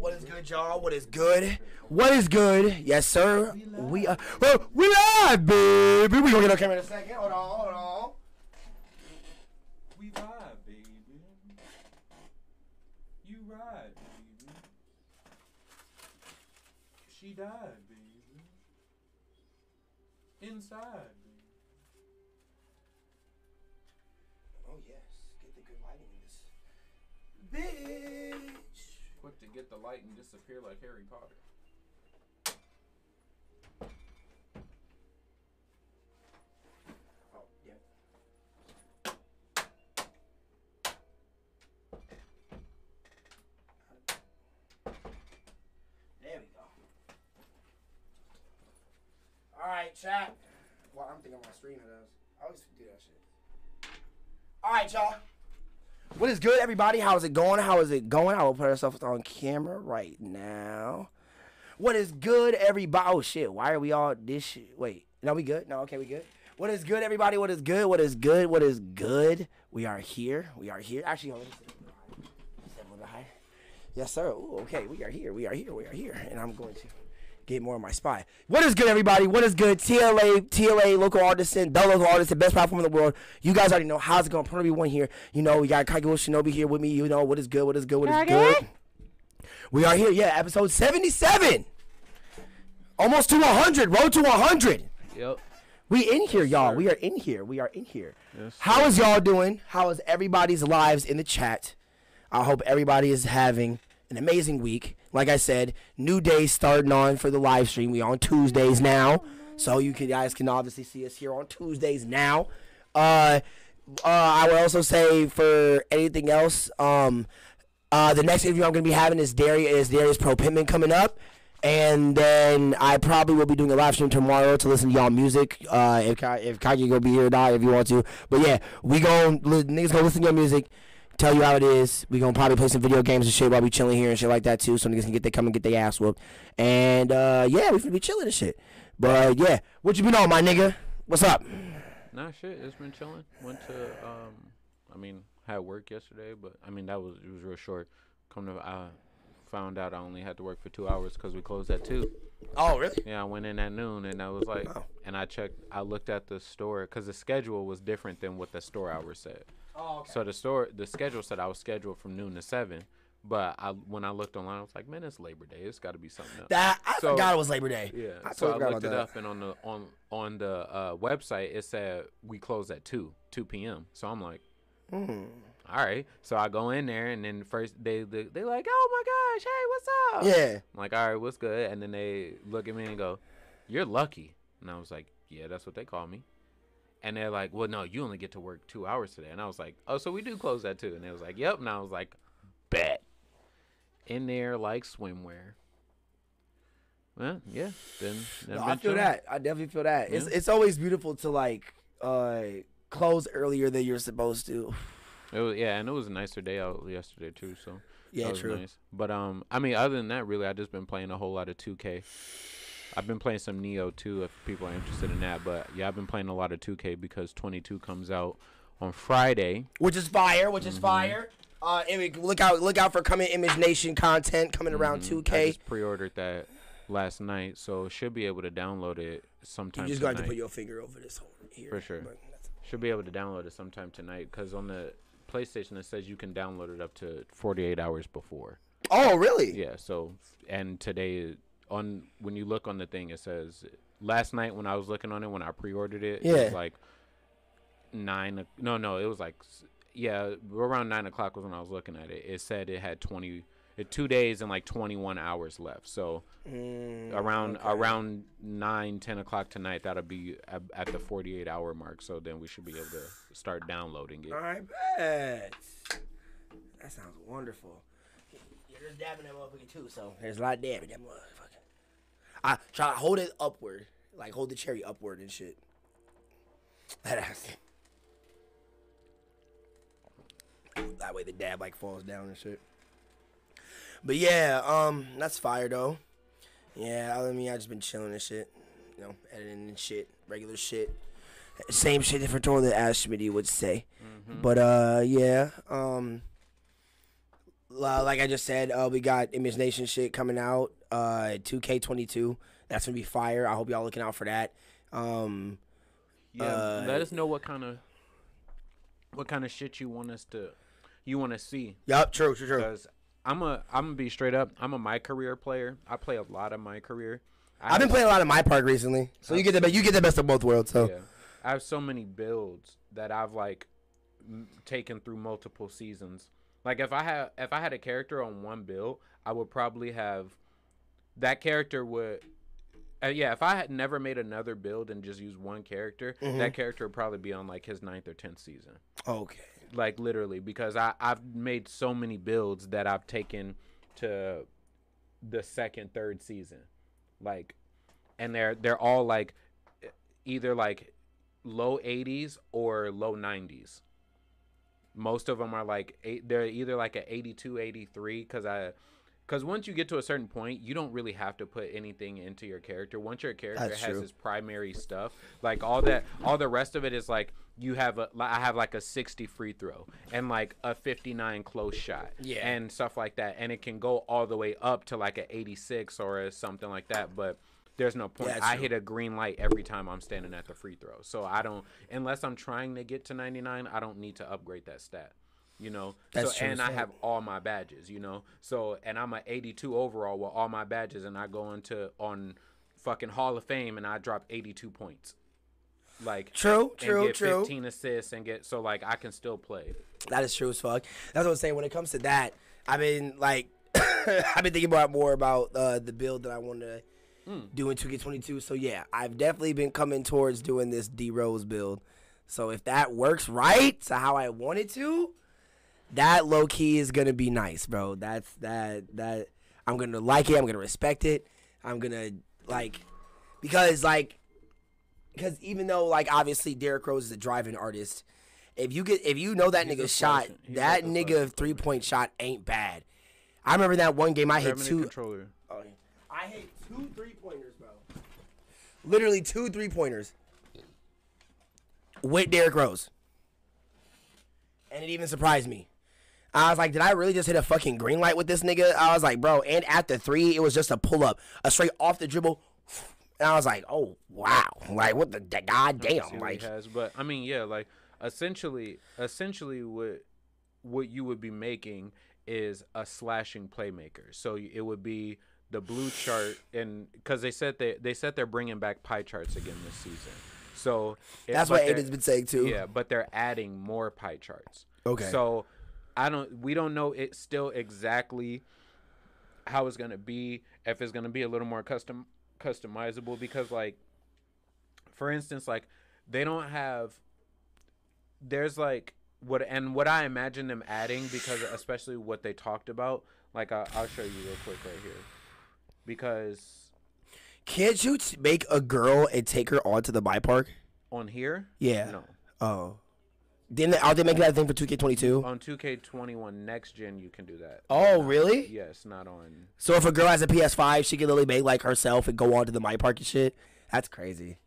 What is good, y'all? What is good? What is good? Yes, sir. We are. Well, we live, baby. We gonna get on camera in a second. Hold on, hold on. We ride, baby. You ride, baby. She died, baby. Inside, baby. Oh yes, get the good lighting in this. Bitch. Quick to get the light and disappear like Harry Potter. Oh yeah. There we go. All right, chat. Well, I'm thinking on my screen it does. I always do that shit. All right, y'all. What is good, everybody? How's it going? How is it going? I will put ourselves on camera right now. What is good, everybody? Oh shit! Why are we all this? Wait, no, we good? No, okay, we good. What is good, everybody? What is good? What is good? What is good? We are here. We are here. Actually, hold on. Yes, sir. Ooh, okay, we are here. We are here. We are here. And I'm going to get more of my spy. What is good, everybody? What is good? TLA, TLA, local artisan, the local artisan, best platform in the world. You guys already know how's it going. Probably one here. You know, we got Kaigo Shinobi here with me. You know what is good? What is good? What is good? We are here. Yeah, episode 77. Almost to 100. Road to 100. Yep. We in here, y'all. sir. We are in here. We are in here. Yes, How is y'all doing? How is everybody's lives in the chat? I hope everybody is having an amazing week. Like I said, new day starting on for the live stream. We on Tuesdays now, so you guys can obviously see us here on Tuesdays now. Uh, uh, I would also say for anything else, um, uh, the next interview I'm going to be having is Darius is Darius Pro Pittman coming up. And then I probably will be doing a live stream tomorrow to listen to y'all music. Uh, if Ka- if Kanye gonna be here or not, if you want to. But yeah, we li- niggas gonna listen to your music, tell you how it is. We gonna probably play some video games and shit while we chilling here and shit like that too. So niggas can get they come and get their ass whooped. And uh, yeah, we finna be chilling and shit. But yeah, what you been on, my nigga? What's up? Nah, shit. It's been chilling. Went to um, I mean, had work yesterday, but I mean that was it was real short. Come to I found out I only had to work for two hours because we closed at two. Oh really? Yeah, I went in at noon and I was like, Oh. and I checked, I looked at the store because the schedule was different than what the store hours said. Oh okay. So the store, the schedule said I was scheduled from noon to seven, but I when I looked online, I was like, man, it's Labor Day. It's got to be something else. That I So- forgot it was Labor Day. yeah. I so I looked it about up, and on the on on the uh, website it said we close at two two p.m. So I'm like, Hmm. All right. So I go in there, and then first they they they like, oh my gosh, hey, what's up? Yeah. I'm like, all right, what's good? And then they look at me and go, you're lucky. And I was like, yeah, that's what they call me. And they're like, well, no, you only get to work two hours today. And I was like, oh, so we do close that too. And they was like, yep. And I was like, bet. In there like swimwear. Well, yeah. Then No, I feel that. I definitely feel that. It's it's always beautiful to like uh close earlier than you're supposed to. It was, yeah, and it was a nicer day out yesterday too. So Yeah, true. Nice. But um, I mean, other than that, really, I just been playing a whole lot of 2K. I've been playing some Neo too, if people are interested in that. But yeah, I've been playing a lot of 2K because 22 comes out on Friday. Which is fire, which Mm-hmm. is fire. Uh image, look out look out for coming Image Nation content coming around Mhm. two I K. just pre-ordered that last night, so should be able to download it sometime You just got to put your finger over this hole here. For sure. but Should be able to download it sometime tonight because on the PlayStation that says you can download it up to 48 hours before. Oh, really? Yeah. So and today on when you look on the thing, it says last night when I was looking on it when I pre-ordered it, it was like nine. No, no, it was like yeah, around nine o'clock was when I was looking at it. It said it had twenty. It, two days and like 21 hours left so Mm, around okay. around 9 10 o'clock tonight that'll be at, at the 48 hour mark so then we should be able to start downloading it All right, bet. That sounds wonderful. Yeah, there's dabbing that motherfucker too, so there's a lot of dabbing that motherfucker. I try to hold it upward, like hold the cherry upward and shit. That ass. That way the dab like falls down and shit. But yeah, um, that's fire though. Yeah, other than me, I just been chilling and shit. You know, editing and shit, regular shit. Same shit, different toilet, as Schmitty would say. But uh, yeah. Um, like I just said, uh, we got Image Nation shit coming out. Uh, 2K22. That's gonna be fire. I hope y'all looking out for that. Um, Yeah, Uh, let us know what kind of what kind of shit you want us to you want to see. yup, true, true, true. Because I'm a I'm gonna be straight up. I'm a my career player. I play a lot of my career. I I've been playing a lot of my park recently, so you get the you get the best of both worlds. So Yeah, I have so many builds that I've like m- taken through multiple seasons. Like if I had if I had a character on one build, I would probably have that character would. Uh, yeah, if I had never made another build and just used one character, Mm-hmm. that character would probably be on like his ninth or tenth season. okay, like literally because I I've made so many builds that I've taken to the second third season. Like and they're they're all like either like low 80s or low 90s most of them are like eight, they're either like a 82 83 cuz I cuz once you get to a certain point you don't really have to put anything into your character. Once your character That's has true. his primary stuff like all that all the rest of it is like you have a I have like a 60 free throw and like a 59 close shot Yeah. and stuff like that. And it can go all the way up to like a 86 or a something like that but there's no point. Yeah, I hit a green light every time I'm standing at the free throw. So I don't unless I'm trying to get to 99 I don't need to upgrade that stat you know? That's so true and I have all my badges you know? So and I'm a 82 overall with all my badges and I go into on fucking Hall of Fame and I drop 82 points like True, and true, get true. 15 assists and get so like I can still play that is true as fuck. That's what I'm saying. When it comes to that, I've been like, I've been thinking about more about uh, the build that I want to do in 2K22. So yeah, I've definitely been coming towards doing this D Rose build. So if that works right to how I want it to, that low key is gonna be nice, bro. That's that that I'm gonna like it. I'm gonna respect it. I'm gonna like because like because even though like obviously Derrick Rose is a driving artist, if you get if you know that He's nigga shot, that nigga three point shot ain't bad. I remember that one game I hit two. controller Oh, yeah. I hit two three pointers, bro. Literally two three pointers with Derrick Rose, and it even surprised me. I was like, did I really just hit a fucking green light with this nigga? I was like, bro, and at the three, it was just a pull up, a straight off the dribble. And I was like, oh wow, like what the, the goddamn, like has. But I mean, yeah, like essentially, essentially, what what you would be making is a slashing playmaker. So it would be the blue chart, and because they said they they said they're bringing back pie charts again this season. So it- that's what Aiden's been saying too. Yeah, but they're adding more pie charts. Okay. So I don't. We don't know it still exactly how it's gonna be. If it's gonna be a little more custom customizable because like, for instance, like they don't have. There's like what and what I imagine them adding because especially what they talked about. Like I, I'll show you real quick right here, because Can't you t- make a girl and take her onto the my park? on here, Yeah. no. Oh. Didn't are they making that thing for 2K22? On 2K21 next gen, you can do that. Oh, Not- really? Yes, not on. So if a girl has a PS5, she can literally make like herself and go on to the my park and shit. That's crazy.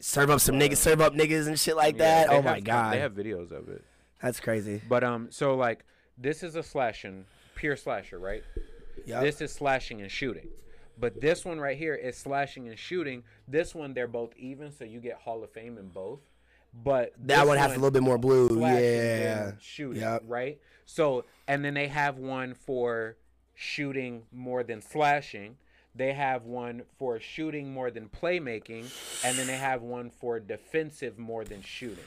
Serve up some niggas, serve up niggas and shit like Yeah, that. they Oh my god, They have videos of it. that's crazy. But um, so like this is a slashing, pure slasher, right? Yeah. This is slashing and shooting. But this one right here is slashing and shooting. This one they're both even, so you get Hall of Fame in both. But that one has a little bit more blue. Yeah. shooting, Yep. right? So and then they have one for shooting more than slashing. They have one for shooting more than playmaking, and then they have one for defensive more than shooting.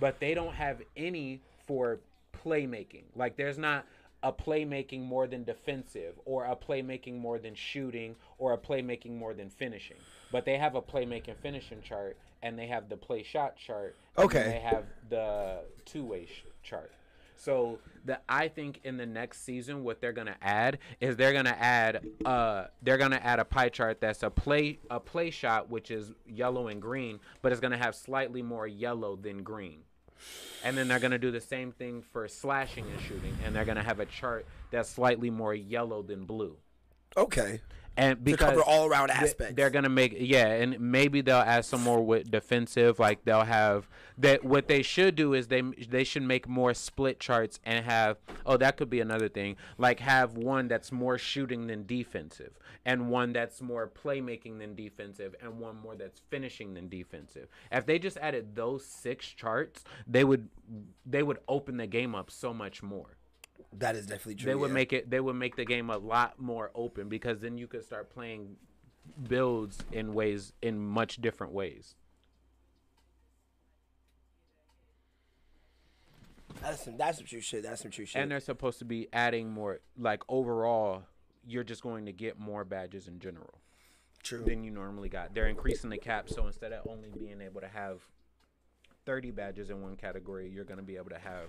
But they don't have any for playmaking. Like there's not a playmaking more than defensive or a playmaking more than shooting or a playmaking more than finishing. But they have a playmaking finishing chart and they have the play shot chart. and Okay. They have the two way sh- chart. So the I think in the next season what they're gonna add is they're gonna add uh they're gonna add a pie chart that's a play a play shot which is yellow and green, but it's gonna have slightly more yellow than green. And then they're gonna do the same thing for slashing and shooting, and they're gonna have a chart that's slightly more yellow than blue. Okay. And To because cover all around aspects. They're gonna make yeah, and maybe they'll add some more with defensive. Like they'll have that. What they should do is they they should make more split charts and have oh that could be another thing. Like have one that's more shooting than defensive, and one that's more playmaking than defensive, and one more that's finishing than defensive. If they just added those six charts, they would they would open the game up so much more that is definitely true. they would yeah. make it they would make the game a lot more open because then you could start playing builds in ways in much different ways That's some that's some true shit. That's some true shit. and they're supposed to be adding more like overall you're just going to get more badges in general true. than you normally got they're increasing the cap so instead of only being able to have 30 badges in one category you're going to be able to have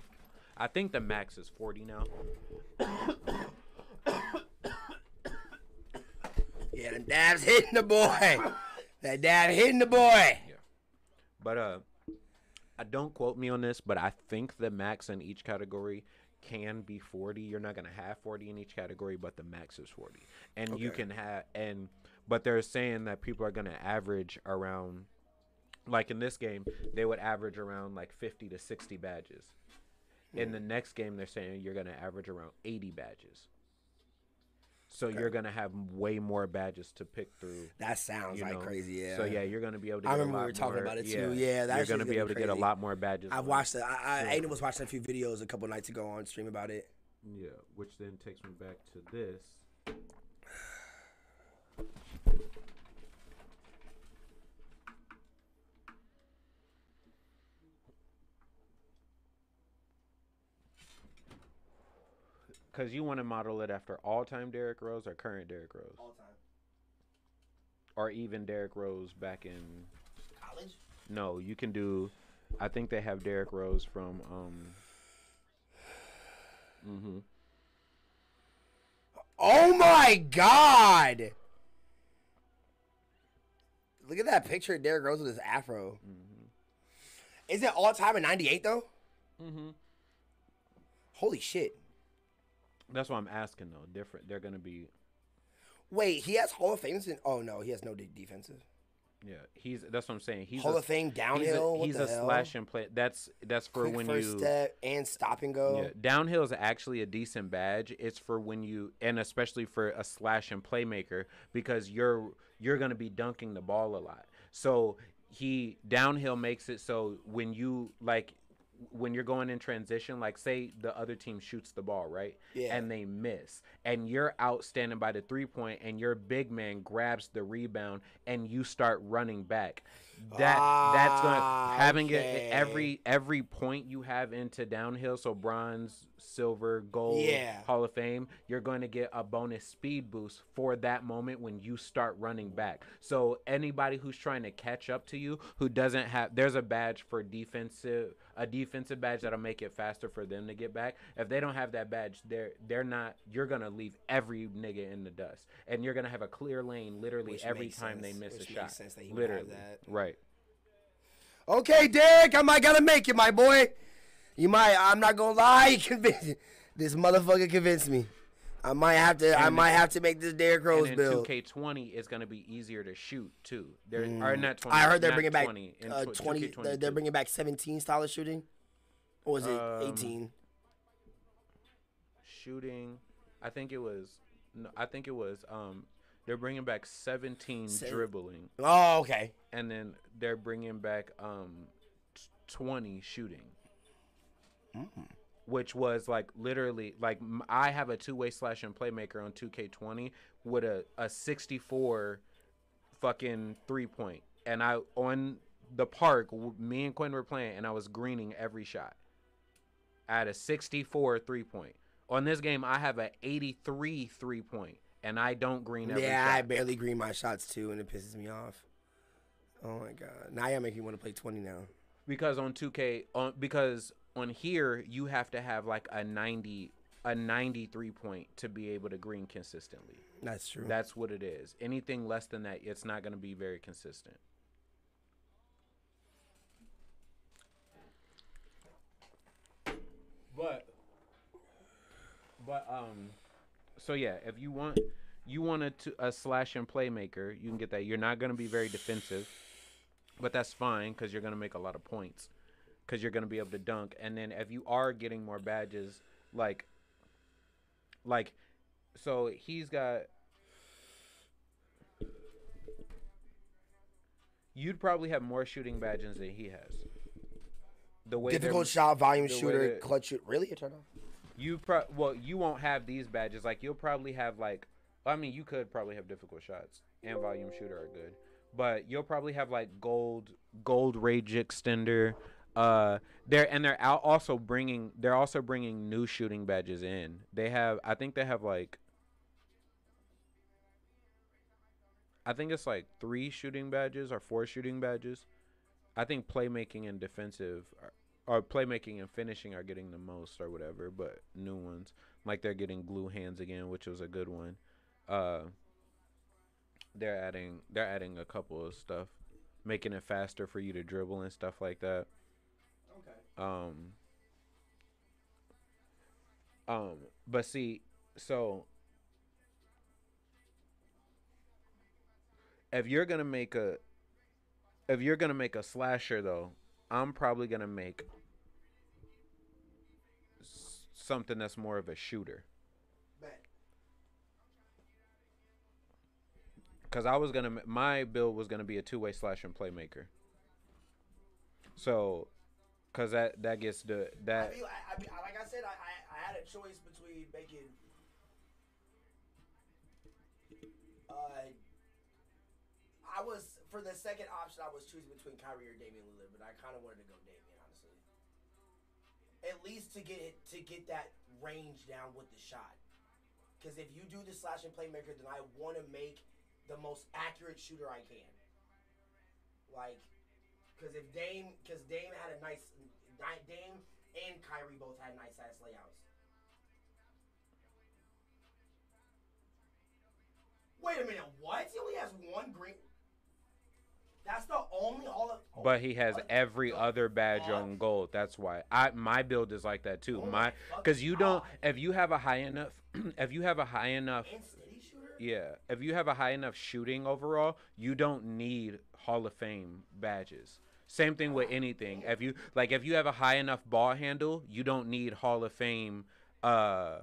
i think the max is 40 now Yeah, the dabs hitting the boy. that dab hitting the boy. Yeah. But uh, I don't quote me on this, but I think the max in each category can be 40. You're not gonna have 40 in each category, but the max is 40, and you can have and but they're saying that people are gonna average around, like in this game, they would average around like 50 to 60 badges. In the next game, they're saying you're gonna average around 80 badges. So you're gonna have way more badges to pick through. That sounds You like know? crazy. Yeah. So yeah, you're gonna be able to. I remember we were talking more- about it too. Yeah, that you're gonna gonna be be able to get a lot more badges. I've watched it. I, I Aiden was watching a few videos a couple nights ago on stream about it. Yeah, which then takes me back to this. Because you want to model it after all-time Derrick Rose or current Derrick Rose, All time. or even Derrick Rose back in. College. No, you can do. I think they have Derrick Rose from. um hmm Oh my god! Look at that picture of Derrick Rose with his afro. Is it all time in '98 though? Mm-hmm. Holy shit! That's what I'm asking though. Different. They're gonna be. Wait, he has Hall of Fame. Oh no, he has no de- defensive. Yeah, he's. That's what I'm saying. He's Hall a, of Fame He's downhill. a, what he's a slash and play. That's that's for Quick when first you. step and stop and go. Yeah, downhill is actually a decent badge. It's for when you, and especially for a slash and playmaker, because you're you're gonna be dunking the ball a lot. So he downhill makes it so when you like when you're going in transition, like say the other team shoots the ball right, Yeah. and they miss, and you're out standing by the three point, and your big man grabs the rebound, and you start running back. That that's gonna Ah, having okay. it every every point you have into downhill, so bronze, silver, gold, Yeah. Hall of Fame, you're going to get a bonus speed boost for that moment when you start running back. So anybody who's trying to catch up to you who doesn't have there's a badge for defensive a defensive badge that'll make it faster for them to get back. If they don't have that badge, they're they're not you're gonna leave every nigga in the dust. And you're gonna have a clear lane literally Which every time sense, they miss which a shot. sense that he have literally. that. Right. Okay, Derek, I might gotta make it, my boy. You might. I'm not gonna lie. You convinced this motherfucker convinced me. I might have to. I might have to make this Derrick Rose and bill. 2K20 is going to be easier to shoot too. They're Mm. or not 20. I heard they're bringing back 20, uh, 20. They're, they're bringing back 17 style of shooting. Or was it Um, 18? shooting. I think it was. No, I think it was. Um, they're bringing back 17 Seven- dribbling, Oh, okay. and then they're bringing back um, t- 20 shooting. Mm. Which was like literally like I have a two way slash and playmaker on 2K20 with a, a 64 fucking three point, and I on the park me and Quinn were playing, and I was greening every shot. I had a 64 three point. On this game, I have a 83 three point, and I don't green every Yeah, I barely green my shots too, and it pisses me off. Oh my god! Now you're making me want to play 20 now. because on 2K on because on here you have to have like a 90 a 93 point to be able to green consistently. That's true. That's what it is. Anything less than that, it's not going to be very consistent. But but um so yeah, if you want you want a slash and playmaker, you can get that. You're not going to be very defensive, but that's fine because you're going to make a lot of points because you're going to be able to dunk. And then if you are getting more badges, like, like, so he's got. You'd probably have more shooting badges than he has. The way Difficult shot, volume shooter, clutch shoot. Really, turn you pro- well, you won't have these badges. Like you'll probably have like, I mean, you could probably have difficult shots and volume shooter are good, but you'll probably have like gold, gold range extender. Uh, they're and they're out also bringing they're also bringing new shooting badges in. They have I think they have like. I think it's like three shooting badges or four shooting badges. I think playmaking and defensive are, or playmaking and finishing are getting the most or whatever, but new ones like they're getting glue hands again, which was a good one. Uh, they're adding they're adding a couple of stuff, making it faster for you to dribble and stuff like that. Um. Um, but see, so if you're gonna make a, if you're gonna make a slasher though, I'm probably gonna make s- something that's more of a shooter. Cause I was gonna, my build was gonna be a two-way slash and playmaker. So, cause that that gets the that. I mean, I, I mean, like I said, I, I, I had a choice between making. Uh, I was for the second option. I was choosing between Kyrie or Damian Lillard, but I kind of wanted to go Damian, honestly. At least to get it to get that range down with the shot. Because if you do the slash and playmaker, then I want to make the most accurate shooter I can. Like, because if Dame, because Dame had a nice, Dame and Kyrie both had nice ass layouts. Wait a minute, what? He only has one green. That's the only all of. Oh, but he has what every other badge on gold. That's why I my build is like that too. Oh my because you don't if you have a high enough if you have a high enough And yeah if you have a high enough shooting overall, you don't need Hall of Fame badges. Same thing with anything. If you like if you have a high enough ball handle, you don't need Hall of Fame. Uh,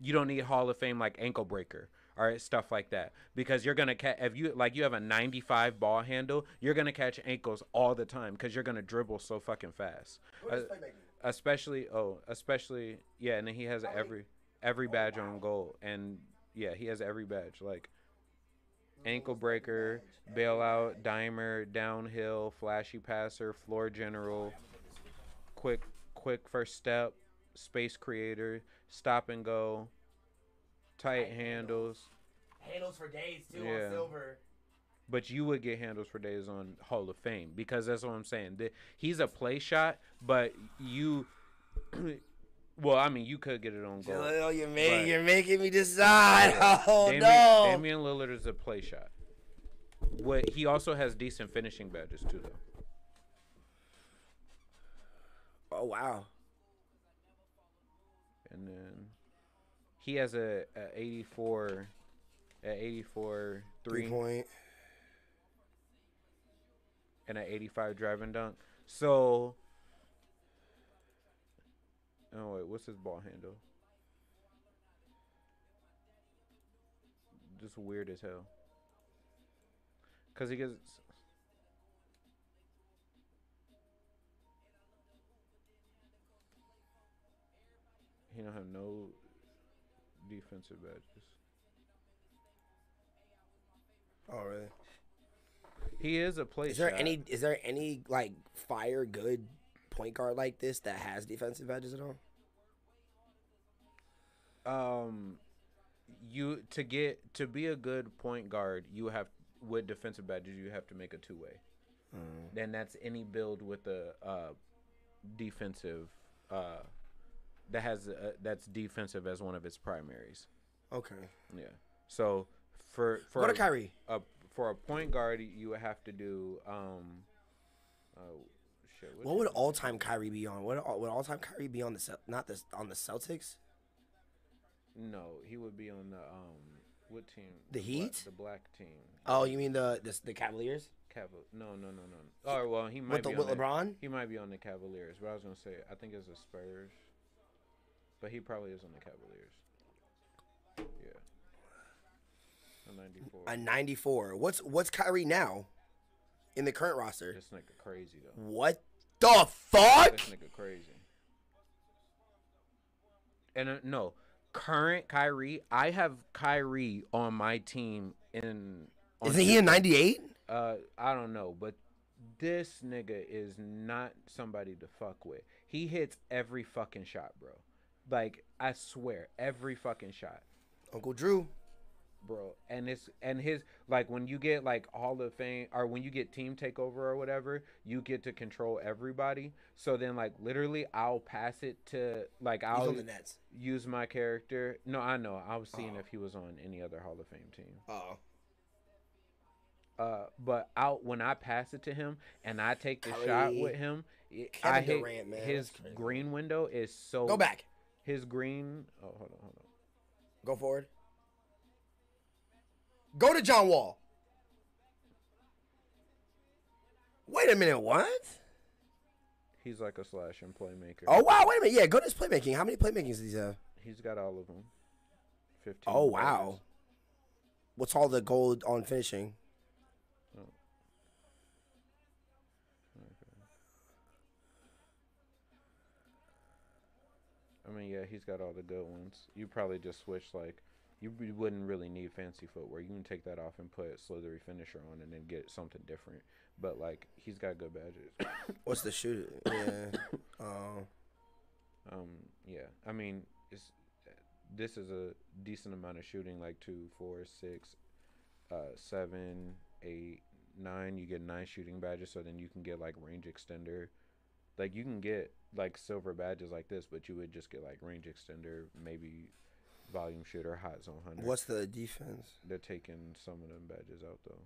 you don't need Hall of Fame like ankle breaker or stuff like that because you're gonna catch if you like you have a 95 ball handle, you're gonna catch ankles all the time because you're gonna dribble so fucking fast. Uh, especially oh, especially yeah, and then he has every every badge on goal and yeah, he has every badge like ankle breaker, bailout, dimer, downhill, flashy passer, floor general, quick quick first step, space creator, stop and go, tight Tight handles. Handles for days too Yeah. on silver. But you would get handles for days on Hall of Fame because that's what I'm saying. The- He's a play shot, but you, well, I mean, you could get it on goal. Jalil, you're, oh, making, But- you're making me decide. Oh Damian, no. Damian Lillard is a play shot. What he also has decent finishing badges too, though. Oh wow. And then he has a, a 84, a 84 Three three point. and an 85 driving dunk. So, oh wait, what's his ball handle? Just weird as hell. Cause he gets. He don't have no defensive badges. Oh really? He is a play Is there shot. any? Is there any like fire good point guard like this that has defensive badges at all? um you to get to be a good point guard you have with defensive badges you have to make a two way Mm. then that's any build with a uh defensive uh that has uh that's defensive as one of its primaries Okay. yeah so for for to a- Kyrie. a for a point guard you would have to do um uh, shit, What would all time Kyrie be on? What would all time Kyrie be on the Cel- not the on the Celtics? no he would be on the um What team? The bla- Heat? the black team. Oh, you mean the the, the Cavaliers Caval- No, no, no, no. Oh well, he might with the be with on the- LeBron? He might be on the Cavaliers, but I was gonna say I think it's the Spurs, but he probably is on the Cavaliers. Yeah. A 94. A 94. What's what's Kyrie now in the current roster? This nigga crazy though. What the fuck? This nigga crazy. And uh, no, current Kyrie. I have Kyrie on my team in. Isn't he a 98? Uh, I don't know, but this nigga is not somebody to fuck with. He hits every fucking shot, bro. Like I swear, every fucking shot, Uncle Drew. Bro. And it's and his like when you get like Hall of Fame or when you get team takeover or whatever, you get to control everybody. So then like literally, I'll pass it to like I'll use my character. No, I know. I was seeing Oh. if he was on any other Hall of Fame team. Oh. Uh, but out when I pass it to him and I take the shot with him, it, Kevin I hate Durant, man, his green window is so. Go back. His green. Oh, hold on, hold on. Go forward. Go to John Wall. Wait a minute, what? He's like a slash and playmaker. Oh wow, wait a minute. Yeah, go to his playmaking. How many playmakings does he have? He's got all of them. Fifteen. Oh wow. badges. What's all the gold on finishing? Oh. I mean, yeah, he's got all the good ones. You probably just switch like. You wouldn't really need fancy footwear. You can take that off and put slithery finisher on, and then get something different. But like, he's got good badges. What's the shoot? Yeah. Um. Um, yeah, I mean, it's this is a decent amount of shooting, like two, four, six, uh, seven, eight, nine. You get nine shooting badges, so then you can get like range extender. Like you can get like silver badges like this, but you would just get like range extender, maybe volume shooter, hot zone hunter. What's the defense? They're taking some of them badges out though.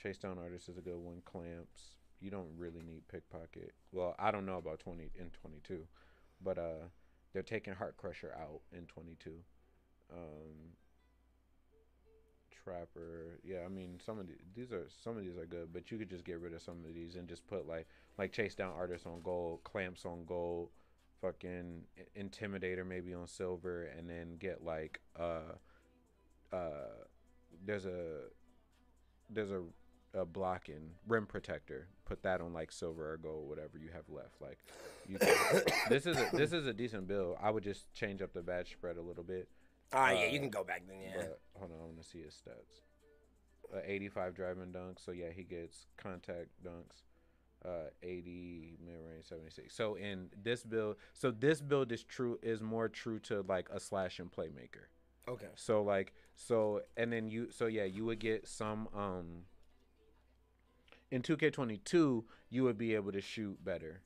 Chase down artist is a good one. Clamps. You don't really need pickpocket. Well, I don't know about twenty in twenty two, but uh, they're taking heart crusher out in twenty two. Um, trapper. Yeah, I mean some of the, these are some of these are good, but you could just get rid of some of these and just put like like chase down artists on gold, clamps on gold, fucking intimidator maybe on silver, and then get like uh uh there's a there's a a blocking rim protector. Put that on like silver or gold, whatever you have left. Like you can, this is a, this is a decent build. I would just change up the badge spread a little bit. All right, yeah, you Uh, can go back then. Yeah. But hold on, I want to see his stats. Uh, 85 driving dunks. So yeah, he gets contact dunks. Uh, 80 mid range, 76. So in this build, so this build is true is more true to like a slash and playmaker. Okay. So like so and then you so yeah, you would get some um in 2K22 you would be able to shoot better.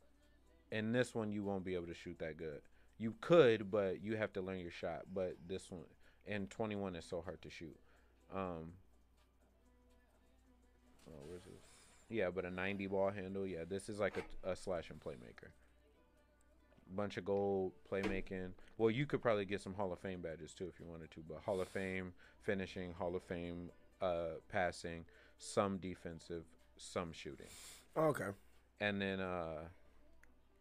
In this one you won't be able to shoot that good. You could, but you have to learn your shot. But this one and 21 is so hard to shoot. Um Oh, where's this? Yeah, but a 90 ball handle. Yeah, this is like a, a slash and playmaker. Bunch of gold playmaking. Well, you could probably get some Hall of Fame badges too if you wanted to, but Hall of Fame finishing, Hall of Fame uh, passing, some defensive, some shooting, Okay. and then uh,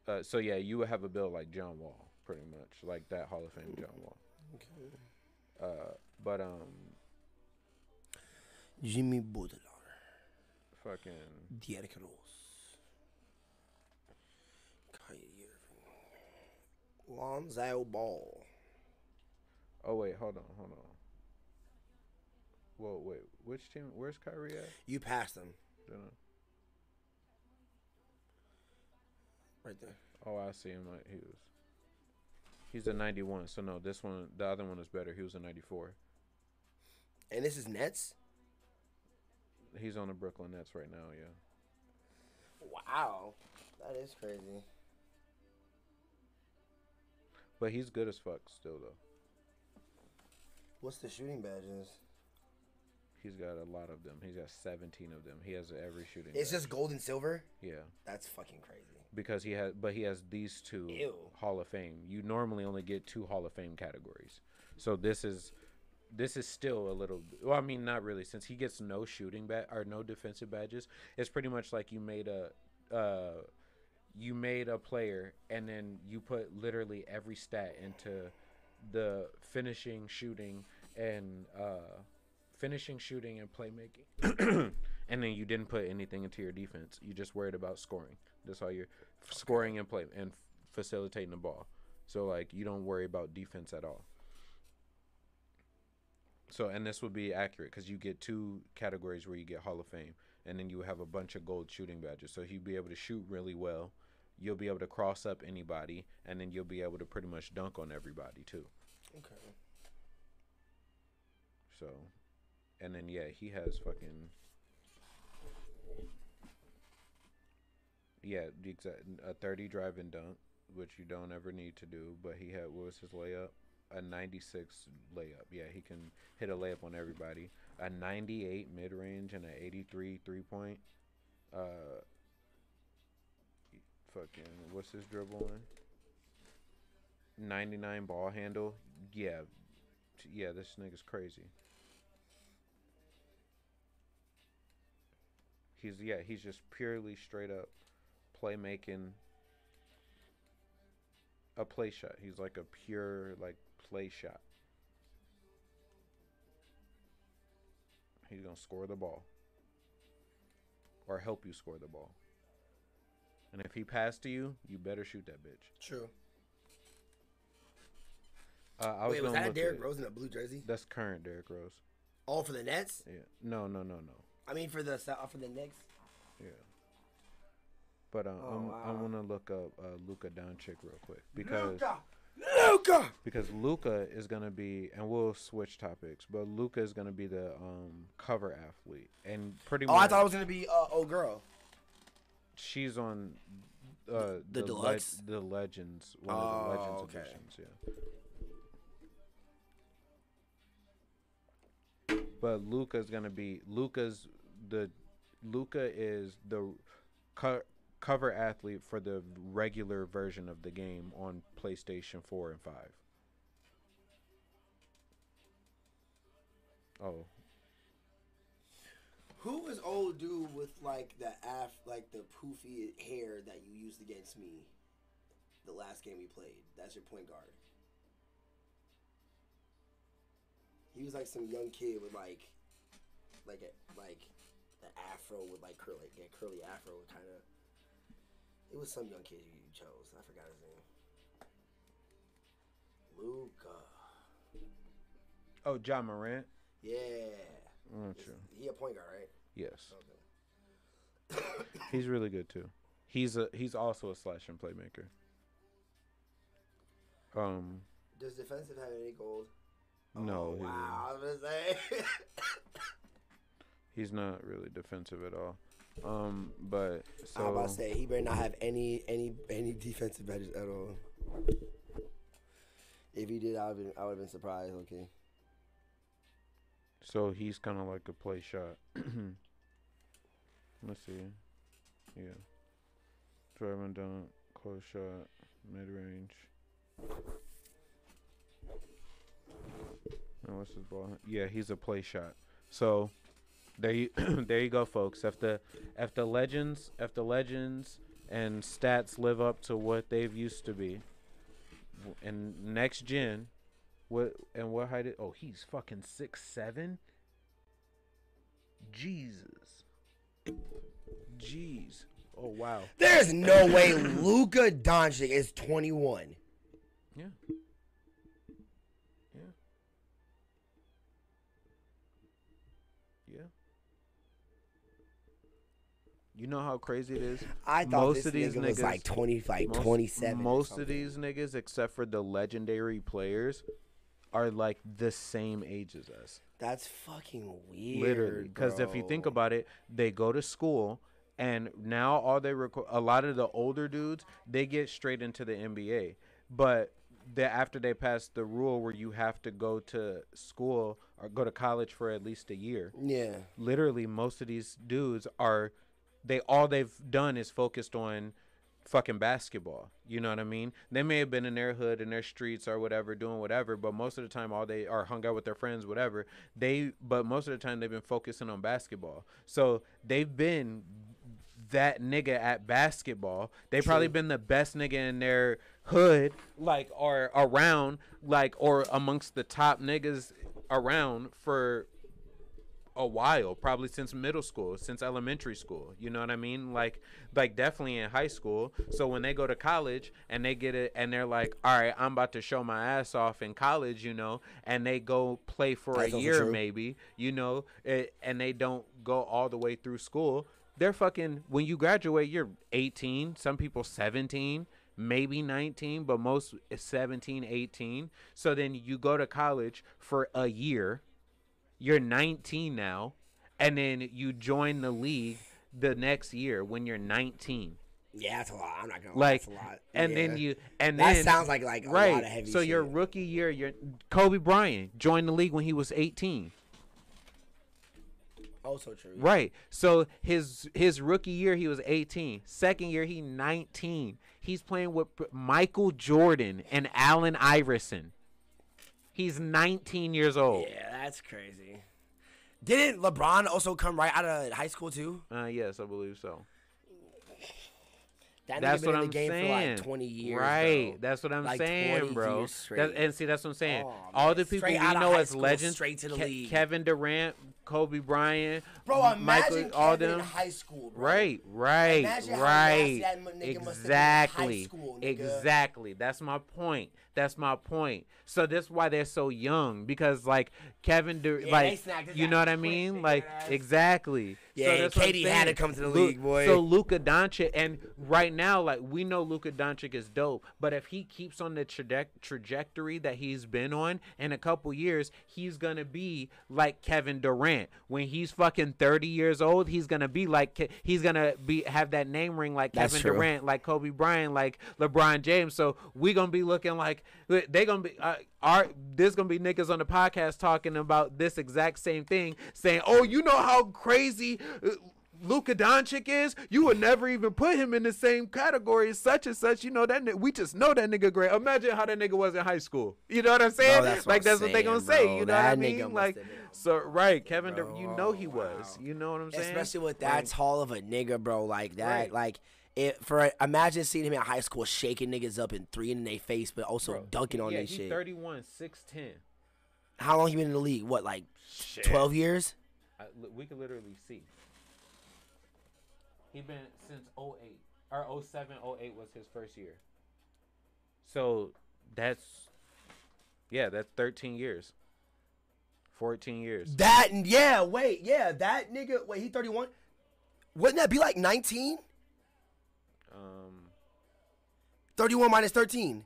uh, so yeah, you would have a bill like John Wall, pretty much like that Hall of Fame John Wall. Okay. Uh, but um, Jimmy Baudelaire. Fucking Derrick Rose. Kyrie Irving. Lonzo Ball. oh wait, hold on, hold on. Whoa, wait, which team? Where's Kyrie at? You passed him Dunno. right there. Oh, I see him. Like he was. He's a 91. So no, this one, the other one is better. He was a 94. And this is Nets. He's on the Brooklyn Nets right now. Yeah, Wow, that is crazy. but he's good as fuck still though. What's the shooting badges? He's got a lot of them. He's got 17 of them. He has every shooting. It's badge. just gold and silver. yeah, That's fucking crazy. because he has, but he has these two Ew. Hall of Fame. You normally only get two Hall of Fame categories. So this is this is still a little. Well, I mean, not really, since he gets no shooting badge or no defensive badges. It's pretty much like you made a. Uh, you made a player and then you put literally every stat into the finishing, shooting, and uh, finishing, shooting, and playmaking. and then you didn't put anything into your defense. You just worried about scoring. That's all you're scoring and play and facilitating the ball. So like you don't worry about defense at all. So and this would be accurate because you get two categories where you get Hall of Fame, and then you have a bunch of gold shooting badges. So he'd be able to shoot really well. You'll be able to cross up anybody, and then you'll be able to pretty much dunk on everybody too. Okay. So, and then yeah, he has fucking yeah, the exact a thirty drive and dunk, which you don't ever need to do. But he had what was his layup? A ninety six layup. Yeah, he can hit a layup on everybody. A ninety eight mid range and an eighty three three point. Uh, fucking what's his dribbling? Ninety nine ball handle. Yeah, yeah, this nigga's crazy. He's yeah, he's just purely straight up playmaking a play shot. He's like a pure like play shot. He's gonna score the ball. Or help you score the ball. And if he passed to you, you better shoot that bitch. True. Uh, I was Wait, was that Derrick Rose in a blue jersey? That's current Derrick Rose. All for the Nets? Yeah. No, no, no, no. I mean, for the Sou- for the Knicks. Yeah. But uh, Oh, I'm, I want to look up uh, Luka Doncic real quick because Luka, Luka. because Luka is gonna be, and we'll switch topics, but Luka is gonna be the um, cover athlete, and pretty Oh, much I thought it was gonna be uh, old girl. she's on uh, The le- deluxe? the legends, one Oh, of the legends okay. editions, yeah. But Luka's gonna be Luka's the Luka is the co- cover athlete for the regular version of the game on PlayStation 4 and 5. Oh, Who was old dude with like the af like the poofy hair that you used against me? The last game we played. That's your point guard. He was like some young kid with like, like a like, the afro with like curly, like, curly afro kind of. It was some young kid you you chose. I forgot his name. Luka. oh, Ja Morant. Yeah. Is true. He a point guard, right? Yes, Okay. he's really good too. He's a he's also a slashing playmaker. Um, Does defensive have any gold? no, Oh, wow. I was gonna say. he's not really defensive at all. Um, but I was about to say he better not have any any any defensive badges at all. If he did, I would I would have been surprised. Okay. so he's kind of like a play shot. Let's see. Yeah. Driving down, close shot, mid range. And what's his ball? Yeah, he's a play shot. So there you there you go, folks. If the if the legends if the legends and stats live up to what they've used to be, and next gen, what and what height? Oh, he's fucking six seven. Jesus. Jeez. Oh wow. There's no way Luka Doncic is 21. Yeah. Yeah. Yeah. You know how crazy it is? I thought Most this of these nigga was niggas- like 20, like 27. Most of these niggas, except for the legendary players, are like the same age as us. That's fucking weird. Literally, because if you think about it, they go to school, and now all they record, a lot of the older dudes, they get straight into the NBA. But the, after they pass the rule where you have to go to school or go to college for at least a year, Yeah. literally most of these dudes are, they all they've done is focused on fucking basketball. You know what I mean? They may have been in their hood, in their streets or whatever, doing whatever, but most of the time, all they are hung out with their friends, whatever. They, but most of the time, they've been focusing on basketball. So they've been that nigga at basketball. They probably been the best nigga in their hood, like or around, like or amongst the top niggas around for a while, probably since middle school, since elementary school. You know what I mean? Like like definitely in high school. So when they go to college and they get it and they're like, "All right, I'm about to show my ass off in college," you know, and they go play for That's a year true. maybe, you know, it, and they don't go all the way through school. They're fucking when you graduate, you're 18, some people 17, maybe 19, but most eh, 17, 18. So then you go to college for a year you're 19 now, and then you join the league the next year when you're 19. Yeah, that's a lot. I'm not gonna Like, lie, that's a lot. and Yeah. then you and then That then sounds like like a right. lot of heavy. so your rookie year, your Kobe Bryant joined the league when he was 18. also true. Right. So his his rookie year he was 18. Second year he 19. He's playing with Michael Jordan and Allen Iverson. He's 19 years old. Yeah, that's crazy. Didn't LeBron also come right out of high school too? Uh, yes, I believe so. That nigga That's been what in I'm the game saying. for like 20 years. right. bro. That's what I'm Like saying, bro. That, and see, that's what I'm saying. Oh, All the people Straight we know as school, legends, straight to the Ke- league. Kevin Durant, Kobe Bryant, Bro, imagine Michael, all Kevin in them. high school, bro. Right, right, Imagine right. nasty that mu- nigga must have been in high Exactly, school, exactly. That's my point. That's my point. So that's why they're so young because like Kevin, Yeah, like you know what I mean? Like exactly. Yeah, so that's what I'm had to come to the Lu- league, boy. So Luka Doncic, and right now, like we know Luka Doncic is dope, but if he keeps on the traje- trajectory that he's been on, in a couple years, he's gonna be like Kevin Durant. When he's fucking thirty years old, he's gonna be like Ke- he's gonna be have that name ring like That's Kevin true. Durant, like Kobe Bryant, like LeBron James. So we gonna be looking like they gonna be. Uh, our there's gonna be niggas on the podcast talking about this exact same thing, saying, "Oh, you know how crazy Uh, Luka Doncic is? You would never even put him in the same category as such and such. You know that we just know that nigga great. Imagine how that nigga was in high school. You know what I'm saying? that's what like I'm that's what they gonna saying, say. You know what I mean? Like so, right? Kevin, Bro, you know he was. wow. You know what I'm saying? Especially with that Like, tall of a nigga, bro, like that. Right. Like, it, for imagine seeing him in high school shaking niggas up and three in their face, but also bro, dunking on yeah, their shit. 31, 6'10". How long he been in the league? What, like Shit. twelve years? I, we could literally see. He been since 08 or 07, 08 was his first year. So that's yeah, that's 13 years. 14 years. That yeah, wait, yeah, that nigga. Wait, he thirty one. Wouldn't that be like 19? Um 31 minus 13.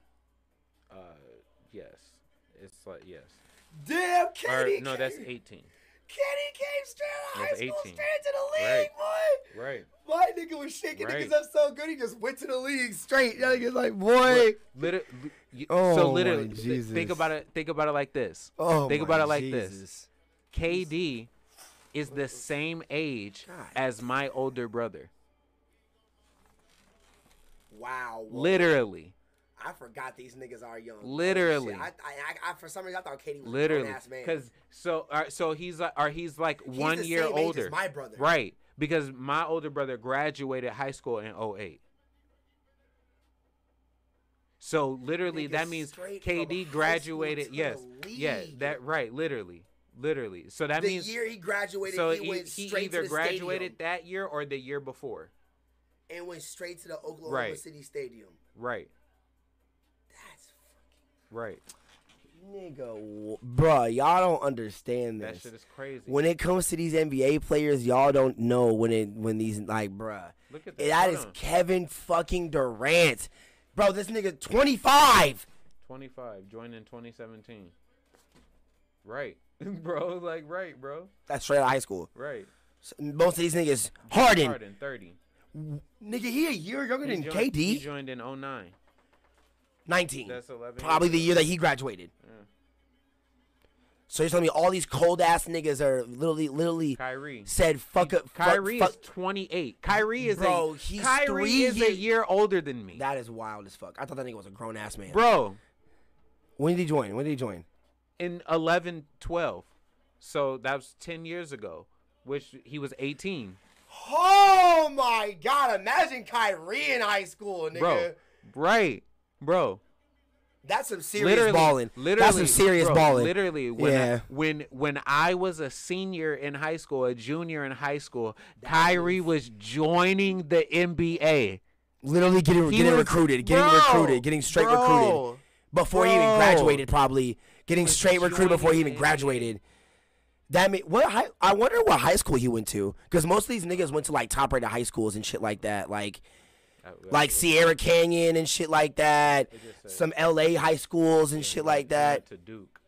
uh yes. It's like yes. Damn, Or Kenny. no, came, that's 18. Kenny came straight out of high That's school, straight into the league, Right. boy. Right. My nigga was shaking Right. niggas up so good, he just went to the league straight. That nigga's like, boy. Literally, Oh, so my literally, th- think about it. Think about it like this. Oh, Think my about it like this. KD is the same age God. as my older brother. Wow. whoa. Literally, I forgot these niggas are young. Literally. I, I, I, for some reason, I thought KD was literally, ass man. because so uh, so he's like, or he's like He's one year same age as older, my brother. right? Because my older brother graduated high school in 08. So literally, that means straight from high KD graduated. Yes, yeah, that right. Literally, literally. So that the means the year he graduated, so he, he, went he straight either graduated stadium that year or the year before. and went straight to the Oklahoma Right. City Stadium. Right, right. nigga, bruh. Y'all don't understand this. That shit is crazy. when it comes to these NBA players, y'all don't know when it when these like, bruh. Look at that. That is. Kevin fucking Durant, bro. This nigga 25. 25, joined in 2017. Right, bro. Like right, bro. That's straight out of high school. Right. So, most of these niggas Harden, Harden, 30. nigga, he a year younger He than joined, He joined in 09. 19. That's 11. Probably the year that he graduated. Yeah. So you're telling me all these cold ass niggas are literally, literally Kyrie. said fuck up. Kyrie fuck- is 28. Kyrie is Bro, a he's Kyrie three is year- a year older than me. That is wild as fuck. I thought that nigga was a grown ass man. Bro, When did he join? When did he join? in 11, 12. So that was 10 years ago, which he was 18. Oh my god! Imagine Kyrie in high school, nigga. Bro, right. Bro, That's some serious literally, balling. Literally, That's some serious bro, balling. Literally, when Yeah. I, when when I was a senior in high school, a junior in high school, Kyrie was joining the NBA. Literally getting He getting was- recruited, getting bro, recruited, getting straight bro, recruited before he even graduated. Probably getting was straight recruited before he even graduated. That mean what? High, I wonder what high school he went to, because most of these niggas went to like top rated high schools and shit like that, like like Sierra Canyon and shit like that. Some L.A. high schools and shit like that. to Duke.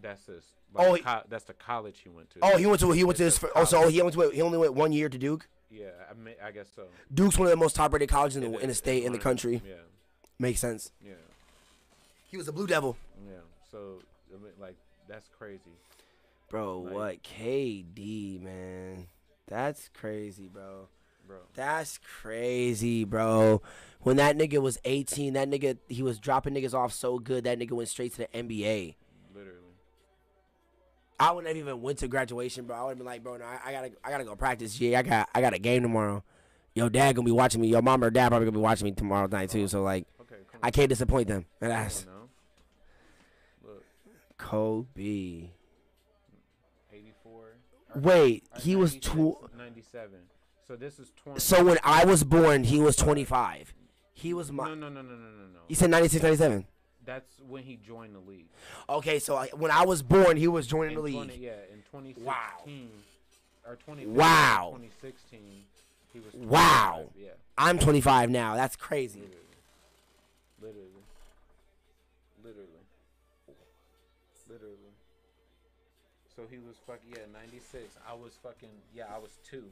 That's his. Oh, Like, he- co- that's the college he went to. Oh, he went to he went to his. Oh, so he went to he only went one year to Duke. Yeah, I, mean, I guess so. Duke's one of the most top rated colleges in the in the state in the country. Yeah, Makes sense. yeah, He was a Blue Devil. yeah. So, I mean, like, that's crazy. Bro, Like- what KD, man? That's crazy, bro. Bro, That's crazy, bro. When that nigga was 18, that nigga he was dropping niggas off so good that nigga went straight to the NBA. literally. I wouldn't have even went to graduation, bro. I would have been like, bro, no, I, I gotta I gotta go practice. Yeah, I got I got a game tomorrow. Yo, dad gonna be watching me. Your mom or dad probably gonna be watching me tomorrow night too. So like, Okay, I can't disappoint them. And on that's now. Look, Kobe. 84. or- Wait, or he was 96, tw- 97. So this is 20. So when I was born, he was 25. He was my. no, no, no, no, no, no, no. You said 96, 97. That's when he joined the league. Okay, so I, when I was born, he was joining the league. 20, yeah, in 2016. Wow. Or 20, Wow. 2016, he was. Wow. Yeah, I'm 25 now. That's crazy. literally. Literally. Literally. Literally. So he was fucking, yeah, 96. I was fucking, yeah, I was two.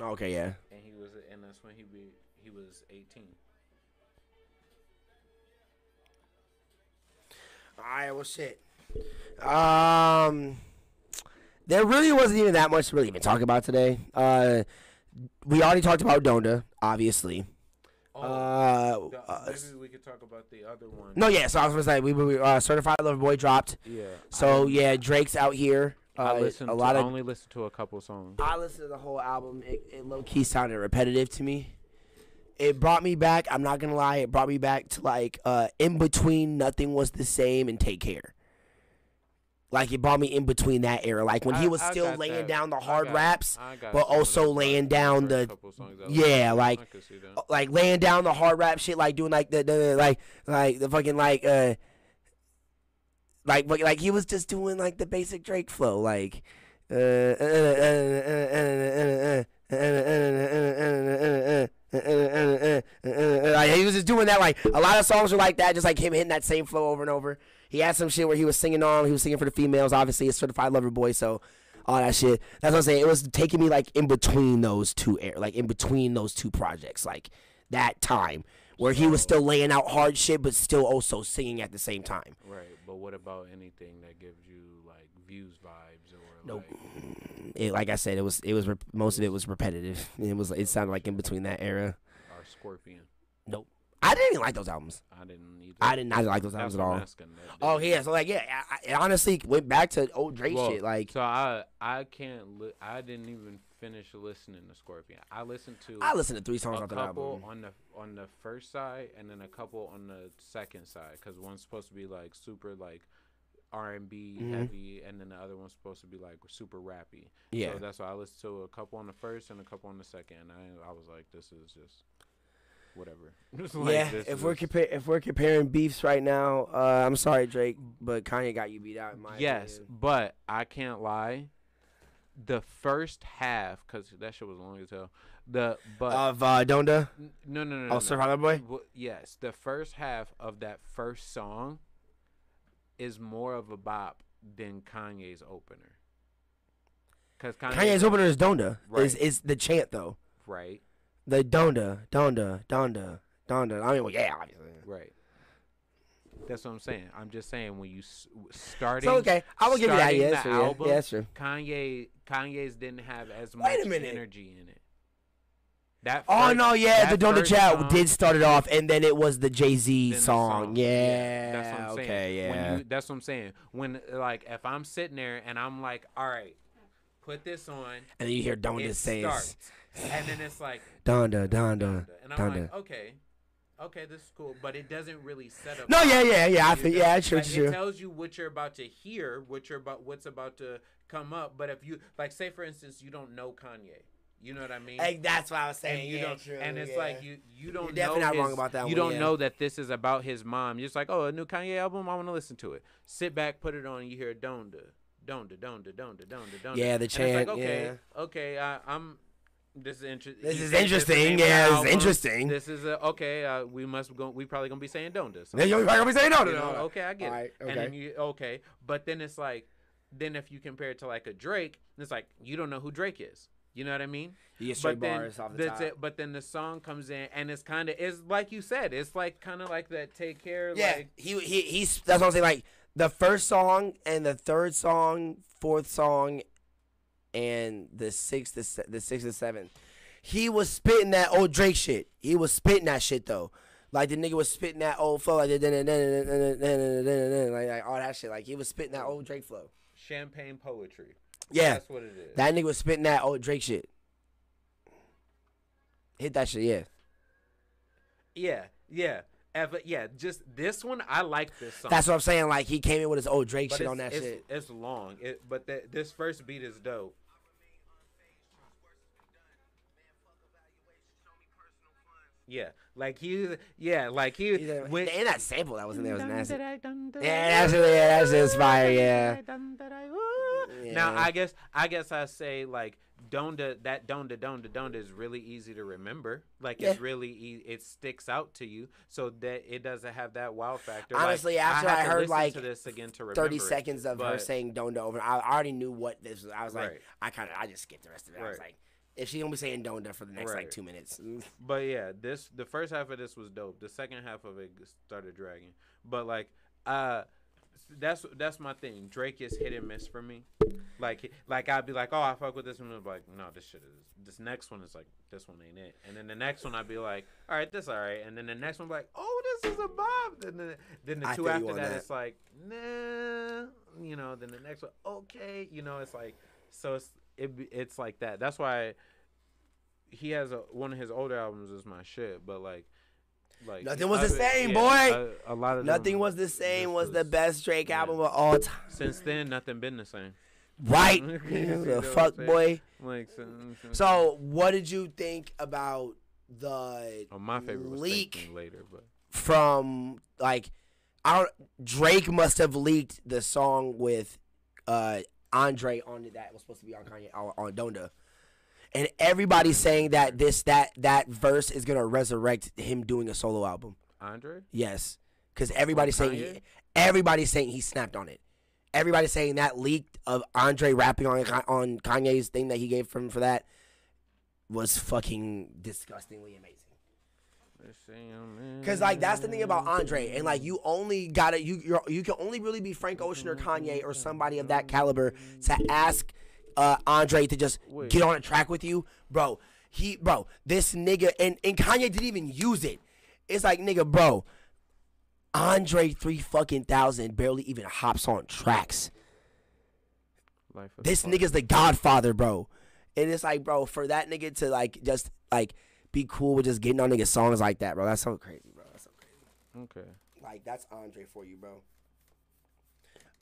Okay, yeah. And he was, and that's when he be, he was 18. All right, well, shit. Um, there really wasn't even that much to really even talk about today. Uh, we already talked about Donda, obviously. Oh, Uh, the- uh, maybe we could talk about the other one. no, yeah. So I was gonna say we, we uh, certified lover boy dropped. Yeah. So I, yeah, Drake's out here. Uh, I listened a lot to, of only listened to a couple songs. I listened to the whole album. It, it low key sounded repetitive to me. It brought me back. I'm not gonna lie. It brought me back to like uh, in between. Nothing was the same and take care. Like it brought me in between that era. Like when he was I still laying that. down the hard got- raps, but also laying down the- yeah, like- I could see that. uh, like laying down the hard rap shit, like doing like the, the like like the fucking like uh like but, like he was just doing like the basic Drake flow, like. He was just doing that. Like a lot of songs are like that, just like him hitting that same flow over and over. He had some shit where he was singing on. He was singing for the females. Obviously, a certified lover boy, so all that shit. That's what I'm saying. It was taking me like in between those two air, like in between those two projects, like that time where he was still laying out hard shit but still also singing at the same time Right, but what about anything that gives you like views vibes or Nope. like it, like i said it was it was rep- most of it was repetitive it was it sounded like in between that era our Scorpion? nope i didn't even like those albums I didn't either. I did not like those That's albums at all. asking, Oh yeah, so like yeah, I, I honestly went back to old Drake Well, shit. Like so I I can't li- I didn't even finish listening to Scorpion. I listened to I listened to three songs off couple album. on the on the first side and then a couple on the second side because one's supposed to be like super like R and B Mhm. heavy and then the other one's supposed to be like super rappy. Yeah, So that's why I listened to a couple on the first and a couple on the second. And I I was like, this is just whatever. Just like, yeah. If we're compar- if we're comparing beefs right now, uh, I'm sorry Drake, but Kanye got you beat out in my yes, opinion. but I can't lie. The first half, cause that shit was long as hell. The but Of uh, Donda. N- No, no, no. no, Oh, no. Survivor Boy. W- Yes, the first half of that first song is more of a bop than Kanye's opener. Cause Kanye Kanye's opener is Donda. Is is the chant though? right, The Donda, Donda, Donda, Donda. I mean, well, yeah, obviously. right. That's what I'm saying. I'm just saying when you s- starting. So okay, I will give you that. Yeah, the that's true. Yeah, album, yeah, that's true. Kanye Kanye's didn't have as Wait much a minute. energy in it. That Oh first- no, yeah, the Don't the Chat did start it off, and then it was the Jay Z the song. Yeah, that's what I'm saying. okay, When yeah. you, that's what I'm saying. When like if I'm sitting there and I'm like, all right, put this on. and then you hear Donda it say, starts, and then it's like Donda, Donda, and I'm Donda. like, okay, okay, this is cool, but it doesn't really set up. No, yeah, yeah, yeah. I think, yeah, true, Like, true. It tells you what you're about to hear, what you're about, what's about to come up. But if you like, say for instance, you don't know Kanye, you know what I mean? Hey, that's what I was saying. and you yeah, don't, true, and it's yeah. like you you don't You're definitely know not wrong about that You one, don't yeah. know that this is about his mom. You're just like, oh, a new Kanye album. I want to listen to it. Sit back, put it on. You hear Donda, Donda, Donda, Donda, Donda, Donda. Yeah, the chant, like, okay, okay, I, I'm. This is interesting. This is interesting, yeah, this is interesting. This is a, okay. Uh, we must go. We probably gonna be saying Donda. So Then you're probably gonna be saying no, no, no. okay, I get Alright, it. And then okay. you okay, but then it's like, then if you compare it to like a Drake, it's like you don't know who Drake is. You know what I mean? Straight but then off the that's top. it. But then the song comes in, and it's kind of it's like you said, it's like kind of like that. Take care, Yeah, like he he he's that's what I'm saying. Like the first song and the third song, fourth song, and the sixth, the, sixth and seventh, he was spitting that old Drake shit. He was spitting that shit though. Like the nigga was spitting that old flow, like like like all that shit. Like he was spitting that old Drake flow. champagne poetry. Yeah, that's what it is. that nigga was spitting that old Drake shit. Hit that shit, yeah. yeah, yeah. Ever, yeah, just this one. I like this song. That's what I'm saying. Like he came in with his old Drake but shit on that it's, shit. It's long, it, but this first beat is dope. Yeah, like he, yeah, like he. He's when- and that sample that was in there was nasty. Yeah, Yeah, that's really, yeah, that's just fire, yeah. Now I guess I guess I say like Donda that Donda Donda Donda is really easy to remember. Like it's really e- it sticks out to you, so that it doesn't have that wow factor. Like, Honestly, after have I heard, like, to this again to remember 30 it, seconds of her saying Donda over. I already knew what this was. I was like, Right. I kind of, I just skipped the rest of it. I was like, if she gonna be saying Donda for the next like two minutes. But yeah, this the first half of this was dope. The second half of it started dragging. But like, uh, that's that's my thing. Drake is hit and miss for me. Like like I'd be like, oh, I fuck with this one. I'm like, no, this shit is. This next one is like, this one ain't it. And then the next one I'd be like, all right, this all right. And then the next one be like, oh, this is a bob. Then the then the I two after that, that. it's like, nah. You know. Then the next one, okay. You know, it's like, so it's it it's like that. That's why he has a one of his older albums is my shit, but like, like Nothing was the other- same, yeah, boy. A, a lot of nothing them- was the same. this Was the best Drake yeah. album of all time. Since then, nothing been the same. Right? The know what I'm fuck boy. Like, so, So, what did you think about the oh, my favorite leak later, but from like I don't Drake must have leaked the song with uh Andre on that was supposed to be on Kanye on, on Donda. And everybody's saying that this that that verse is gonna resurrect him doing a solo album. Andre, Yes, because everybody's saying he, everybody's saying he snapped on it. Everybody's saying that leak of Andre rapping on on Kanye's thing that he gave from for that was fucking disgustingly amazing. Cause like that's the thing about Andre, and like you only gotta you you're, you can only really be Frank Ocean or Kanye or somebody of that caliber to ask uh, Andre to just Wait. get on a track with you, bro. He bro, this nigga and and Kanye didn't even use it. It's like nigga, bro. Andre three fucking thousand barely even hops on tracks. This the nigga's the Godfather, bro. And it's like, bro, for that nigga to like just like be cool with just getting on niggas songs like that, bro. That's so crazy, bro. That's so crazy. Okay. Like that's Andre for you, bro.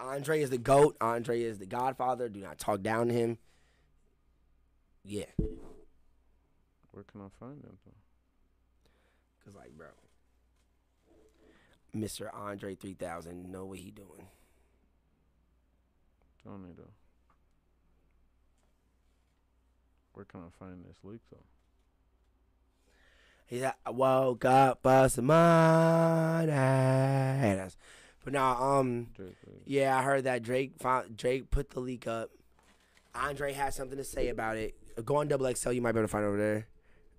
Andre is the goat. Andre is the Godfather. Do not talk down to him. Yeah, Where can I find them? Though? cause like, bro, Mr. Andre three thousand know what he doing. Don't need though. Where can I find this leak though? He's like, I woke up this morning. That's- But now, um, Drake yeah, I heard that Drake found, Drake put the leak up. Andre had something to say about it. Go on Double XL, you might be able to find it over there.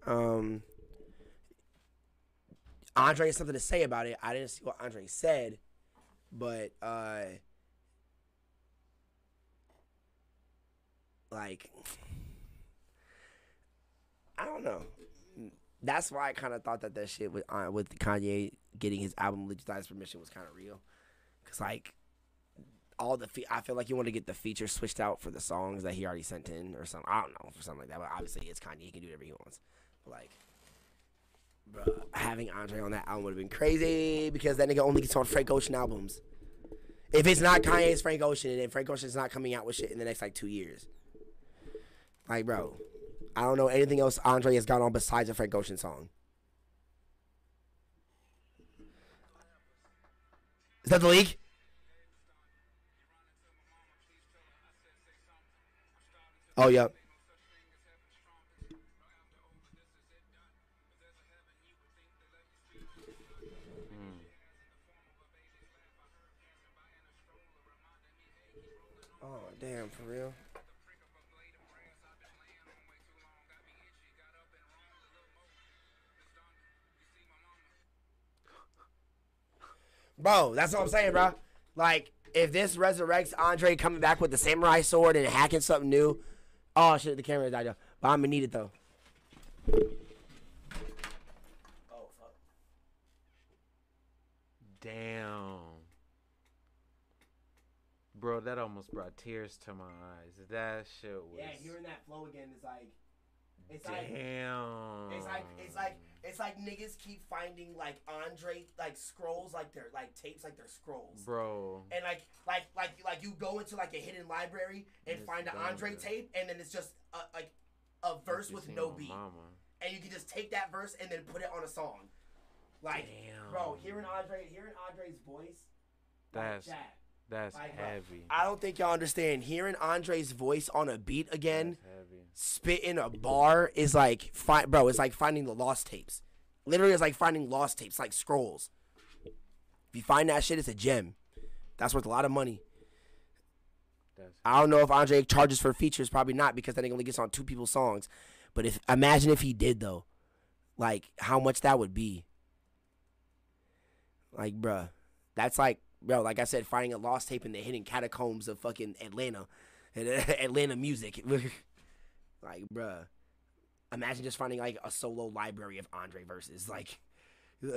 Um, Andre has something to say about it. I didn't see what Andre said, but uh, like, I don't know. That's why I kind of thought that that shit with uh, with Kanye getting his album Legalized Permission was kind of real, cause like all the fe- I feel like you want to get the features switched out for the songs that he already sent in or something. I don't know for something like that. But obviously it's Kanye; he can do whatever he wants. But like, bro, having Andre on that album would have been crazy because that nigga only gets on Frank Ocean albums. If it's not Kanye's Frank Ocean, and Frank Ocean's not coming out with shit in the next like two years, like, bro, I don't know anything else Andre has got on besides a Frank Ocean song. Is that the league? Oh, yep. Hmm. Oh, damn, for real? Bro, that's what I'm saying, bro. Like, if this resurrects Andre coming back with the samurai sword and hacking something new, oh shit, the camera died. Though. But I'm gonna need it though. Oh fuck. Damn. Bro, that almost brought tears to my eyes. That shit was. Yeah, hearing that flow again is like, it's like, it's like, it's like, it's like niggas keep finding like Andre like scrolls, like they're like tapes, like they're scrolls. Bro. And like, like, like, like you go into like a hidden library and It's find an Andre tape, and then it's just a, like a verse with no beat. Mama. and you can just take that verse and then put it on a song. Like, Damn. bro, hearing Andre, hearing Andre's voice, like, That's Jack, that's like, heavy. I don't think y'all understand. Hearing Andre's voice on a beat again, spitting a bar is like, fi- bro, it's like finding the lost tapes. Literally, it's like finding lost tapes, like scrolls. If you find that shit, it's a gem. That's worth a lot of money. That's I don't know if Andre charges for features, probably not, because then he only gets on two people's songs. But if imagine if he did though, like how much that would be. Like, bruh, that's like, bro, like I said, finding a lost tape in the hidden catacombs of fucking Atlanta, Atlanta music. like, bruh, imagine just finding like a solo library of Andre verses, like.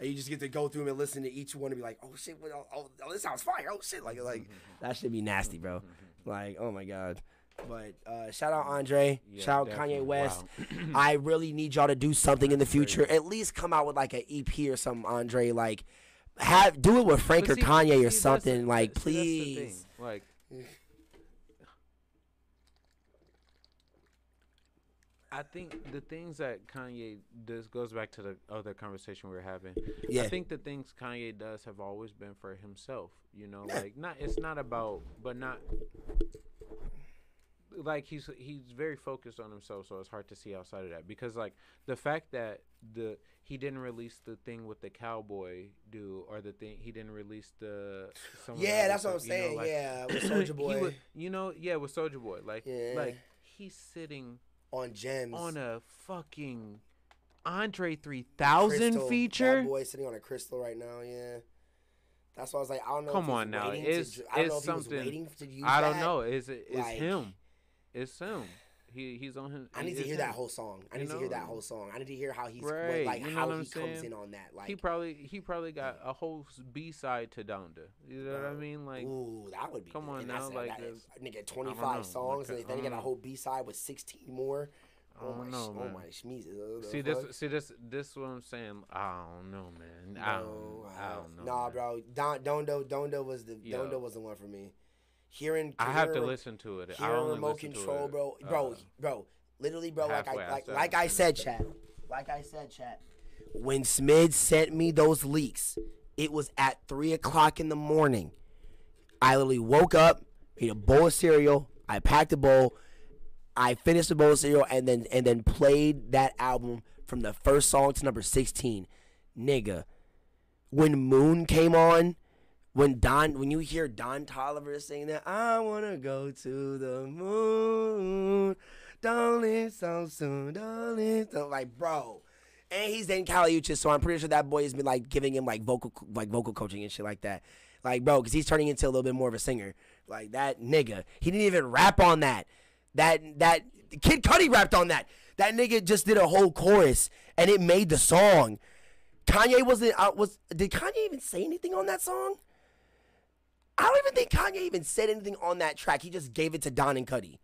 And you just get to go through them and listen to each one and be like, "Oh shit, what, oh, oh, oh, this sounds fire! Oh shit!" Like, like that should be nasty, bro. Like, oh my god. But uh, shout out Andre, Yeah, shout out definitely. Kanye West. Wow. I really need y'all to do something in the future. At least come out with like an EP or something, Andre. Like, have do it with Frank or see- Kanye see, or the- something. Like, see, that's the thing. please. Like, I think the things that Kanye does goes back to the other conversation we were having. Yeah. I think the things Kanye does have always been for himself. You know, Yeah. like not it's not about, but not like he's he's very focused on himself, so it's hard to see outside of that. Because like the fact that the he didn't release the thing with the cowboy dude, or the thing he didn't release the some Yeah, that's what I'm you know, saying. like- yeah, with Soulja Boy would- you know, yeah, with Soulja Boy, like, Yeah. like he's sitting on gems on a fucking Andre three thousand Crystal, feature. That boy sitting on a crystal right now. Yeah. That's why I was like, I don't know. Come if on now, it's- to, I don't know it's if he was something- waiting to use I don't that. know. Is? It's like- him. It's him. He he's on his. I need to hear him. that whole song. I You need to hear that whole song. I need to hear how he's Right, like you know how he I'm comes saying? in on that. Like, he probably he probably got a whole B side to Donda. You know what I mean? Like, ooh, that would be. come on now, like, that, there's- nigga, know, 25 songs, like, and then he got a whole B side with 16 more. Oh my, know, sh- oh my schmeezes. uh, see the this, fuck? see this, this is what I'm saying. I don't know, man. I don't, No, I don't know. Nah, man. bro. Don, Dondo, Dondo was the. Dondo was the one for me. Hearing, I have to listen to it. I Hearing only remote listen to control, it, bro, bro, uh, bro. Literally, bro. Like I, like, like I said, chat. Like I said, chat. When Smid sent me those leaks, it was at three o'clock in the morning. I literally woke up, made a bowl of cereal. I packed a bowl. I finished the bowl of cereal and then and then played that album from the first song to number sixteen. Nigga, when Moon came on, when Don, when you hear Don Toliver sing that, I wanna go to the moon, don't leave so soon, don't leave so like, bro. And he's in Caliuchis, so I'm pretty sure that boy has been like giving him like vocal, like vocal coaching and shit like that. Like, bro, because he's turning into a little bit more of a singer. Like that nigga, he didn't even rap on that. That that Kid Cudi rapped on that. That nigga just did a whole chorus and it made the song. Kanye wasn't. Uh, was did Kanye even say anything on that song? I don't even think Kanye even said anything on that track. He just gave it to Don and Cudi.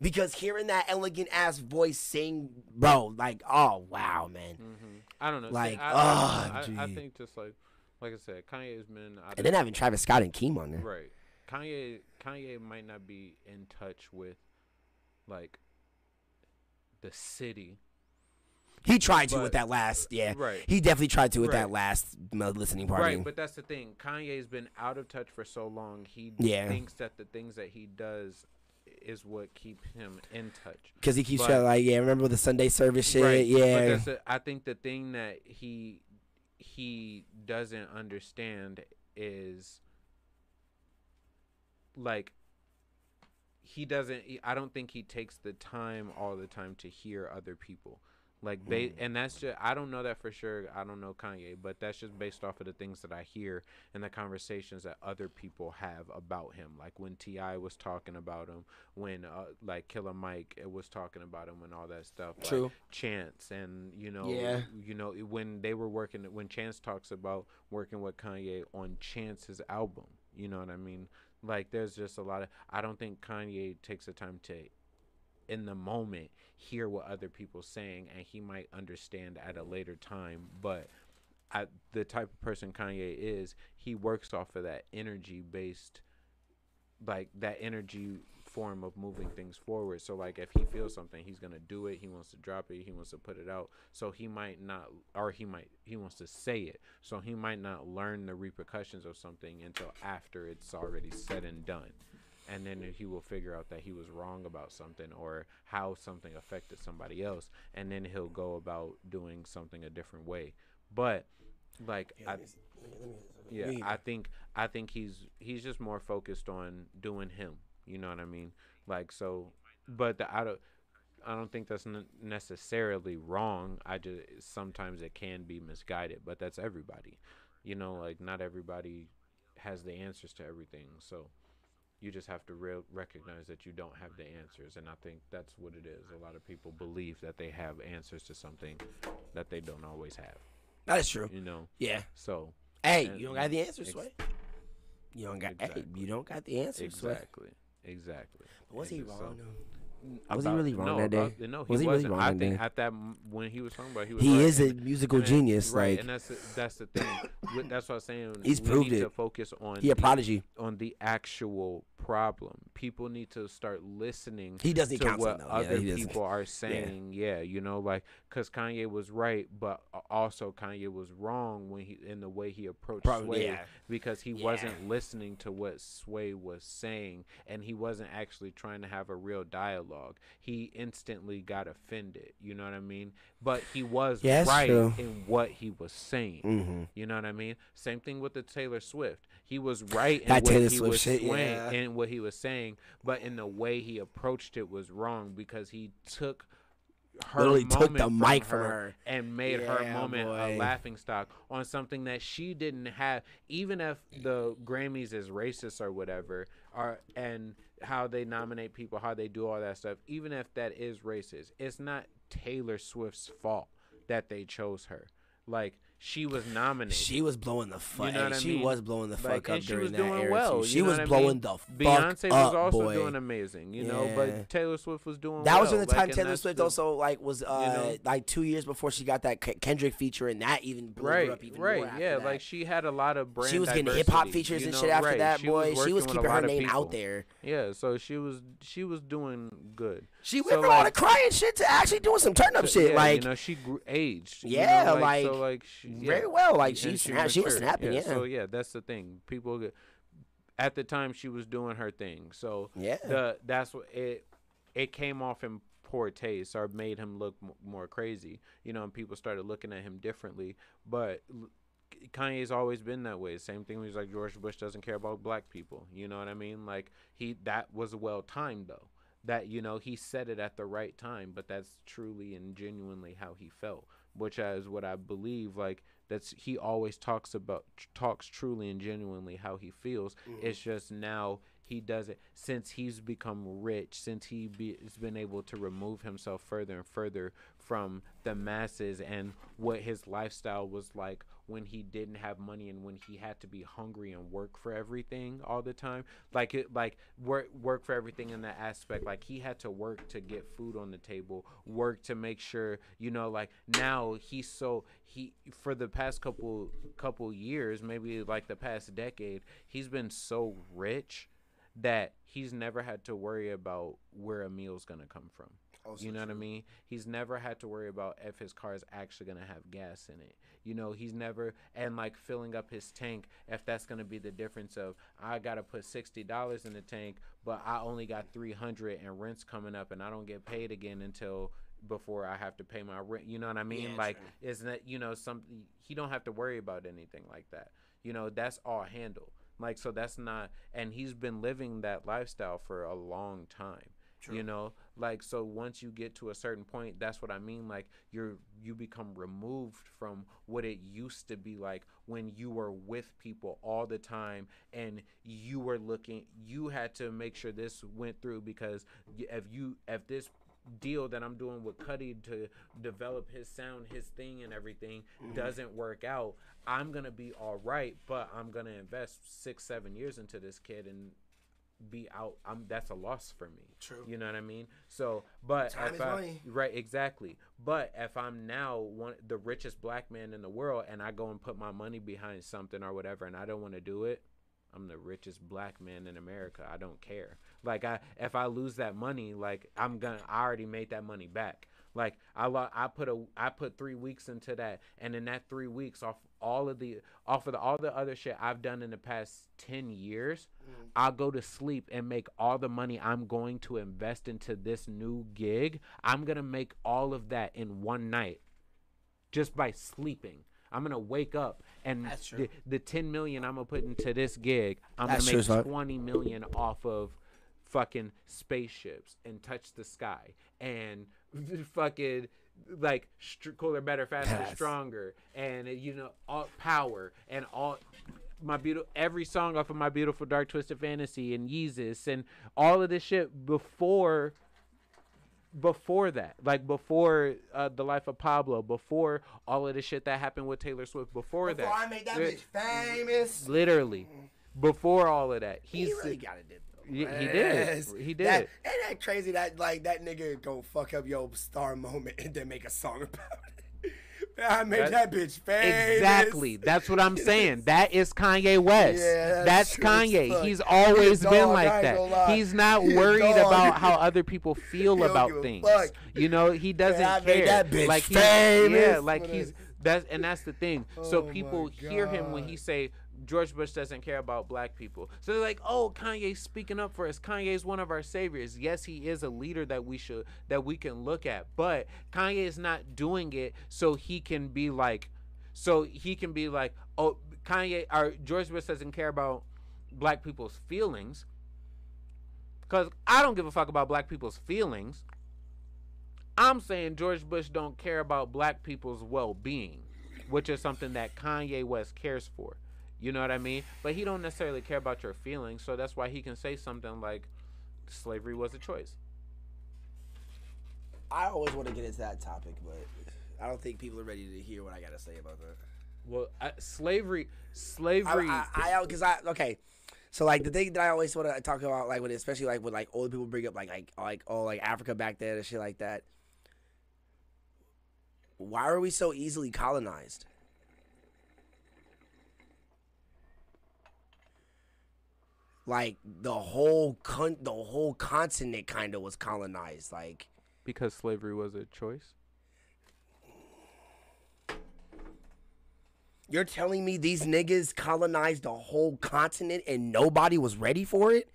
Because hearing that elegant ass voice sing, bro, like, oh wow, man. hmm I don't know. Like, I, I, ah, I, I think just like, like I said, Kanye has been And then having Travis Scott and Keem on there. Right. Kanye Kanye might not be in touch with like the city. He tried to But- with that last, yeah. Right. He definitely tried to with that last listening party. Right, but that's the thing. Kanye's been out of touch for so long. He Yeah. thinks that the things that he does is what keep him in touch. Because he keeps trying like, yeah, remember the Sunday service shit? Right. But Yeah. that's the- I think the thing that he he doesn't understand is like he doesn't I don't think he takes the time all the time to hear other people. Like ba- Mm. and that's just I don't know that for sure. I don't know Kanye, but that's just based off of the things that I hear and the conversations that other people have about him. Like when T.I. was talking about him, when uh, like Killer Mike uh, was talking about him and all that stuff. like, True. Chance and you know Yeah. you know when they were working when Chance talks about working with Kanye on Chance's album. You know what I mean? Like there's just a lot of I don't think Kanye takes the time to in the moment hear what other people saying and he might understand at a later time but I, the type of person Kanye is he works off of that energy based like that energy form of moving things forward. So like if he feels something he's gonna do it he wants to drop it he wants to put it out. So he might not or he might he wants to say it. So he might not learn the repercussions of something until after it's already said and done and then he will figure out that he was wrong about something or how something affected somebody else and then he'll go about doing something a different way. But like I, yeah i think i think he's he's just more focused on doing him you know what i mean? Like so but the i don't i don't think that's necessarily wrong. I just sometimes it can be misguided but that's everybody. You know like not everybody has the answers to everything so you just have to real recognize that you don't have the answers and i think that's what it is a lot of people believe that they have answers to something that they don't always have that is true. you know Yeah. so Hey, And- you don't got the answers, ex- Sway. You don't got. Hey, you don't got the answers, Sway. exactly exactly But was he wrong? so- though? Was he really wrong no, that uh, day? about- no, he Was he really wasn't. wrong I that think day? at that when he was talking about, he was. He right. is a musical and- genius. right? Like and that's the- that's the thing. With- that's what I'm saying. He's we proved need it. to focus on he a the, prodigy. on the actual problem. People need to start listening He does need to what though. Yeah, other he does. people are saying. Yeah. you know, like because Kanye was right, but also Kanye was wrong when he in the way he approached Pro- Sway yeah. because he Yeah. wasn't listening to what Sway was saying and he wasn't actually trying to have a real dialogue. He instantly got offended. You know what I mean? But he was right true. in what he was saying. Mm-hmm. You know what I mean? Same thing with the Taylor Swift. He was right in That what Taylor he Swift was shit, swaying yeah. in what he was saying, but in the way he approached it was wrong because he took her Literally took the mic from her. and made her Yeah, moment a boy. laughing stock on something that she didn't have even if the Grammys is racist or whatever or and how they nominate people how they do all that stuff even if that is racist it's not Taylor Swift's fault that they chose her like she was nominated She was blowing the fuck. You know she mean? was blowing the fuck like, up she during was that doing era well. She was blowing mean? the fuck Beyonce was also boy. doing amazing, you know. But Taylor Swift was doing. That was well, during the time and Taylor Swift the- also like was uh know? like two years before she got that K- Kendrick feature, and that even blew her Right, up even right, more. after yeah. that. Like she had a lot of brand. she was getting hip hop features you and shit after right. that, She boy. Was she was with a keeping her name people. out there. Yeah, so she was she was doing good. She went So, from all the crying shit to actually doing some turn up So, shit. yeah, like you know, she grew, aged. you Yeah, know, like, so, like she, very well. Like she she she was snapping. Yeah, So yeah, that's the thing. People get, at the time she was doing her thing. So yeah. the that's what it it came off in poor taste or made him look m- more crazy. You know, and people started looking at him differently. But Kanye's always been that way. Same thing. He's like George Bush doesn't care about black people. You know what I mean? Like he that was well timed though. That you know he said it at the right time, but that's truly and genuinely how he felt, which is what I believe. Like that's he always talks about talks truly and genuinely how he feels. Mm-hmm. It's just now he does it since he's become rich, since he be, has been able to remove himself further and further from the masses and what his lifestyle was like when he didn't have money and when he had to be hungry and work for everything all the time. Like it like work work for everything in that aspect. Like he had to work to get food on the table work to make sure you know like now he's so he for the past couple couple years maybe like the past decade he's been so rich that he's never had to worry about where a meal's gonna come from Also you know what I mean? He's never had to worry about if his car is actually gonna have gas in it. You know, he's never and like filling up his tank if that's gonna be the difference of I gotta put sixty dollars in the tank, but I only got three hundred and rent's coming up and I don't get paid again until before I have to pay my rent. You know what I mean? Yeah, like true. isn't it you know something he don't have to worry about anything like that. You know, that's all handled. Like so that's not and he's been living that lifestyle for a long time True. you know like so once you get to a certain point that's what i mean like you're you become removed from what it used to be like when you were with people all the time and you were looking you had to make sure this went through because if you if this deal that i'm doing with Cudi to develop his sound his thing and everything mm-hmm. doesn't work out i'm gonna be all right but i'm gonna invest six seven years into this kid and be out i'm that's a loss for me. True. you know what i mean? So but Time if is I, money. right exactly. But if i'm now one the richest black man in the world and i go and put my money behind something or whatever and i don't want to do it i'm the richest black man in america. I don't care. Like i if i lose that money like i'm gonna i already made that money back. Like I lo- I put a I put three weeks into that, and in that three weeks, off all of the off of the, all the other shit I've done in the past ten years, mm. I'll go to sleep and make all the money I'm going to invest into this new gig. I'm gonna make all of that in one night, just by sleeping. I'm gonna wake up and That's true. the, the ten million I'm gonna put into this gig, I'm That's gonna make son. twenty million off of fucking spaceships and touch the sky and fucking like str- cooler, better, faster, That's- stronger, and you know all power and all my beautiful every song off of my beautiful dark twisted fantasy and Yeezus and all of this shit before before that like before uh, the life of pablo before all of the shit that happened with taylor swift before, that Before that I made that bitch famous. literally before all of that he's he really got it. He- he did. He did. That, ain't that crazy? That like that nigga go fuck up your star moment and then make a song about it. I made That- that, bitch famous. Exactly. That's what I'm saying. That is Kanye West. Yeah, that's that's Kanye. He's He always dog, been like that. He's not He worried about how other people feel about things. You know, he doesn't I care. that bitch like he's, famous. yeah, like he's that's and that's the thing. so Oh people hear him when he say George Bush doesn't care about black people. So they're like, "Oh, Kanye's speaking up for us. Kanye's one of our saviors. Yes, he is a leader that we should that we can look at. But Kanye is not doing it so he can be like so he can be like, "Oh, Kanye or George Bush doesn't care about black people's feelings." Cuz I don't give a fuck about black people's feelings. I'm saying George Bush don't care about black people's well-being, which is something that Kanye West cares for. You know what I mean? But he don't necessarily care about your feelings, so that's why he can say something like slavery was a choice. I always want to get into that topic, but I don't think people are ready to hear what I gotta say about that. Well, I, slavery slavery I, I, I, cause I, okay. So like the thing that I always want to talk about, like when especially like when like old people bring up like like oh, like oh like Africa back then and shit like that. Why are we so easily colonized? Like the whole con- the whole continent kind of was colonized. Like because slavery was a choice. you're telling me these niggas colonized the whole continent and nobody was ready for it,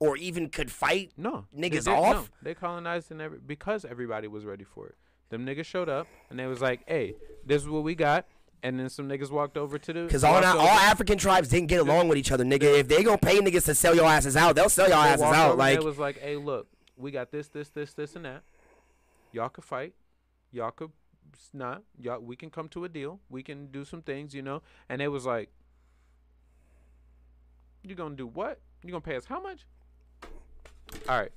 or even could fight? No, Niggas they, did- off? No, they colonized and every because everybody was ready for it. Them niggas showed up and they was like, "Hey, this is what we got." And then some niggas walked over to the Because all, not, all African tribes didn't get along with each other, nigga. If they gonna pay niggas to sell your asses out, they'll sell your they asses out. Like, they was like, "Hey, look, we got this, this, this, this, and that. Y'all could fight. Y'all could not. y'all, we can come to a deal. We can do some things, you know. And it was like, you gonna do what? You gonna pay us how much? All right.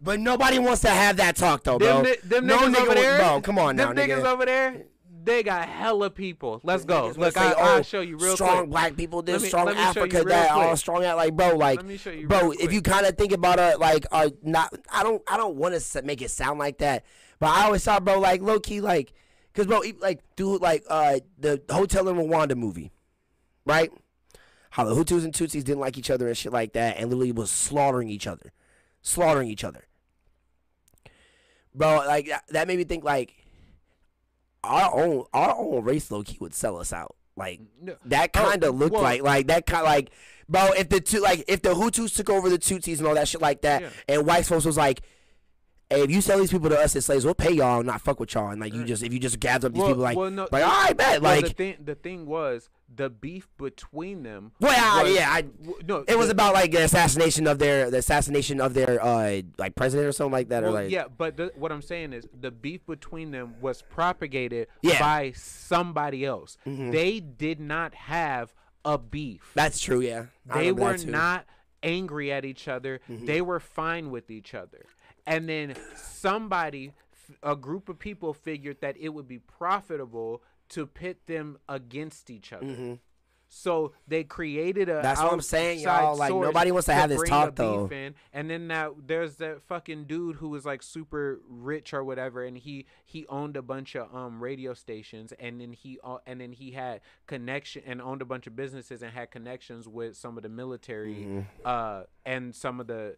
But nobody wants to have that talk though, bro. Them, them no niggas nigga over there, bro, come on now, them niggas nigga. over there, they got hella people. Let's go. Look, I, say, I'll oh, show you real strong quick. black people, this me- strong let me show you Africa, that all quick. strong out like bro, like Let me show you bro. If you kind of think about it, like uh, not, I don't, I don't want to make it sound like that, but I always thought, bro, like low key, like, cause bro, like, dude, like, uh, the Hotel in Rwanda movie, right? How the Hutus and Tutsis didn't like each other and shit like that, and literally was slaughtering each other, slaughtering each other. Bro, like that, that made me think like our own our own race low key would sell us out. Like mm, No. that Oh, kind of looked well- like like that kind like bro if the two like if the Hutus took over the Tutsis and all that shit like that Yeah. and white folks was like hey if you sell these people to us as slaves we'll pay y'all and not fuck with y'all and like you just if you just gather up these Well- people like well, no, like the- all right bet Well, like the thing, the thing was the beef between them. well yeah, was- yeah I no, it was about like the assassination of their the assassination of their uh like president or something like that or like yeah, but the, what I'm saying is the beef between them was propagated Yeah. by somebody else. Mhm. They did not have a beef. that's true yeah I they were. Mm-hmm. not angry at each other. They were fine with each other. And then somebody, a group of people figured that it would be profitable to pit them against each other. Mhm. So they created a. That's what I'm saying, y'all. Like, nobody wants to have this talk, though. in. And then that there's that fucking dude who was like super rich or whatever, and he he owned a bunch of um radio stations, and then he uh, and then he had connection and owned a bunch of businesses and had connections with some of the military Mm-hmm. uh and some of the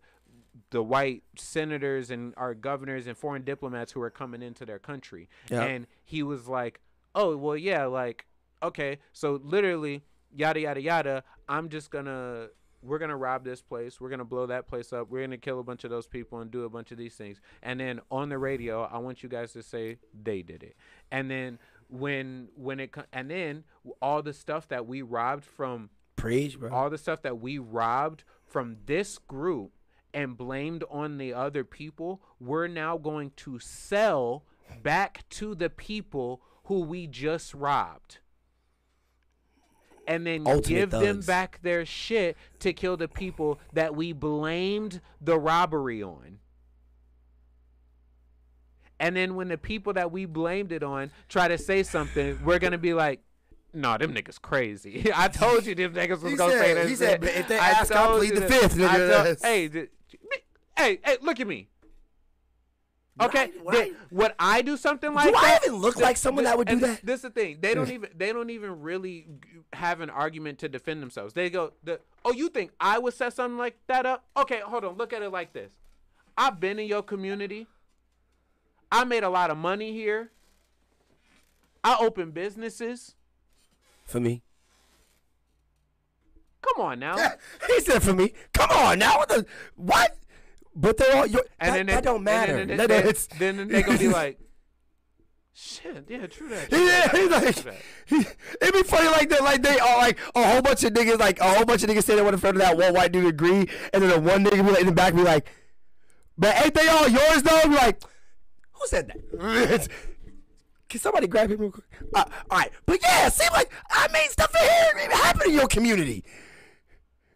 the white senators and our governors and foreign diplomats who are coming into their country. Yeah. And he was like, "Oh, well, yeah, like, okay, so literally, yada yada yada. I'm just gonna." We're gonna rob this place. We're gonna blow that place up. We're gonna kill a bunch of those people and do a bunch of these things. And then on the radio, I want you guys to say they did it. And then when when it and then all the stuff that we robbed from preach bro all the stuff that we robbed from this group and blamed on the other people, we're now going to sell back to the people who we just robbed. And then Ultimate give them back their shit to kill the people that we blamed the robbery on. And then when the people that we blamed it on try to say something, we're gonna be like, "No, them niggas crazy." I told you them niggas was He gonna say that. he said, if they I ask, I'll plead the fifth, I nigga." told- hey, hey, hey, look at me. Okay, Would I- would I do something like do I even look Th- like someone th- that would do that? This is the thing. They don't even they don't even really have an argument to defend themselves. They go, the, "Oh, you think I would set something like that up?" Okay, hold on. Look at it like this. I've been in your community. I made a lot of money here. I opened businesses. for me Come on now. he said for me come on now what the what but they're all your And that, then that don't and matter then, That- they, that's- then they gonna be like, "Shit, yeah, true that." true Yeah, that, he's like, that." he, it'd be funny like that, like they all like a whole bunch of niggas, like a whole bunch of niggas say they want in front of that one white dude agree, and then the one nigga be like in the back be like, but ain't they all yours though? Be like, who said that? Can somebody grab him real quick? Uh, all right, but yeah, seem like I made stuff in here even happen in your community.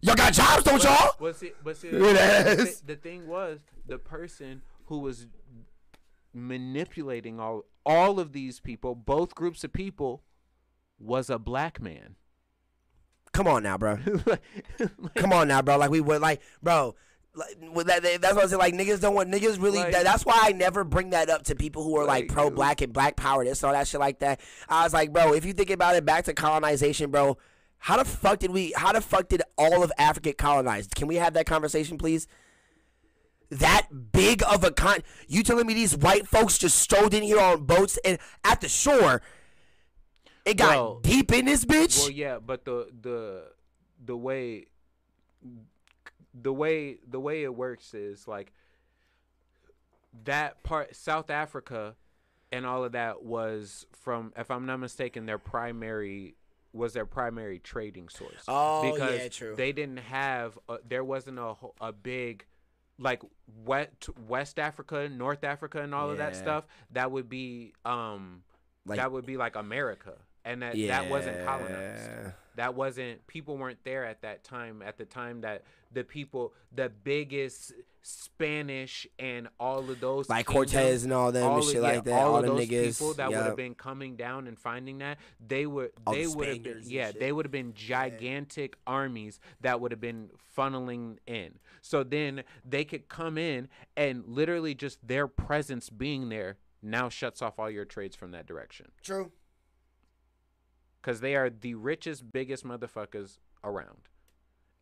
Y'all got jobs, don't y'all? But see, but see, It the, is. the thing was the person who was manipulating all all of these people, both groups of people, was a black man. Come on now, bro. Like- Come on now, bro. Like we were like, bro. Like, that, that's what I said. Like niggas don't want niggas really. Like- that, that's why I never bring that up to people who are like, Like, pro black and black power, this all that shit like that. I was like, bro, if you think about it, back to colonization, bro. How the fuck did we? How the fuck did all of Africa get colonized? Can we have that conversation, please? That big of a con? You telling me these white folks just strolled in here on boats and at the shore? It got Well- deep in this bitch. Well, yeah, but the the the way the way the way it works is like that part South Africa and all of that was from if I'm not mistaken their primary was their primary trading source. Oh, because yeah, true. They didn't have a, there wasn't a a big like west West Africa, North Africa and all of that stuff that would be um like that would be like America, and that that wasn't colonized. That wasn't people weren't there at that time. At the time that the people, the biggest Spanish and all of those like kingdoms- Cortez and all them all and of- shit yeah, like that. All, All, of those niggas. people that would have been coming down and finding that they would All they the would have been yeah they would have been gigantic armies that would have been funneling in. So then they could come in and literally just their presence being there now shuts off all your trades from that direction True. because they are the richest, biggest motherfuckers around,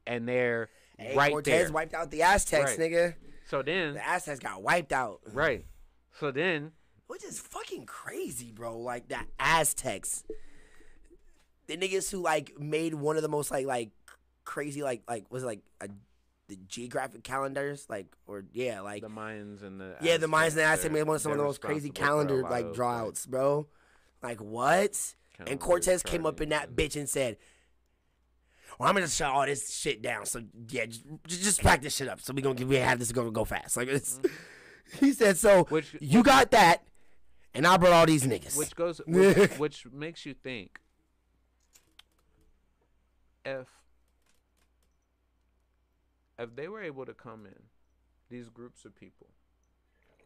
and they're Hey, right Cortez there. wiped out the Aztecs, Right. nigga. So then, The Aztecs got wiped out. right. So then, Which is fucking crazy, bro. Like the Aztecs. The niggas who like made one of the most like like crazy like like was it like a, the geographic calendars like or yeah like the Mayans and the yeah the Mayans and the Aztecs made one of some of the most crazy responsible for a calendar like of, drawouts, bro. Like what? And Cortez came up in that bitch and said, "Well, I'm gonna shut all this shit down. So yeah, just, just pack this shit up. So we gonna we have this go go fast. Like it's." Mm-hmm. He said, "So Which- you got that, and I brought all these niggas." which goes which, which makes you think if if they were able to come in these groups of people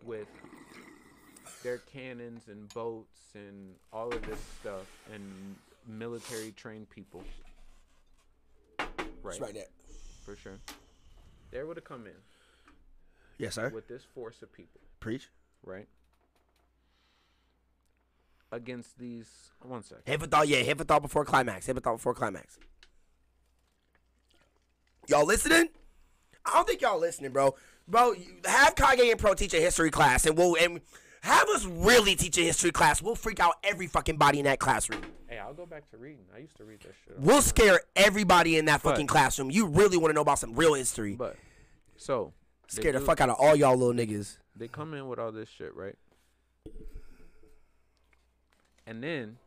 with their cannons and boats and all of this stuff and military trained people right, right there. for sure they were to come in Yes, sir. with this force of people Preach. right against these one second Hit for thought. Yeah, hit for thought before climax. Hit for thought before climax. Y'all listening? I don't think y'all listening, bro. Bro, you- have Kage and Pro teach a history class, and we'll and have us really teach a history class. We'll freak out every fucking body in that classroom. Hey, I'll go back to reading. I used to read this shit. We'll scare everybody in that But- fucking classroom. You really want to know about some real history? But so they Scare the do- fuck out of all y'all little niggas. They come in with all this shit, right? And then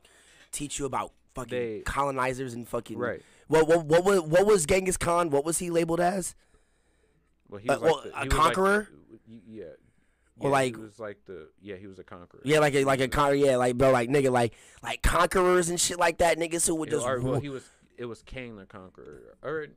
Teach you about fucking They- colonizers and fucking Right. What what what was what was Genghis Khan? What was he labeled as? well, he Uh, was like well, the, a he was like- conqueror? y- yeah. Or like- he was like the yeah he was a conqueror. Yeah, like a, like a was con- yeah, like bro, like nigga, like like conquerors and shit like that, niggas who would just or, well, he was it was King the Conqueror or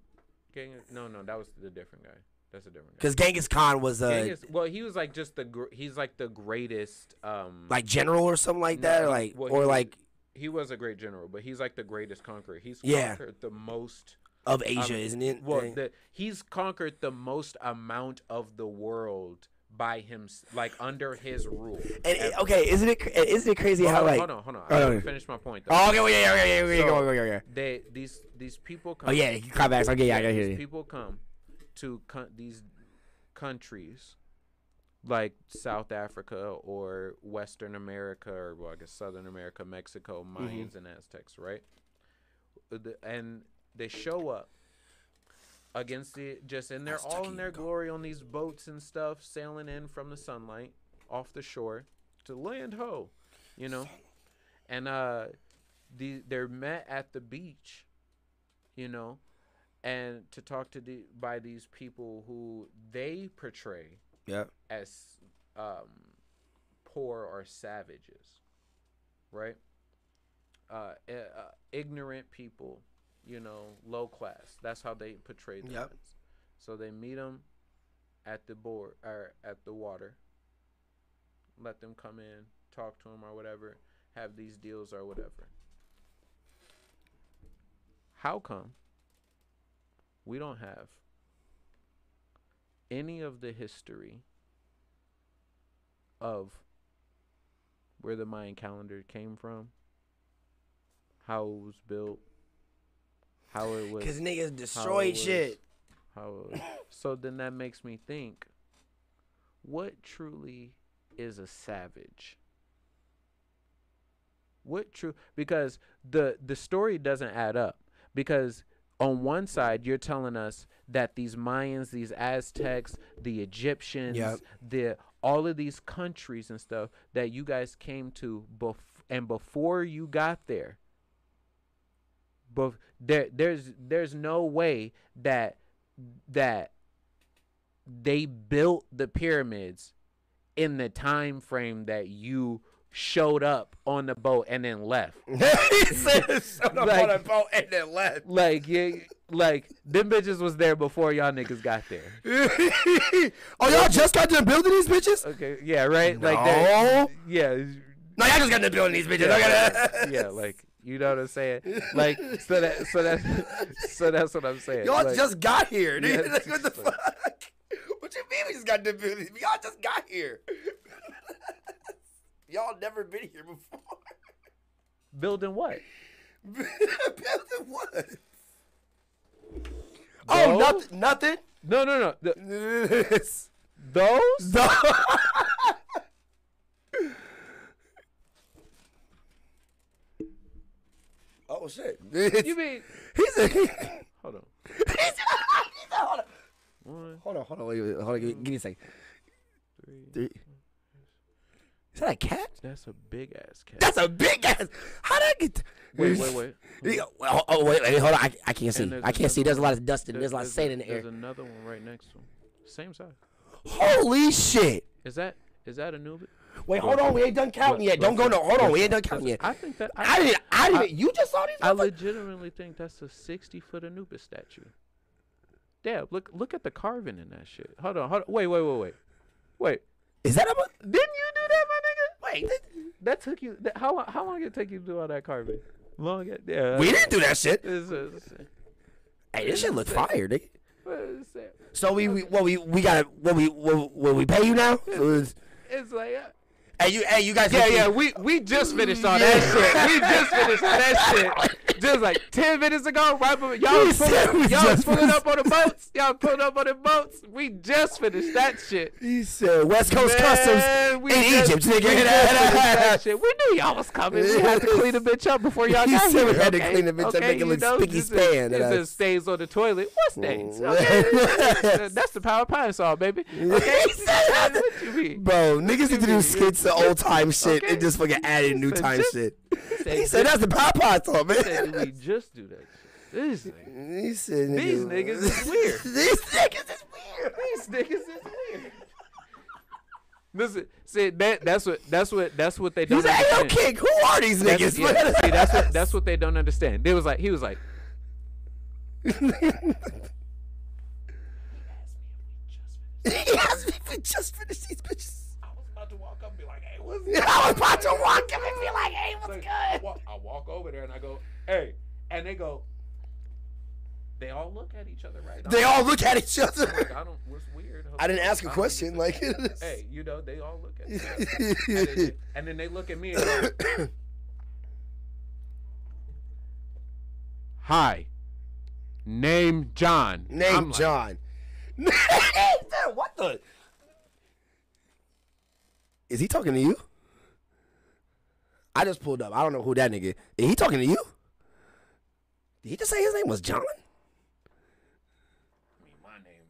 King no no that was the different guy. That's a different guy. because Genghis Khan was uh Genghis, well, he was like just the gr- he's like the greatest um like general or something like No, that, or like well, or he- like he was a great general, but he's like the greatest conqueror. He's Yeah. conquered the most of Asia, um, isn't it? Well, Yeah. the, he's conquered the most amount of the world by him, like under his rule. and it- okay, isn't it isn't it crazy Well, how hold, on, like hold on, hold on. Oh, I no. finish my point. Though. oh okay, well, yeah, yeah, yeah, yeah, yeah, So- go, go, go. They these these people come. Oh yeah, climax. Okay, yeah, I gotta hear you. people come to co- these countries like South Africa or Western America or well, I guess Southern America, Mexico, Mm-hmm. Mayans and Aztecs, right? And they show up against it just in their all in their glory on these boats and stuff, sailing in from the sunlight off the shore to land ho, you know, and uh, the they're met at the beach, you know, and to talk to the by these people who they portray Yeah, as um, poor or savages, right? Uh, uh, ignorant people, you know, low class. That's how they portray them. Yep. So they meet them at the board or at the water. Let them come in, talk to them or whatever, have these deals or whatever. How come we don't have any of the history of where the Mayan calendar came from, how it was built, how it was, because niggas destroyed was- shit. how it was. so then that makes me think, what truly is a savage? What true because the the story doesn't add up because on one side you're telling us that these Mayans, these Aztecs, the Egyptians, Yep. the all of these countries and stuff that you guys came to bef- and before you got there but there there's there's no way that that they built the pyramids in the time frame that you showed up on the boat and then left. he said showed up Like- on a boat and then left. Like yeah, like them bitches was there before y'all niggas got there. oh, y'all just got done building these bitches? Okay, yeah, right. Like that. No. Yeah, No, y'all just got done building these bitches. That. yeah, like you know what I'm saying. Like so that so that so that's what I'm saying. Y'all Like, just got here, dude. Yeah, like, what the fuck? What you mean we just got building these? Y'all just got here. y'all never been here before. building what? building what? Oh, No? nothing. Nothing. No, no, no. The, This- those? Oh shit! You mean? He's a. He's Hold on. a, he's a hold on. One, Hold on, hold on, wait, wait, hold on, give me, give me a second. three. Three. Is that a cat? That's a big ass cat. That's a big ass. How did I get? wait, wait, wait. Yeah, Oh, oh, wait, wait, hold on. I, I can't see. I can't see. There's a lot of dust and there's a lot of sand in the air. There's another one right next to him. Same size. Holy shit! Is that is that a Nubit? Wait, hold on. We ain't done counting yet. Don't go no. Hold on. We ain't done counting yet. I think that I didn't. I didn't. You just saw these. I legitimately think that's a 60 foot Anubis statue. Dad, look look at the carving in that shit. Hold on, hold on. Wait, wait, wait, wait. Wait. Is that a? Didn't you do that, my nigga? Wait. that- took you that, how long how long did it take you to do all that carving? Long yeah. We didn't do that shit. It's, it's, Hey, this shit look fire, nigga. So we, we what we we got what we what, what we pay you now? So it's- it's like uh, hey you hey you guys. Yeah, yeah, we we just finished all that shit. We just finished that shit. Just like ten minutes ago, right? But y'all was pulling, we y'all was pulling up on the boats. Y'all pulling up on the boats. We just finished that shit. He said West Coast Man, Customs we in just- Egypt, we nigga. just that shit. We knew y'all was coming. We had to clean the bitch up before y'all He got said here. we had to clean the bitch up, okay, make it look just span, Just and stains on the toilet. What stains? Mm. Okay, that's the power of Pine-Sol, baby. Okay, He said- what you mean? Bro, niggas need to do skits of old time shit Okay. and just fucking add in new time shit. Said He said that's the pop pot song, Said, man. we just do that shit. This nigga. He said These niggas is weird. These niggas is weird. These niggas is weird. Listen, see that that's what that's what that's what they don't He's like, yo, understand. King, who are these That's, niggas? yeah, see, that's what that's what they don't understand. They was like he was like he asked me if we just finished these bitches. Up and be like, hey, what's I was about to walk up and be like, hey, what's Like, good? I walk, I walk over there and I go, hey, and they go. They all look at each other, right? Now. They all look at each Like, other. I don't. What's weird? I didn't ask a question. Like, Hey, you know, they all look at each other. and, then they, and then they look at me and go, "Hi, name John." name I'm like, John. what the? Is he talking to you? I just pulled up. I don't know who that nigga. Is he talking to you? Did he just say his name was John? I mean, my name,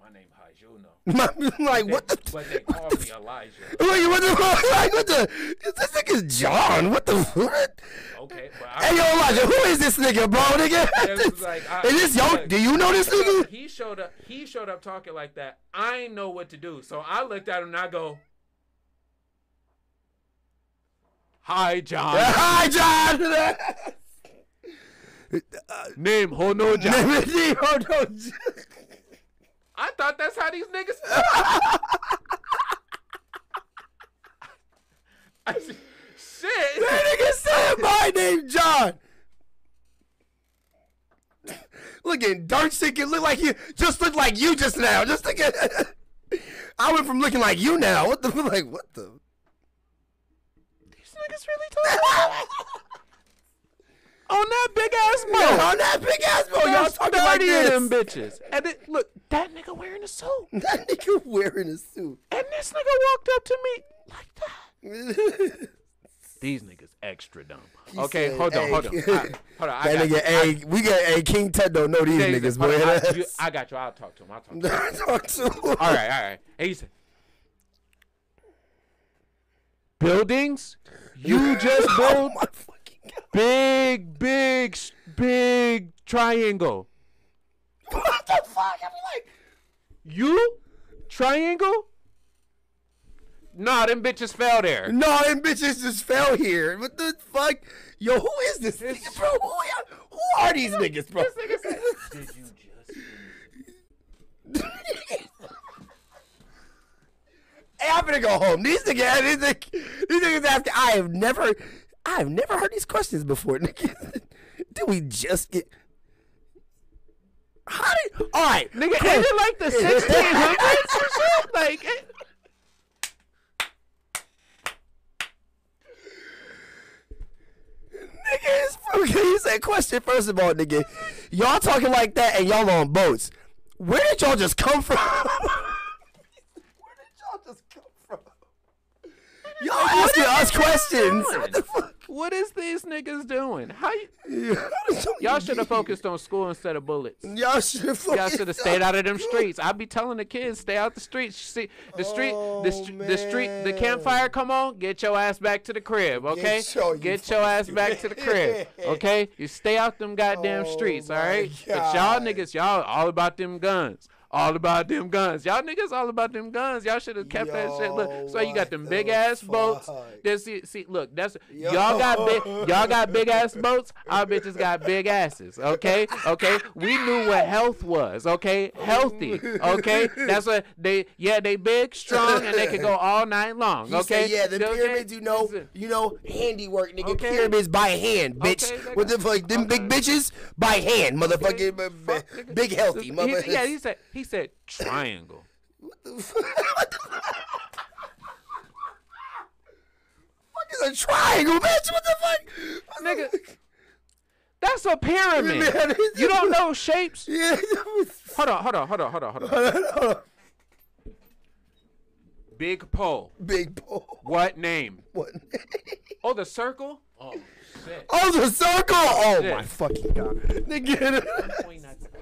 my name Hajuno. like what the? But they call me Elijah. Wait, what the? Like what the? This nigga's John. What the? What? Okay, but I, Hey yo, Elijah, who is this nigga, bro? Nigga, was like, I- is this yo? Do you know this nigga? He showed up. He showed up talking like that. I ain't know what to do, so I looked at him and I go, "Hi, John. Hi, John. Name Hono John." oh no. I thought that's how these niggas. I Shit. That nigga said my name, John. Looking dark skin, look like you. Just look like you just now. Just look at. I went from looking like you now. What the? Like what the? Niggas really talking on that big ass boat. on that big ass boat, y'all talking 30 this. them bitches. And it, look, that nigga wearing a suit. That nigga wearing a suit. And this nigga walked up to me like that. These niggas extra dumb. okay, said, hold on, "Hey." hold on. I, hold on. I that got nigga, you. hey, we got, hey, King Tut don't know these niggas, boy. I, you- I got you. I'll talk to him. I'll talk to him. Talk to him. all right, all right. And he said, buildings? You just Oh built my fucking god. big, big, big triangle. What the fuck? I be like, You? Triangle? Nah, them bitches fell there. No, them bitches just fell here. What the fuck? Yo, who is this nigga, bro? Who, are- who are these niggas, bro? This nigga said, Did you just? I'm gonna go home. These niggas, these niggas, these niggas asking. I have never, I have never heard these questions before. Nigga, did we just get? How did? All right, Nigga, is it like the 1600s or shit? Like, it, Nigga, it's he said question first of all, nigga. Y'all talking like that and y'all on boats. Where did y'all just come from? Where did y'all just come from? Y'all asking us questions. What the fuck? what is these niggas doing? How you, Y'all y'all should have focused on school instead of bullets. Y'all should have. Y'all should have stayed out of them streets. I be telling the kids, stay out the streets. See, the street, the, oh, str- the street, the man. campfire. Come on, get your ass back to the crib, okay? Get your- you Get your ass back to the crib, okay? You stay out them goddamn Oh streets, all my right? But y'all God. niggas, y'all all about them guns. All about them guns. Y'all niggas all about them guns. Y'all should have kept that shit. Look, so you got them the big ass boats. fuck? Then see, see, look, that's Yo. y'all got big, y'all got big ass boats. Our bitches got big asses. Okay, okay. We knew what health was. Okay, healthy. Okay, that's what they. Yeah, they big, strong, and they can go all night long. He Okay, said, yeah, the Okay? pyramids, you know, you know, handiwork, nigga. Okay. Pyramids by hand, bitch. Okay. What the fuck? Them big bitches by hand, motherfucking Okay, fuck, big healthy, He- mother. Yeah, he said. He said triangle. what the fuck? what the fuck? Fuck is a triangle, bitch? What the fuck? What the Nigga. fuck? That's a pyramid. Man, You don't know shapes. Yeah. Hold on, hold on, hold on, hold on, hold on. Hold on. Big pole. Big pole. What name? What? name? Oh, the circle. Oh shit. Oh, the circle! Oh Shit. my fucking god! Nigga,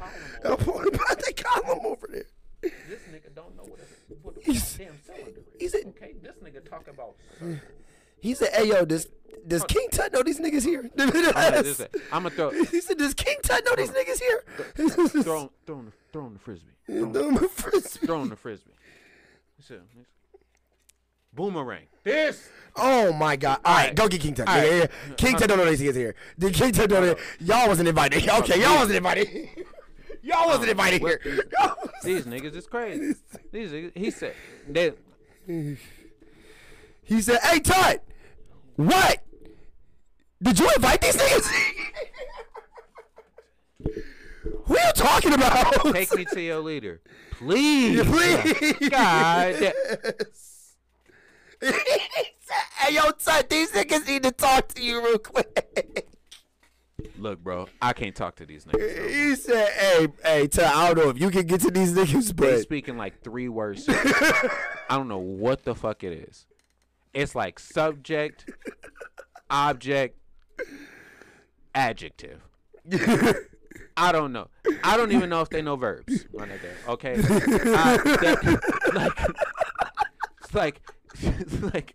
Pointing at the column I'm pointing about the column over there. This nigga don't know what a, what a He's- goddamn cylinder is. he's a- okay, this nigga talk about circle. He said, "Hey yo, does does King Tut know these niggas here?" I'm gonna throw, He said, "Does King Tut know these niggas here?" throw, throw, him the, throw him the frisbee. Throw him, Throw him a frisbee. throw him the frisbee. Listen, listen. Boomerang. This. Oh my god! All right, Alright. go get King Tut. Alright. Yeah, yeah, yeah. King Tut don't know these niggas here. Did King Tut know that? Y'all wasn't invited. Okay, y'all wasn't invited. Y'all wasn't invited here. Y'all These niggas is crazy. These niggas. He said. They, He said, "Hey Tut, what? Did you invite these niggas?" Who are you talking about? take me to your leader, please. Please. God. hey, yo, Tut, these niggas need to talk to you real quick. Look, bro, I can't talk to these niggas. He said, hey, hey, I don't know if you can get to these niggas, They but speaking like three words. I don't know what the fuck it is. It's like subject, object, adjective. I don't know. I don't even know if they know verbs. my nigga, Okay, I, they- like, it's like, it's like,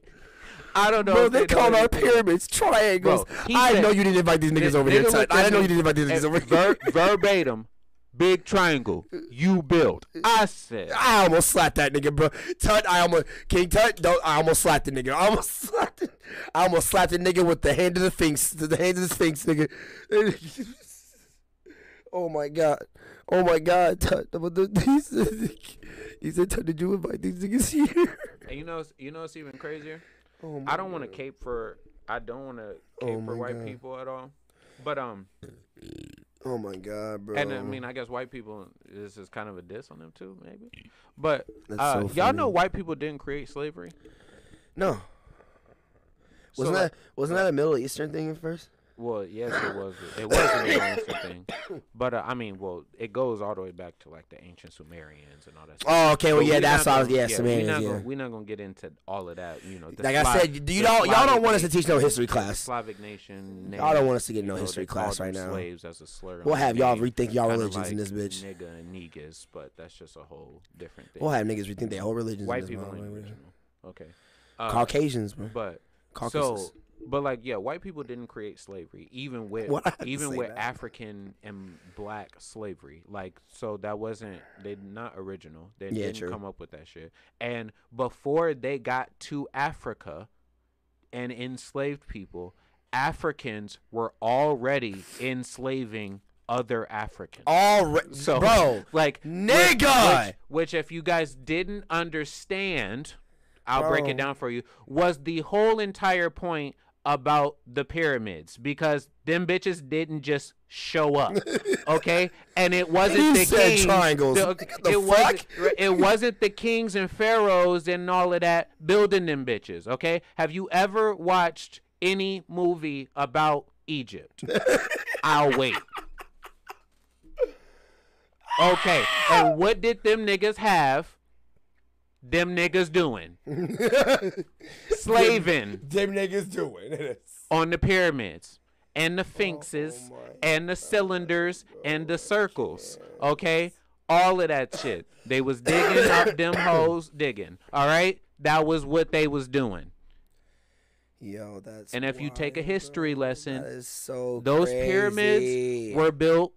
I don't know. bro, they know call our pyramids triangles. Bro, I said- know you didn't invite these niggas Ni- over here, looked I at know you didn't invite these eh, niggas over ver- here. verbatim, big triangle. You built. I said. I almost slapped that nigga, bro. Tut, I almost King Tut, don't I almost slapped the nigga. I almost slapped it. I almost slapped the nigga with the hand of the sphinx, the hand of the sphinx, nigga. oh my god, oh my god, Tut. The- He said, he said, Tut, did you invite these niggas here? And you know, you know, it's even crazier. Oh I don't want to cape for. I don't want to cape Oh for white God. people at all. But um, Oh my god, bro. and I mean, I guess white people. This is kind of a diss on them too, maybe. But uh, so y'all know white people didn't create slavery. no. Wasn't like- that wasn't that a Middle Eastern thing at first? Well, yes, it was. It was an Eastern thing, but uh, I mean, well, it goes all the way back to like the ancient Sumerians and all that. Stuff. Oh, okay. Well, But yeah, that's all. gonna- Yeah, We're Sumerians. not Yeah. gonna, we're not gonna get into all of that. You know, Like I said, do you don't y'all don't want us to teach no history class. Slavic nation. Y'all don't want us to get no you know, history class right now. Slaves as a slur. We'll have y'all rethink y'all religions in this bitch. Nigga and niggas, but that's just a whole different thing. We'll have niggas rethink their whole religions. White in this people ain't original. Okay. Uh, Caucasians, bro. but Caucasus. so But like, yeah, white people didn't create slavery, even with Why I had to even with that? African and black slavery. Like, so that wasn't they not original. They Yeah, didn't true. come up with that shit. And before they got to Africa and enslaved people, Africans were already enslaving other Africans. All right, So, bro. like which- Nigga! which, which if you guys didn't understand, I'll break it down for you. Was the whole entire point about the pyramids because them bitches didn't just show up, okay? And it wasn't He the said kings. triangles. the- the it wasn't. fuck? It wasn't the kings and pharaohs and all of that building them bitches, okay? Have you ever watched any movie about Egypt? I'll wait. Okay, and what did them niggas have? Them niggas doing slaving Them niggas doing on the pyramids and the oh, oh sphinxes Oh my and the cylinders and the circles. Okay, all of that shit. They was digging up them holes, digging. All right, that was what they was doing. Yo, that's. And if you take a history bro. lesson, so. Those crazy. pyramids were built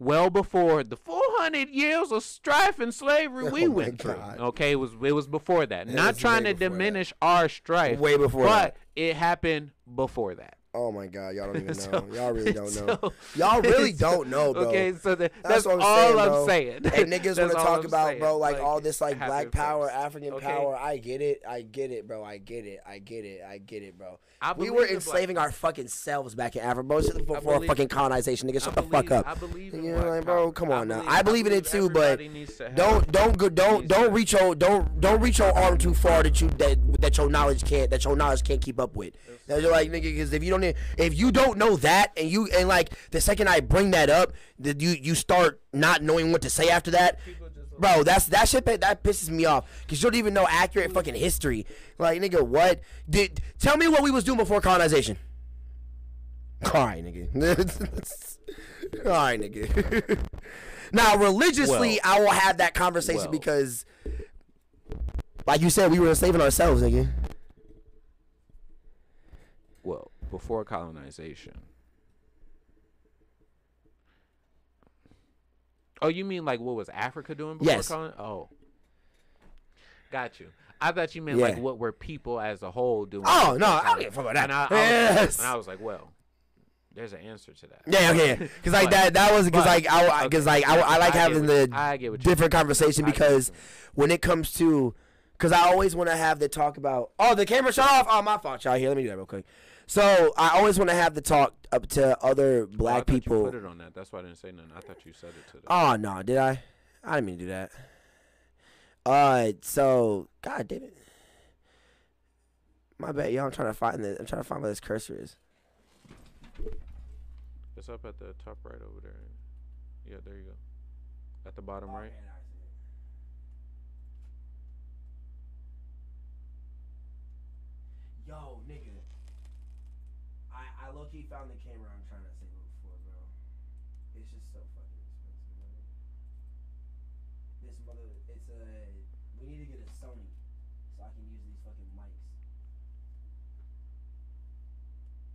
well before the 400 years of strife and slavery we Oh went through. God. Okay, it was it was before that. It Not trying to before that. diminish our strife, way before but that. it happened before that. Oh my god, y'all don't even know. Y'all really don't know. so- y'all really don't know, bro. Okay, so the, That's that's, what I'm all saying, I'm saying. And niggas want to talk I'm about, saying. bro, like, all this like black power, first. African Okay? power. I get it, I get it, bro. I get it, I get it, I get it, bro. We were enslaving our fucking selves back in Africa, bro. Before believe- fucking colonization, nigga. Shut I the fuck up. I believe in You know, like, bro, come on now. believe- I believe in it too, but everybody needs to have- Don't don't go don't don't reach your don't don't reach your arm too far that you that that your knowledge can't that your knowledge can't keep up with. You're like nigga, because if you don't if you don't know that and you and like the second I bring that up, that you you start not knowing what to say after that. Bro, that's that shit that, that pisses me off because you don't even know accurate fucking history. Like nigga, what did tell me what we was doing before colonization? All right, nigga. All right, nigga. now, religiously, Well- I will have that conversation well. because, like you said, we were enslaving ourselves, nigga. well before colonization. Oh, you mean like what was Africa doing before Yes. colon? Oh, got you. I thought you meant like what were people as a whole doing. Oh, no, I don't give a fuck about that. And I, I was, Yes. and I was like, well, there's an answer to that. Yeah, okay. Because like that, that was because like I, because okay, like I, I like I having what the I get what you different conversation because when it comes to, because I always want to have the talk about. Oh, the camera shut off. Oh, my fault, y'all. Here, let me do that real quick. So I always want to have the talk up to other Oh, I black thought You people. put it on that. That's why I didn't say nothing. I thought you said it to them. Oh no, did I? I didn't mean to do that. Uh, so God damn it. My bad, y'all. I'm trying to find this. I'm trying to find where this cursor is. It's up at the top right over there. Yeah, there you go. At the bottom right. Yo, nigga. I low key found the camera I'm trying to save it for, bro. It's just so fucking expensive, man. This mother, it's a. We need to get a Sony so I can use these fucking mics.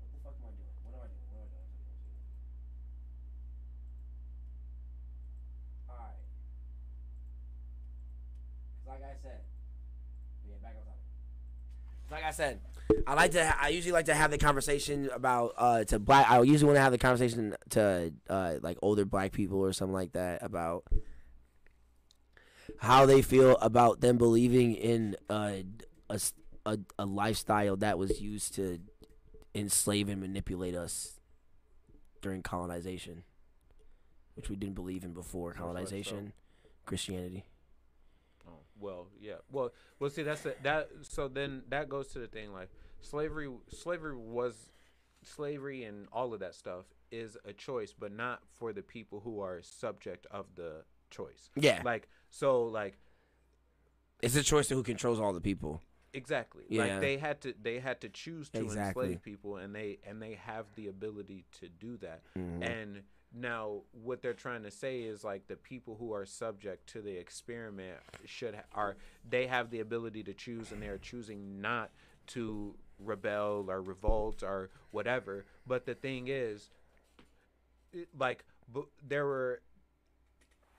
What the fuck am I doing? What am I doing? What am I doing? Alright. Cause Like I said. Yeah, back on topic. Like I said, I like to. Ha- I usually like to have the conversation about uh to black. I usually want to have the conversation to uh like older black people or something like that about how they feel about them believing in uh, a lifestyle that was used to enslave and manipulate us during colonization, which we didn't believe in before colonization, Christianity. Well, yeah. Well, well, see, that's the, that. So then that goes to the thing like slavery. Slavery was slavery and all of that stuff is a choice, but not for the people who are subject of the choice. Yeah, Like so, like it's a choice to who controls all the people. exactly. Yeah. Like they had to they had to choose to Exactly. enslave people, and they and they have the ability to do that. Mhm. And now what they're trying to say is like the people who are subject to the experiment should ha- are they have the ability to choose and they're choosing not to rebel or revolt or whatever. But the thing is, it- like bu- there were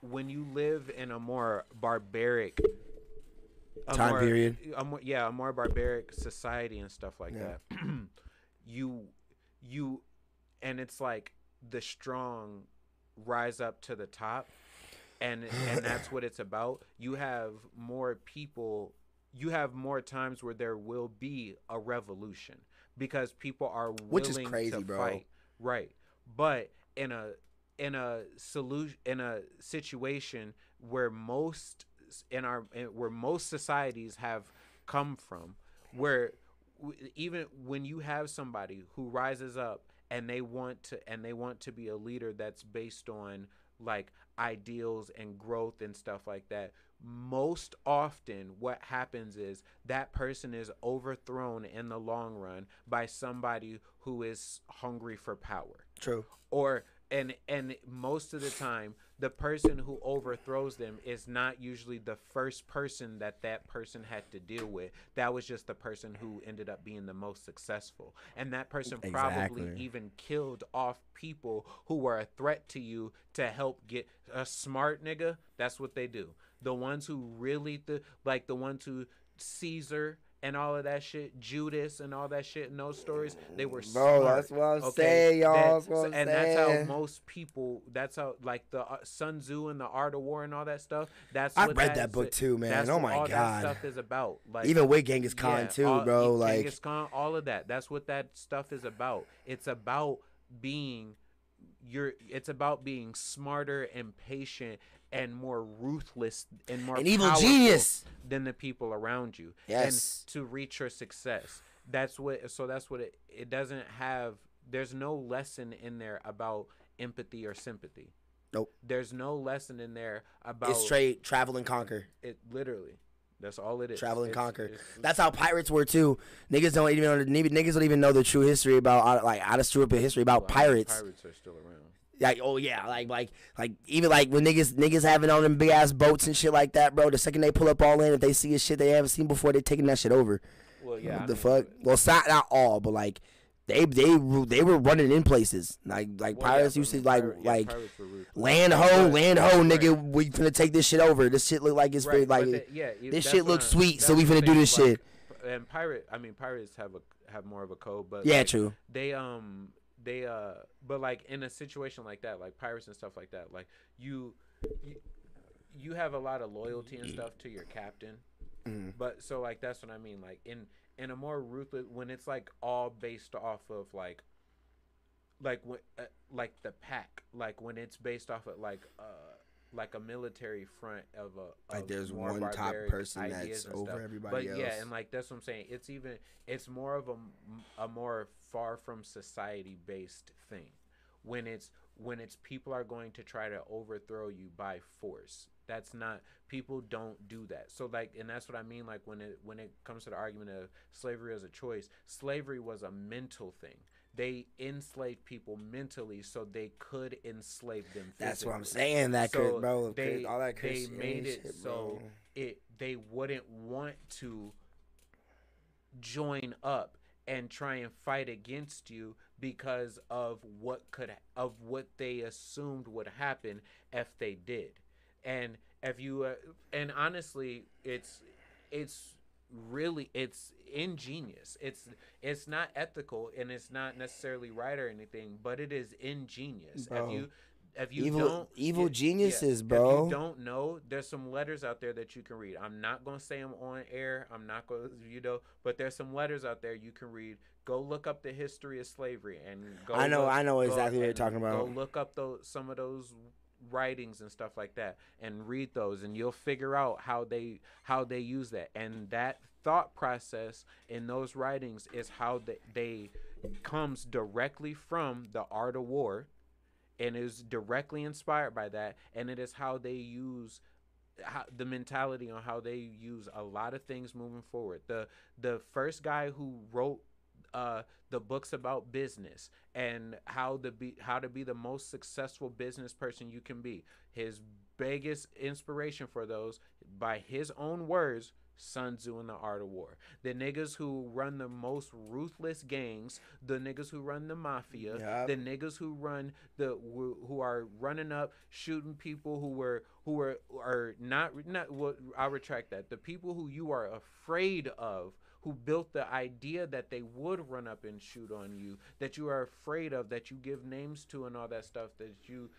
when you live in a more barbaric a Time more- period. a more, yeah, a more barbaric society and stuff like Yeah. that. you you and it's like the strong rise up to the top and and that's what it's about. You have more people you have more times where there will be a revolution because people are willing Which is crazy, to bro. fight. Right. But in a in a solution in a situation where most in our in- where most societies have come from where w- even when you have somebody who rises up and they want to and they want to be a leader that's based on like ideals and growth and stuff like that most often what happens is that person is overthrown in the long run by somebody who is hungry for power True. or and and most of the time the person who overthrows them is not usually the first person that that person had to deal with. That was just the person who ended up being the most successful. And that person probably even killed off people who were a threat to you to help get a smart nigga. That's what they do. The ones who really the like the ones who caesar and all of that shit, Judas and all that shit in those stories, they were Bro, smart. that's what I'm saying, y'all. That- That's what I'm and that's how most people. That's how like the uh, Sun Tzu and the Art of War and all that stuff. That's what read that book too, man. That's Oh my all God. that stuff is about. Like Even with Genghis Khan yeah, too, all- bro. e- Like Genghis Khan, all of that. That's what that stuff is about. It's about being you're it's about being smarter and patient and more ruthless and more An evil powerful genius. than the people around you Yes. and to reach your success that's what so that's what it it doesn't have there's no lesson in there about empathy or sympathy Nope. there's no lesson in there about it's straight travel and conquer. it literally that's all it is Travel and It's- conquer. it's- That's how pirates were too. Niggas don't even know. Niggas don't even know the true history about like out of stupid history about well, I mean, pirates. pirates are still around Like oh yeah, like like like even like when niggas niggas having on them big ass boats and shit like that, bro. The second they pull up all in, if they see a shit they haven't seen before, they taking that shit over. well yeah I the mean, fuck? Well, not not all, but like they they they were running in places like like well, pirates but used to like pirate- yeah, like land ho But- land ho right. nigga. We finna take this shit over. This shit look like it's Right, like yeah, this shit looks sweet, so we finna do this like, shit. And pirate, I mean, pirates have a have more of a code, but yeah, like, true. they um they uh but like in a situation like that like pirates and stuff like that like you you, you have a lot of loyalty and stuff to your captain Mhm. but so like that's what i mean like in in a more ruthless when it's like all based off of like like when uh, like the pack like when it's based off of like uh like a military front of a Like there's one top person that's over stuff. everybody but yeah and like that's what i'm saying. It's even it's more of a, a more far from society based thing. When it's when it's people are going to try to overthrow you by force. That's not people don't do that. So like and that's what i mean like when it when it comes to the argument of slavery as a choice slavery was a mental thing they enslaved people mentally so they could enslave them Physically. That's what I'm saying. That so could, bro. they, all that they made it shit, so bro. it they wouldn't want to join up and try and fight against you because of what could of what they assumed would happen if they did and if you uh, and honestly it's it's really it's ingenious it's it's not ethical and it's not necessarily right or anything but it is ingenious Bro. if you if you Evil- don't evil yeah, geniuses, If bro. you don't know, there's some letters out there that you can read. I'm not gonna say them on air. I'm not gonna, you know, but there's some letters out there you can read. Go look up the history of slavery and go. I know- look- I know exactly what you're talking about. Go look up those some of those writings and stuff like that and read those and you'll figure out how they how they use that. And that thought process in those writings is how they, they comes directly from the art of war and is directly inspired by that and it is how they use how, the mentality on how they use a lot of things moving forward. The the first guy who wrote uh, the books about business and how to be how to be the most successful business person you can be his biggest inspiration for those by his own words Sun Tzu and the Art of War. The niggas who run the most ruthless gangs, the niggas who run the mafia, Yup. the niggas who run the who who are running up shooting people who were who were are not not well, I'll retract that. The people who you are afraid of who built the idea that they would run up and shoot on you, that you are afraid of, that you give names to and all that stuff, that you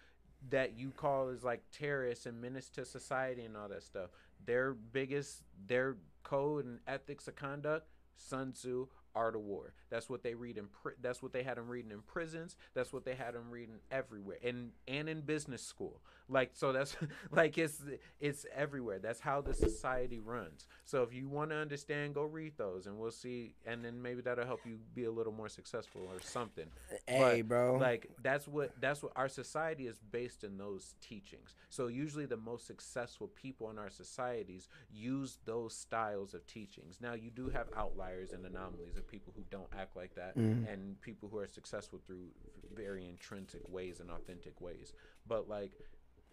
that you call is like terrorists and menace to society and all that stuff. Their biggest their code and ethics of conduct, Sun Tzu, Art of War. That's what they read in pri- that's what they had them reading in prisons. That's what they had them reading everywhere. And and in business school. Like so that's like it's it's everywhere. That's how the society runs. So if you want to understand, go read those and we'll see and then maybe that'll help you be a little more successful or something. Hey, But, bro. Like that's what that's what our society is based in those teachings. So usually the most successful people in our societies use those styles of teachings. Now you do have outliers and anomalies of people who don't act like that Mm-hmm. and people who are successful through very intrinsic ways and authentic ways. But like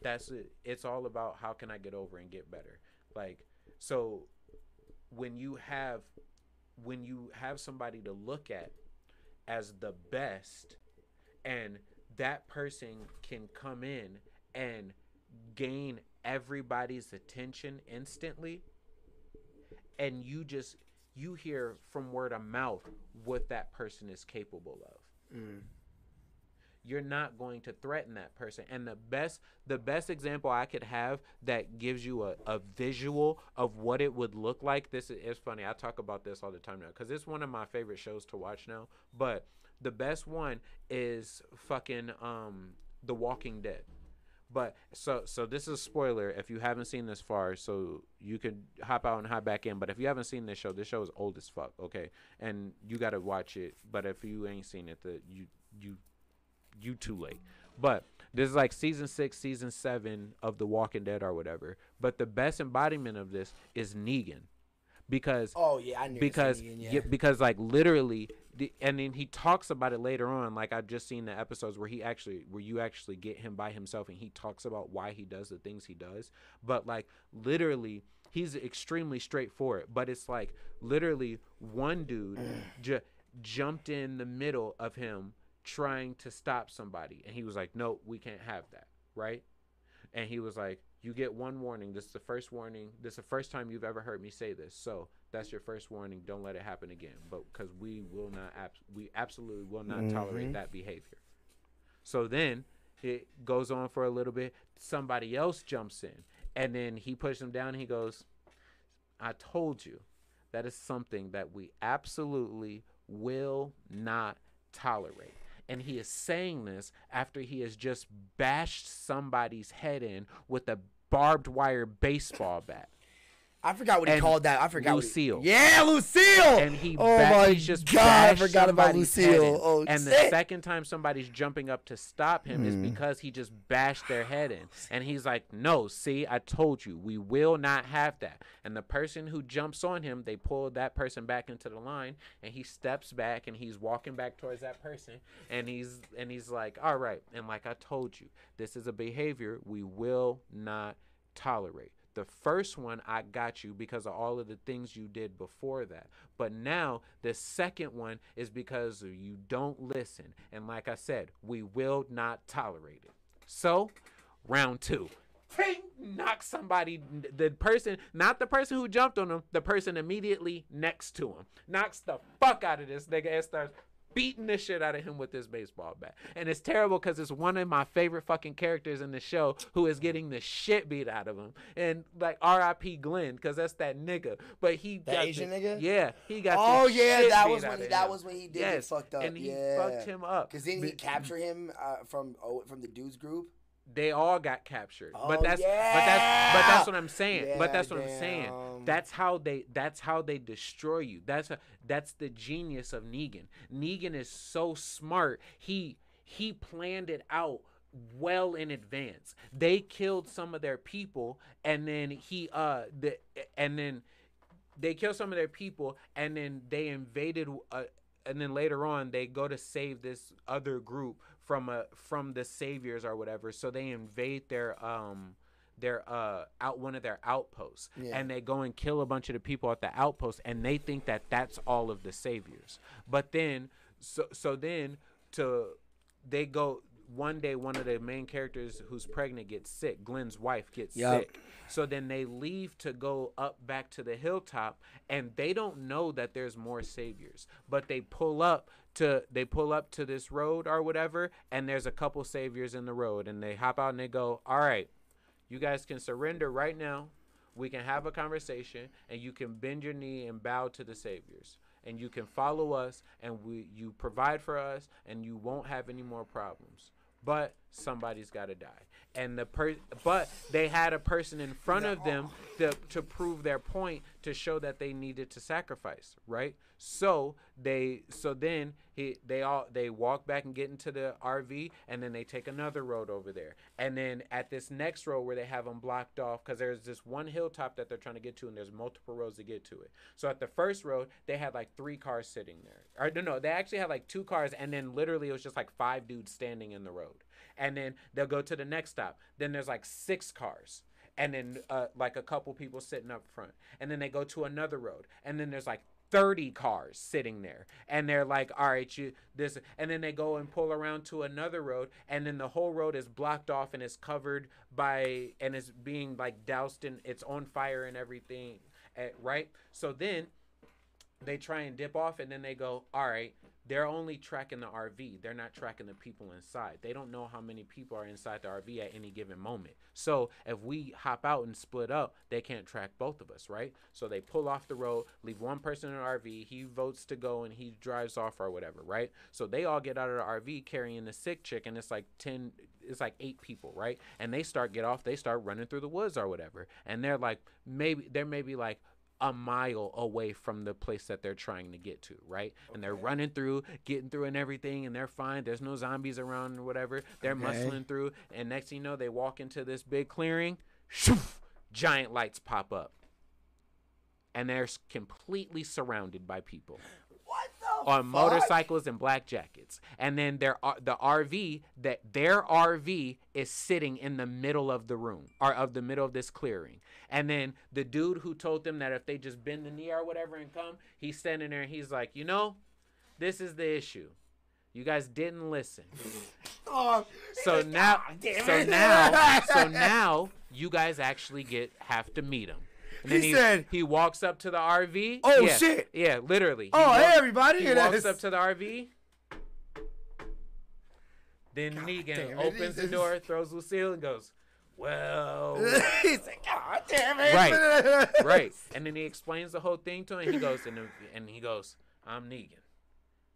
that's it. It's all about how can I get over and get better. Like so when you have when you have somebody to look at as the best and that person can come in and gain everybody's attention instantly and you just you hear from word of mouth what that person is capable of Mm. You're not going to threaten that person. And the best the best example i could have that gives you a, a visual of what it would look like this is funny i talk about this all the time now because it's one of my favorite shows to watch now but the best one is fucking um the walking dead. But so so this is a spoiler if you haven't seen this far so you can hop out and hop back in but if you haven't seen this show this show is old as fuck okay? And you got to watch it but if you ain't seen it the you you you too late. But this is like season six, season seven of The Walking Dead or whatever. But the best embodiment of this is Negan, because Oh yeah, I knew. because Negan, yeah. because like literally, the, and then he talks about it later on. Like I've just seen the episodes where he actually where you actually get him by himself and he talks about why he does the things he does. But like literally. He's extremely straightforward, but it's like literally one dude ju- jumped in the middle of him trying to stop somebody. And he was like no we can't have that right? And he was like you get one warning. This is the first warning. This is the first time you've ever heard me say this. So that's your first warning. Don't let it happen again. But because we will not abs- we absolutely will not tolerate Mhm. that behavior. So then it goes on for a little bit. Somebody else jumps in. And then he pushes him down. And he goes i told you. That is something that we absolutely will not tolerate. And he is saying this after he has just bashed somebody's head in with a barbed wire baseball bat. I forgot what he and called that. I forgot. Lucille. He, yeah, Lucille. And he, oh ba- my just god, I forgot about Lucille. Oh and the second time somebody's jumping up to stop him is Hmm. because he just bashed their head in. And he's like, No, see, I told you, we will not have that. And the person who jumps on him, they pull that person back into the line and he steps back and he's walking back towards that person and he's and he's like, All right. And like I told you, this is a behavior we will not tolerate. The first one I got you because of all of the things you did before that. But now the second one is because you don't listen. And like I said, we will not tolerate it. So, round two. Ting! Knock somebody, the person, not the person who jumped on him, the person immediately next to him. Knocks the fuck out of this nigga and starts beating the shit out of him with this baseball bat. And it's terrible because it's one of my favorite fucking characters in the show who is getting the shit beat out of him. And like R.I.P. Glenn, because that's that nigga. But he The got Asian the- nigga? Yeah, he got. Oh yeah, that was when he, that him. was when he did yes. get fucked up. and he yeah. fucked him up. Cause then he captured him uh, from oh, from the dudes group. They all got captured. Oh, but that's but that's but that's what I'm saying. Yeah, but that's what I'm saying. That's how they that's how they destroy you. That's a, that's the genius of Negan. Negan is so smart. He he planned it out well in advance. They killed some of their people and then he uh the and then they killed some of their people and then they invaded uh, and then later on they go to save this other group from a from the saviors or whatever so they invade their um their uh out one of their outposts. Yeah. and they go and kill a bunch of the people at the outpost and they think that that's all of the saviors. But then so so then to they go one day one of the main characters who's pregnant gets sick. Glenn's wife gets Yup. sick. So then they leave to go up back to the hilltop and they don't know that there's more saviors. But they pull up to they pull up to this road or whatever and there's a couple saviors in the road and they hop out and they go all right you guys can surrender right now. We can have a conversation and you can bend your knee and bow to the saviors. And you can follow us and we you provide for us and you won't have any more problems. But somebody's got to die and the per but they had a person in front of them to, to prove their point to show that they needed to sacrifice right? So they so then he they all they walk back and get into the rv and then they take another road over there. And then at this next road where they have them blocked off because there's this one hilltop that they're trying to get to and there's multiple roads to get to it. So at the first road they had like three cars sitting there. Or no no they actually had like two cars and then literally it was just like five dudes standing in the road and then they'll go to the next stop. Then there's like six cars and then uh, like a couple people sitting up front and then they go to another road and then there's like 30 cars sitting there and they're like all right you this and then they go and pull around to another road and then the whole road is blocked off and is covered by and is being like doused in it's on fire and everything eh, right? So then they try and dip off and then they go all right they're only tracking the rv they're not tracking the people inside. They don't know how many people are inside the rv at any given moment. So if we hop out and split up they can't track both of us right? So they pull off the road leave one person in the rv he votes to go and he drives off or whatever right? So they all get out of the rv carrying the sick chick and it's like 10 it's like eight people right? And they start get off they start running through the woods or whatever. And they're like maybe they're maybe like a mile away from the place that they're trying to get to, right? And they're running through, getting through and everything, and they're fine. There's no zombies around or whatever. They're Okay. muscling through, and next thing you know, they walk into this big clearing. Shoof, giant lights pop up, and they're completely surrounded by people on fuck? motorcycles and black jackets. And then their the RV that their RV is sitting in the middle of the room or of the middle of this clearing. And then the dude who told them that if they just bend the knee or whatever and come, he's standing there and he's like, "You know, this is the issue. You guys didn't listen. Oh, So now so now so now you guys actually get have to meet him." And then He he, said- he walks up to the RV. Oh, Yeah, shit. Yeah, literally. Oh, he Oh, walk- hey, everybody. he walks is- up to the RV. Then Negan damn it, opens the door, throws Lucille, and goes, "Well, He's like, God damn it. Right. right." And then he explains the whole thing to him. He goes, and, and he goes, "I'm Negan.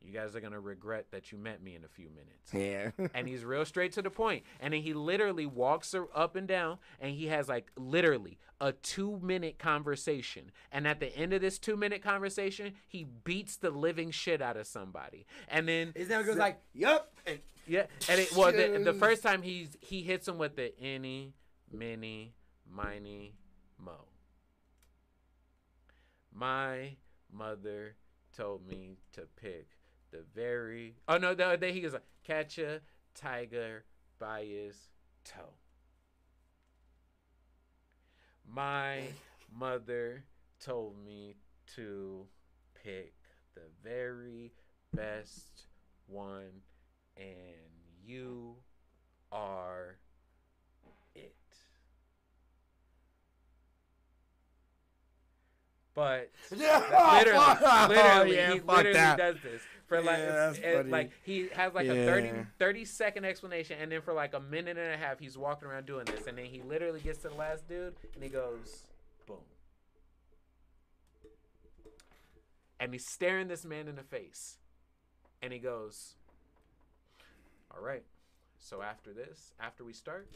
You guys are gonna regret that you met me in a few minutes." Yeah. and he's real straight to the point. And then he literally walks her up and down, and he has like literally a two minute conversation. And at the end of this two minute conversation, he beats the living shit out of somebody. And then His name goes like, yup. And yeah, and it well the, the first time he's he hits him with the any, mini, miny, mo. My mother told me to pick the very oh no the other day he goes like catch a tiger by his toe. My mother told me to pick the very best one and you are it. But Yeah. literally, Oh, literally, yeah, he literally that. does this for like, Yeah, it- like he has like a 30, 30 second explanation, and then for like a minute and a half, he's walking around doing this, and then he literally gets to the last dude, and he goes, boom, and he's staring this man in the face, and he goes, all right. So after this, after we start,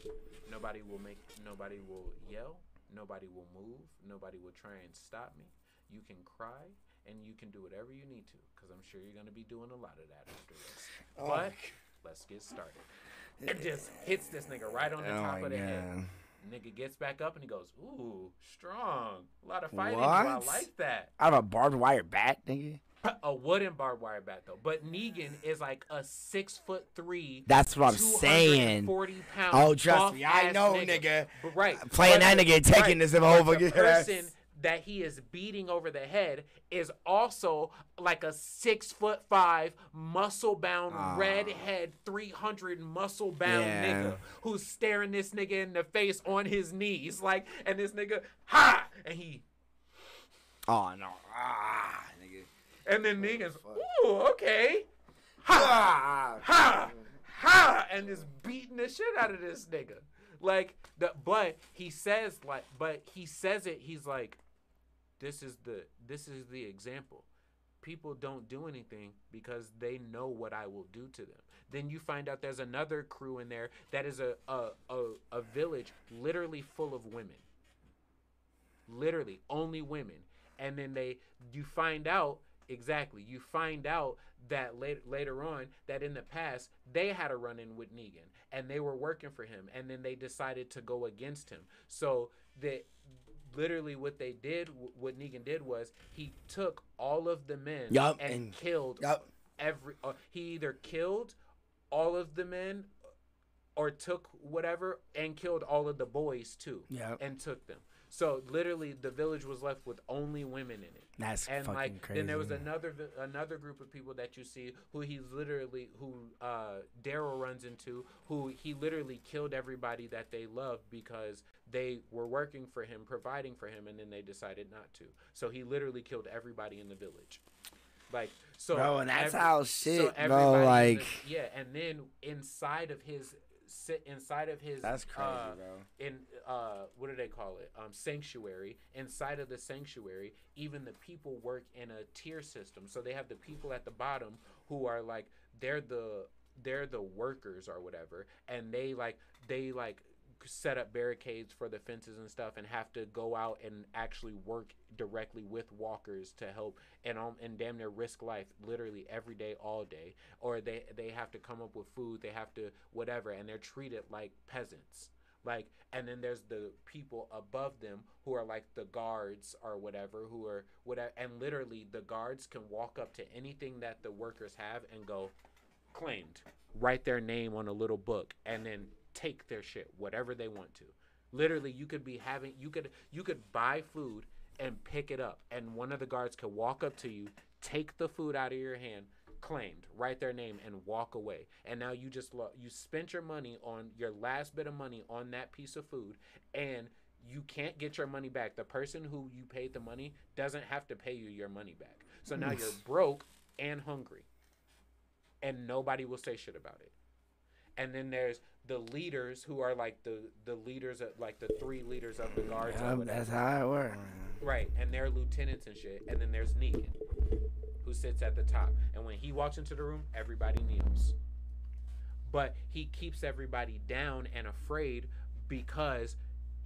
nobody will make, nobody will yell, nobody will move, nobody will try and stop me. You can cry and you can do whatever you need to, because I'm sure you're gonna be doing a lot of that after this. Oh but let's get started. It just hits this nigga right on the Oh top of the head. Nigga gets back up and he goes, "Ooh, strong, a lot of fighting. I What? like that." I have a barbed wire bat, nigga. A wooden barbed wire bat though. But Negan is like a six foot three. That's what I'm saying. Forty pounds. Oh, trust me, I know, nigga. nigga. But right, Playing but that nigga, taking this over. the person that he is beating over the head is also like a six foot five muscle bound Ah. redhead 300 muscle bound Yeah. nigga who's staring this nigga in the face on his knees like and this nigga ha and he Oh no. Ah. And then niggas ooh okay. Ah. ha ha and is beating the shit out of this nigga. Like the but he says like but he says it he's like this is the this is the example. People don't do anything because they know what I will do to them. Then you find out there's another crew in there that is a a, a, a village literally full of women. Literally only women. And then they you find out exactly you find out that later later on that in the past they had a run in with Negan and they were working for him and then they decided to go against him so that literally what they did what Negan did was he took all of the men Yup, and, and- killed Yup. every uh, he either killed all of the men or took whatever and killed all of the boys too Yep. and took them so literally the village was left with only women in it That's and fucking like crazy. then there was another another group of people that you see who he literally who uh Daryl runs into who he literally killed everybody that they loved because they were working for him providing for him and then they decided not to so he literally killed everybody in the village like so Bro, and that's every- how shit, bro, everybody in the- like- yeah and then inside of his sit inside of his That's crazy, uh, bro. in uh what do they call it? Um sanctuary inside of the sanctuary even the people work in a tier system. So they have the people at the bottom who are like they're the they're the workers or whatever. And they like they like set up barricades for the fences and stuff and have to go out and actually work directly with walkers to help and um and damn near risk life literally every day all day. Or they they have to come up with food they have to whatever and they're treated like peasants. Like and then there's the people above them who are like the guards or whatever who are whatever and literally the guards can walk up to anything that the workers have and go claimed write their name on a little book and then take their shit whatever they want to. Literally you could be having you could you could buy food and pick it up and one of the guards could walk up to you take the food out of your hand claimed write their name and walk away. And now you just lo- you spent your money on your last bit of money on that piece of food and you can't get your money back. The person who you paid the money doesn't have to pay you your money back. So now you're broke and hungry and nobody will say shit about it. And then there's the leaders who are like the the leaders of like the three leaders of the guards that's how it works. Right, and they're lieutenants and shit. And then there's Negan, who sits at the top. And when he walks into the room, everybody kneels. But he keeps everybody down and afraid because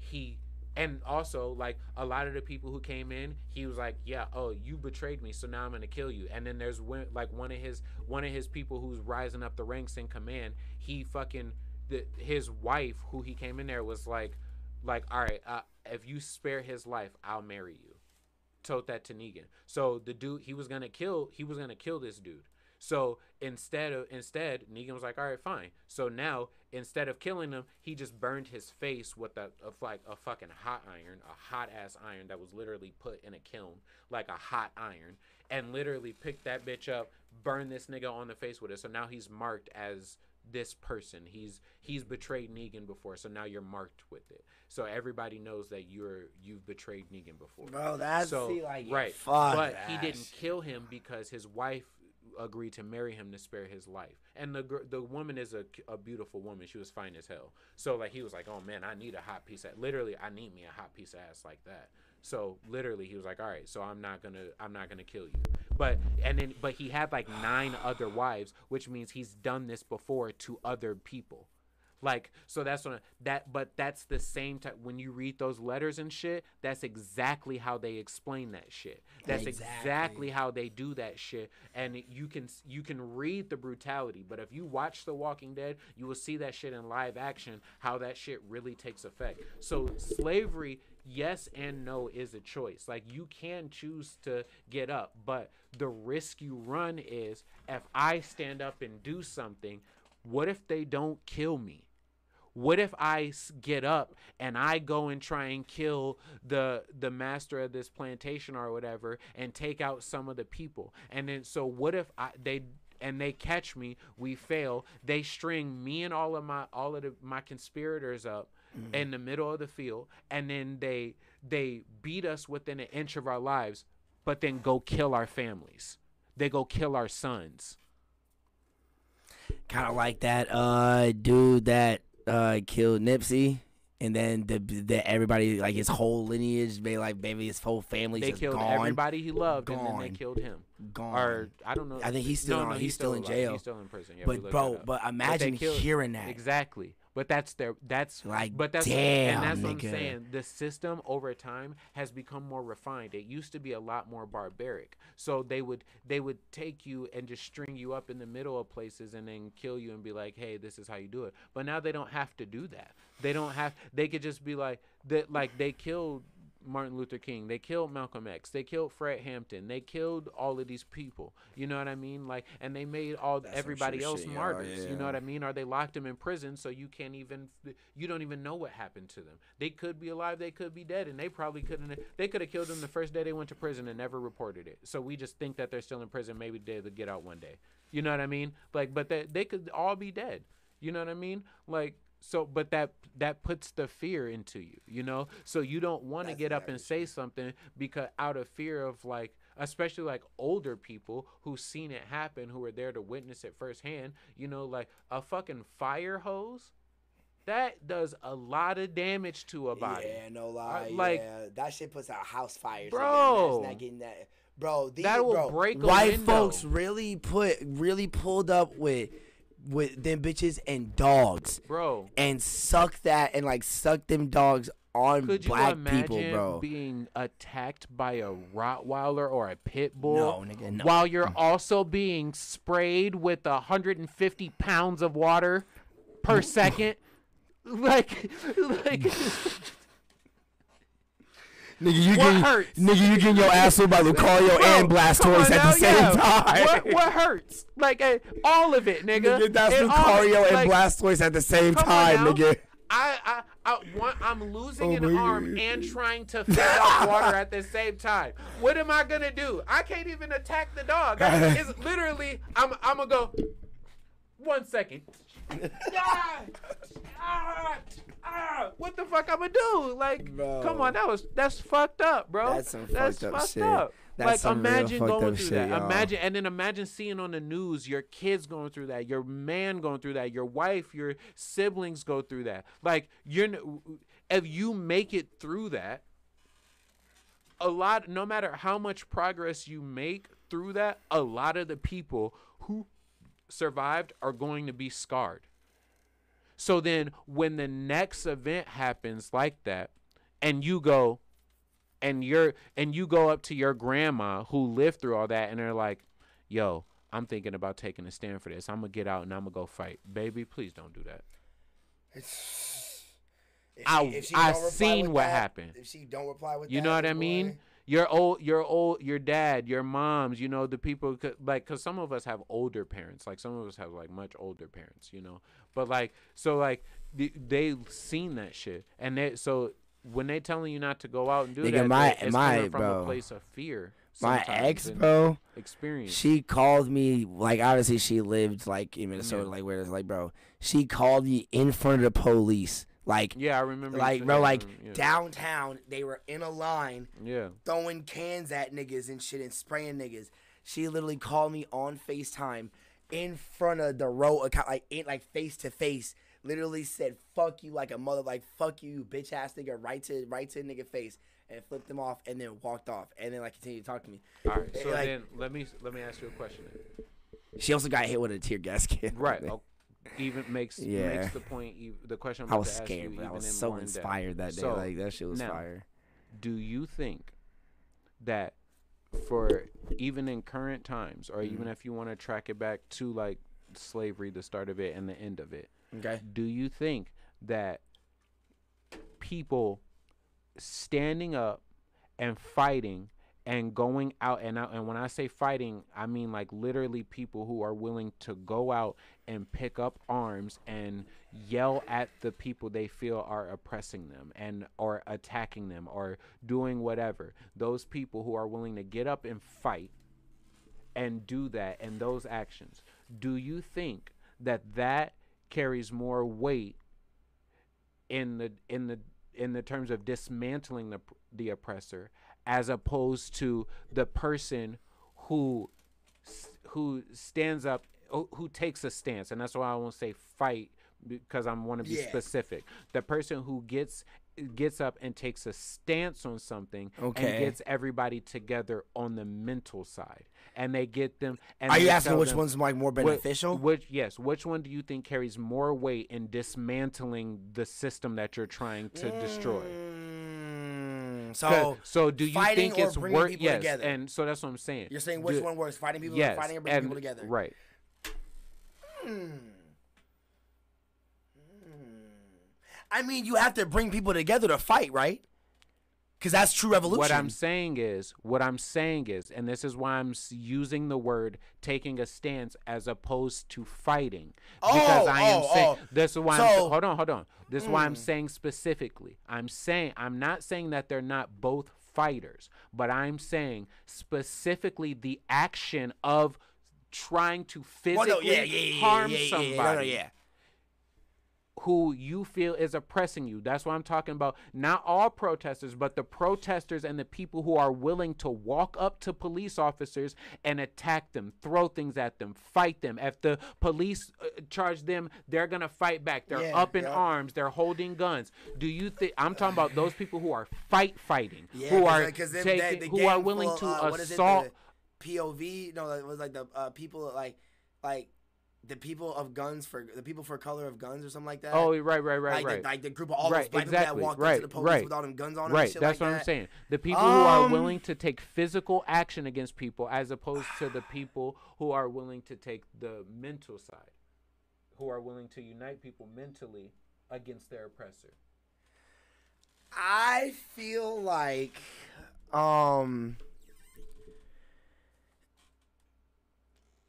he. And also, like a lot of the people who came in, he was like, "Yeah, oh, you betrayed me, so now I'm gonna kill you." And then there's like one of his one of his people who's rising up the ranks in command. He fucking the, his wife, who he came in there, was like, like, all right, uh, if you spare his life, I'll marry you. Told that to Negan. So the dude he was gonna kill, he was gonna kill this dude. So instead of instead, Negan was like, all right, fine. So now instead of killing him, he just burned his face with a, a like a fucking hot iron, a hot ass iron that was literally put in a kiln, like a hot iron, and literally picked that bitch up, burned this nigga on the face with it. So now he's marked as this person. He's he's betrayed Negan before, so now you're marked with it. So everybody knows that you're you've betrayed Negan before. Bro, that's so see, like, right, fuck but he didn't kill him because his wife agreed to marry him to spare his life. And the the woman is a, a beautiful woman. She was fine as hell. So like he was like, oh man, I need a hot piece of literally I need me a hot piece of ass like that. So literally he was like, all right, so I'm not gonna I'm not gonna kill you. But and then but he had like nine other wives, which means he's done this before to other people. Like so that's what that but that's the same type when you read those letters and shit, that's exactly how they explain that shit. That's exactly, Exactly. how they do that shit and you can you can read the brutality, but if you watch The Walking Dead, you will see that shit in live action how that shit really takes effect. So slavery yes and no is a choice. Like you can choose to get up, but the risk you run is if I stand up and do something, what if they don't kill me? What if I get up and I go and try and kill the the master of this plantation or whatever and take out some of the people? And then so what if I they and they catch me, we fail, they string me and all of my all of the, my conspirators up in the middle of the field and then they they beat us within an inch of our lives, but then go kill our families. They go kill our sons. kind of like that uh dude that uh killed Nipsey. And then the, the everybody like his whole lineage, maybe like maybe his whole family They just killed gone, everybody he loved and then they killed him. gone. Or I don't know. I think he's still no, on- no, he's still in alive. jail. He's still in prison. Yeah, but bro, but imagine killed- hearing that. Exactly. But that's their that's Like, but that's damn, and that's what I'm saying. The system over time has become more refined. It used to be a lot more barbaric. So they would they would take you and just string you up in the middle of places and then kill you and be like, "Hey, this is how you do it." But now they don't have to do that. They don't have they could just be like that like they killed Martin Luther King. They killed Malcolm X. They killed Fred Hampton. They killed all of these people. You know what I mean? Like, and they made all That's everybody else shit, martyrs. You know what I mean? Or they locked them in prison, so you can't even, you don't even know what happened to them. They could be alive. They could be dead, and they probably couldn't. They could have killed them the first day they went to prison and never reported it. So we just think that they're still in prison. Maybe they'll get out one day. You know what I mean? Like, but they they could all be dead. You know what I mean? Like. So, but that that puts the fear into you, you know. So you don't want to get up and say something because out of fear of like, especially like older people who've seen it happen, who were there to witness it firsthand. You know, like a fucking fire hose, that does a lot of damage to a body. Yeah, no uh, lie. like- yeah, that shit puts out house fires. Bro. Not getting that. Bro, these, That will bro, break white folks really put really pulled up with with them bitches and dogs Bro, and suck that and like suck them dogs on could black people, bro. being attacked by a Rottweiler or a pit bull? no, nigga, no. while you're also being sprayed with 150 pounds of water per second. Like, like, Nigga, you what getting, hurts? nigga, you getting your ass by Lucario Bro, and Blastoise on at the same yeah. time. What, what hurts? Like, uh, all of it, nigga. Nigga, that's all- Lucario and like, Blastoise at the same time, nigga. I, I, I want, I'm losing Oh an arm God. and trying to feed off water at the same time. What am I gonna do? I can't even attack the dog. I- It's literally, I'm, I'm gonna go. One second. Ah, ah, ah, what the fuck I'm gonna do? Like, Bro. come on, that was that's fucked up, bro. That's some fucked up shit. Up. That's like, some real imagine fucked going up through shit, that. y'all. Imagine, and then imagine seeing on the news your kids going through that, your man going through that, your wife, your siblings go through that. Like, you're if you make it through that, a lot. No matter how much progress you make through that, a lot of the people who survived are going to be scarred. So then when the next event happens like that and you go and you're and you go up to your grandma who lived through all that and they're like, "Yo, I'm thinking about taking a stand for this. I'm to get out and I'm to go fight." Baby, please don't do that. If I- if I don't reply seen what that- happened. If she don't reply with You that, know what I mean? Your old, your old, your dad, your moms. You know the people, like, cause some of us have older parents. Like some of us have like much older parents. You know, but like, so like, th- they seen that shit, and they so when they telling you not to go out and do Nigga, that, my- it's my- coming from bro. a place of fear. My ex, bro, experience. she called me like obviously she lived like in Minnesota, Yeah. like where it's like, bro, she called me in front of the police, like, yeah, I remember. like, bro, like yeah. downtown. They were in a line Yeah, throwing cans at niggas and shit and spraying niggas. She literally called me on FaceTime in front of the row account, like in like face to face. Literally said "fuck you" like a mother, like "fuck you, bitch ass nigga," right to right to nigga face, and flipped him off, and then walked off, and then like continued to talk to me. all right. So Like- then let me let me ask you a question. Then. She also got hit with a tear gas can. Right. Even makes Yeah. makes the point. The question I was scared, but I was so inspired that day. So, like that shit was now, fire. Do you think that for even in current times, or even Mhm. if you want to track it back to like slavery, the start of it and the end of it, Okay. do you think that people standing up and fighting and going out and out and when I say fighting, I mean like literally people who are willing to go out and pick up arms and yell at the people they feel are oppressing them and or attacking them or doing whatever. Those people who are willing to get up and fight and do that and those actions. Do you think that that carries more weight in the in the in the terms of dismantling the the oppressor as opposed to the person who who stands up who takes a stance and that's why I won't say fight because I want to be Yeah. specific the person who gets gets up and takes a stance on something Okay. and gets everybody together on the mental side and they get them and Are you asking which them- one's like more beneficial? Which yes, which one do you think carries more weight in dismantling the system that you're trying to destroy? Mm. Mm, So so do you think it's people Yes, together? and so that's what I'm saying. you're saying which Do- one works? Fighting people, Yes, fighting or bringing and- people together? right. Hmm. I mean, you have to bring people together to fight, right? Because that's true revolution. What I'm saying is, what I'm saying is, and this is why I'm using the word taking a stance as opposed to fighting. Because Oh, I am oh, saying, oh. this is why I'm, hold on, hold on. This is why I'm Mm. saying specifically. I'm saying, I'm not saying that they're not both fighters, but I'm saying specifically the action of trying to physically Well, no, yeah, yeah, yeah, harm yeah, yeah, somebody no, no, yeah. Who you feel is oppressing you. That's what I'm talking about not all protesters, but the protesters and the people who are willing to walk up to police officers and attack them, throw things at them, fight them. If the police uh, charge them, they're going to fight back. They're Yeah, up in yeah. arms, they're holding guns. Do you think I'm talking about those people who are fight fighting, Yeah, who are taking that- who are willing full, to uh, what is it, assault the POV. No, it was like the uh, people like like the people of guns for the people for color of guns or something like that. Oh, right, right, right, like, right. The, like the group of all Right, those black exactly, people that walked right, up to the police right. with all them guns on them. Right, that's like what that. I'm saying. The people who are Um, willing to take physical action against people, as opposed to the people who are willing to take the mental side, who are willing to unite people mentally against their oppressor. I feel like um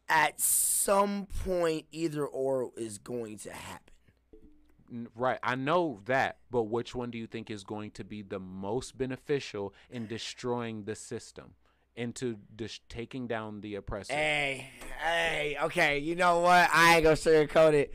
at some point either or is going to happen. Right, I know that, but which one do you think is going to be the most beneficial in destroying the system, into dis- taking down the oppressor? Hey, hey, okay, you know what? I ain't gonna sugarcoat it.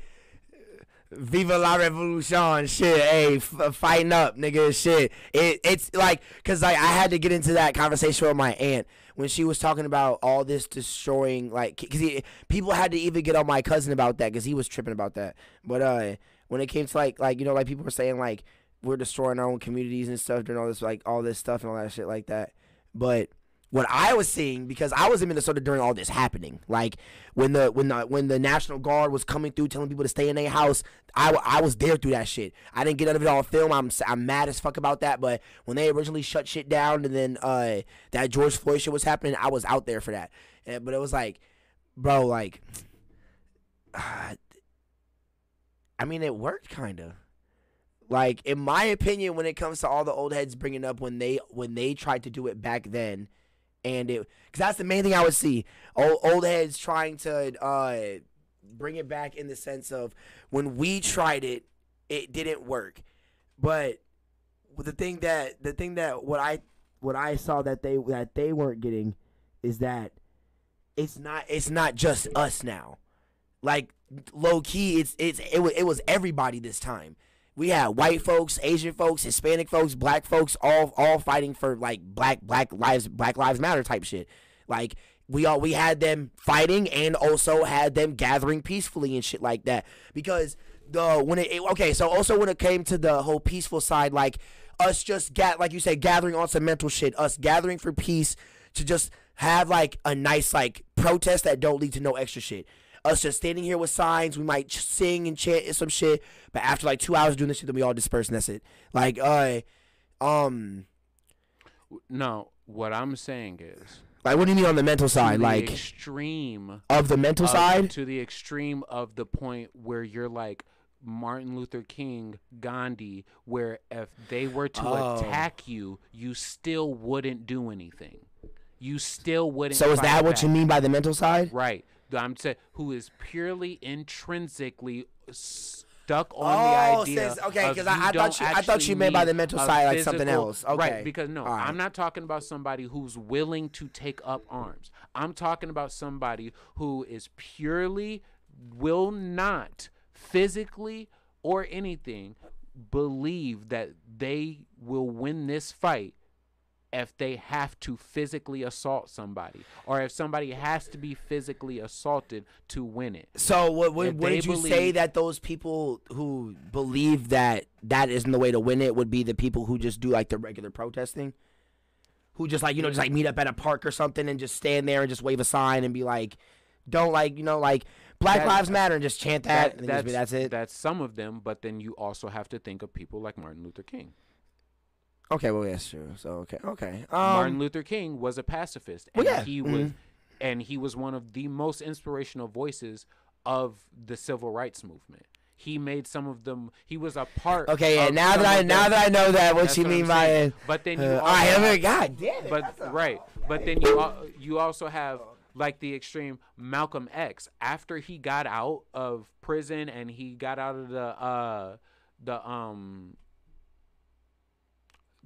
Viva la revolution, shit. Hey, f- fighting up, nigga, shit. It, it's like, cause like I had to get into that conversation with my aunt when she was talking about all this destroying, like, cause he, people had to even get on my cousin about that, cause he was tripping about that. But uh, when it came to like, like you know, like people were saying like we're destroying our own communities and stuff, doing all this like all this stuff and all that shit like that. But what I was seeing because I was in Minnesota during all this happening. Like when the when the when the National Guard was coming through telling people to stay in their house, I, I was there through that shit. I didn't get none of it on film. I'm I'm mad as fuck about that. But when they originally shut shit down and then uh that George Floyd shit was happening, I was out there for that. Eh, but it was like, bro, like, I mean, it worked kind of like in my opinion when it comes to all the old heads bringing up when they when they tried to do it back then and it because that's the main thing i would see. Old, old heads trying to uh bring it back in the sense of when we tried it it didn't work. But the thing that the thing that what i what i saw that they that they weren't getting is that it's not it's not just us now. Like low key it's it's it, wa- it was everybody this time we had white folks, Asian folks, Hispanic folks, black folks, all all fighting for like black black lives Black Lives Matter type shit. Like we all we had them fighting and also had them gathering peacefully and shit like that. Because the when it, it okay, so also when it came to the whole peaceful side, like us just get like you said, gathering on some mental shit, us gathering for peace to just have like a nice like protest that don't lead to no extra shit us just standing here with signs. We might sing and chant some shit, but after like two hours doing this shit, then we all disperse and that's it. Like, uh, um, No, what I'm saying is like what do you mean on the mental side? the Like extreme of the mental of- side? to the extreme of the point where you're like Martin Luther King, Gandhi, where if they were to Oh. attack you, you still wouldn't do anything. You still wouldn't. So is that what you mean by the mental side? Right. I'm saying who is purely intrinsically stuck on Oh, the idea. says- okay, of 'cause I- I thought you- I thought you meant by the mental side, like something else. Okay. Right. Because no, right. I'm not talking about somebody who's willing to take up arms. I'm talking about somebody who is purely will not physically or anything believe that they will win this fight if they have to physically assault somebody or if somebody has to be physically assaulted to win it. So what what, did you say that those people who believe that that isn't the way to win it would be the people who just do like the regular protesting? Who just like, you know, just like meet up at a park or something and just stand there and just wave a sign and be like, don't like, you know, like Black That- Lives Matter and just chant that, and then just be, that's it. That's some of them, but then you also have to think of people like Martin Luther King. Okay, well that's true. So okay, okay. Martin Um, Luther King was a pacifist, Well, and yeah, he was, mhm. and he was one of the most inspirational voices of the civil rights movement. He made some of them. He was a part. okay, yeah. Now that I now them- that I know that, what That's you what mean by it? But then you Uh, also I have- God damn it. but a- right but then you al- you also have like the extreme Malcolm X after he got out of prison and he got out of the uh the um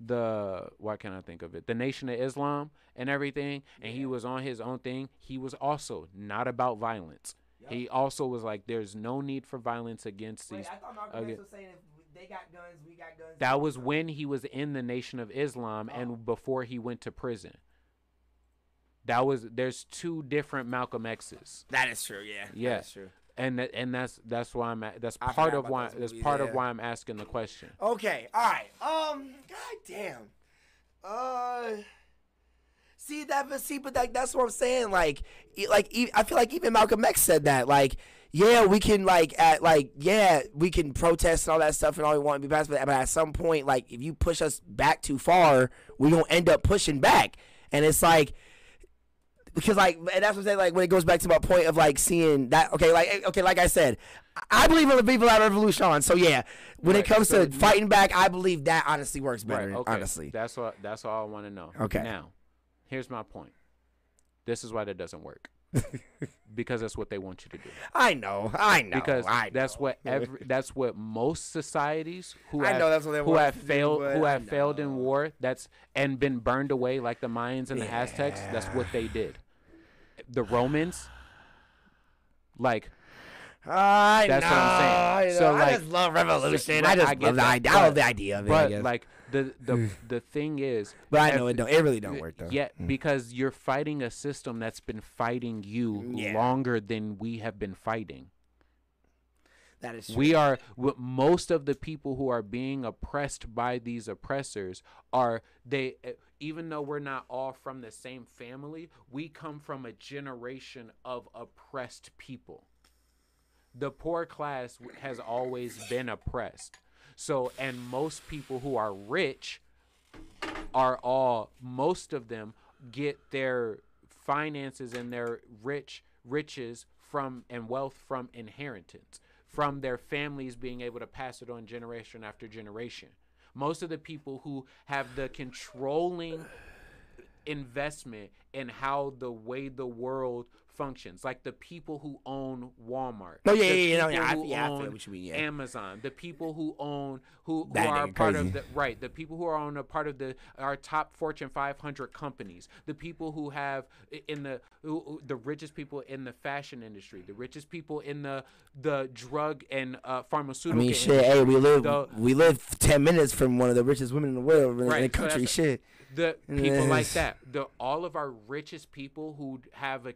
the why can't I think of it the Nation of Islam and everything and he was on his own thing he was also not about violence he also was like there's no need for violence against these thought Malcolm. X was saying if they got guns, we got guns. that was when he was in the Nation of Islam uh-huh. and before he went to prison. That was there's two different Malcolm X's, That is true. Yeah. Yeah. That's true. And that, and that's that's why I'm a- that's I part of why that's movies, part yeah. of why I'm asking the question. Okay. All right. Um. God damn. Uh. See that, but see, but like that's what I'm saying. Like, like I feel like even Malcolm X said that. Like, yeah, we can like at like yeah, we can protest and all that stuff and all we want to be past, but but at some point, like if you push us back too far, we gonna end up pushing back, and it's like. Because like, and that's what I'm saying. Like when it goes back to my point of like seeing that. Okay, like eh, okay, like I said, I believe in the people that revolution. So yeah, when it comes so to you- fighting back, I believe that honestly works better. Right. Okay. Honestly. that's what that's all I want to know. Okay. Now, here's my point. This is why that doesn't work. Because that's what they want you to do. I know, I know, because I that's know. what every that's what most societies who I have, know that's what they who have to do, failed who have failed in war that's and been burned away like the Mayans and the Aztecs. That's what they did. The Romans, like I That's know, what I'm saying. So, I like- just love revolution. I just I love the that. I love the idea of it. But like the the hmm. the thing is, but I know it don't. It really don't work though. Yeah, hmm. because you're fighting a system that's been fighting you Yeah. longer than we have been fighting. that is true. We are most of the people who are being oppressed by these oppressors are they even though we're not all from the same family, we come from a generation of oppressed people. The poor class has always been oppressed. So and most people who are rich are all most of them get their finances and their rich riches from and wealth from inheritance from their families being able to pass it on generation after generation. Most of the people who have the controlling investment in how the way the world functions like the people who own Walmart Oh, yeah, yeah, yeah, no, yeah, I- yeah, I feel what you mean, yeah. Amazon the people who own who, who are part crazy. of the right the people who are on a part of the our top fortune 500 companies the people who have in the who, the richest people in the fashion industry the richest people in the the drug and uh, I pharmaceutical mean, shit. industry, Hey, we live. the- we live ten minutes from one of the richest women in the world in Right, the country. that's- shit. the people like that the all of our richest people who have a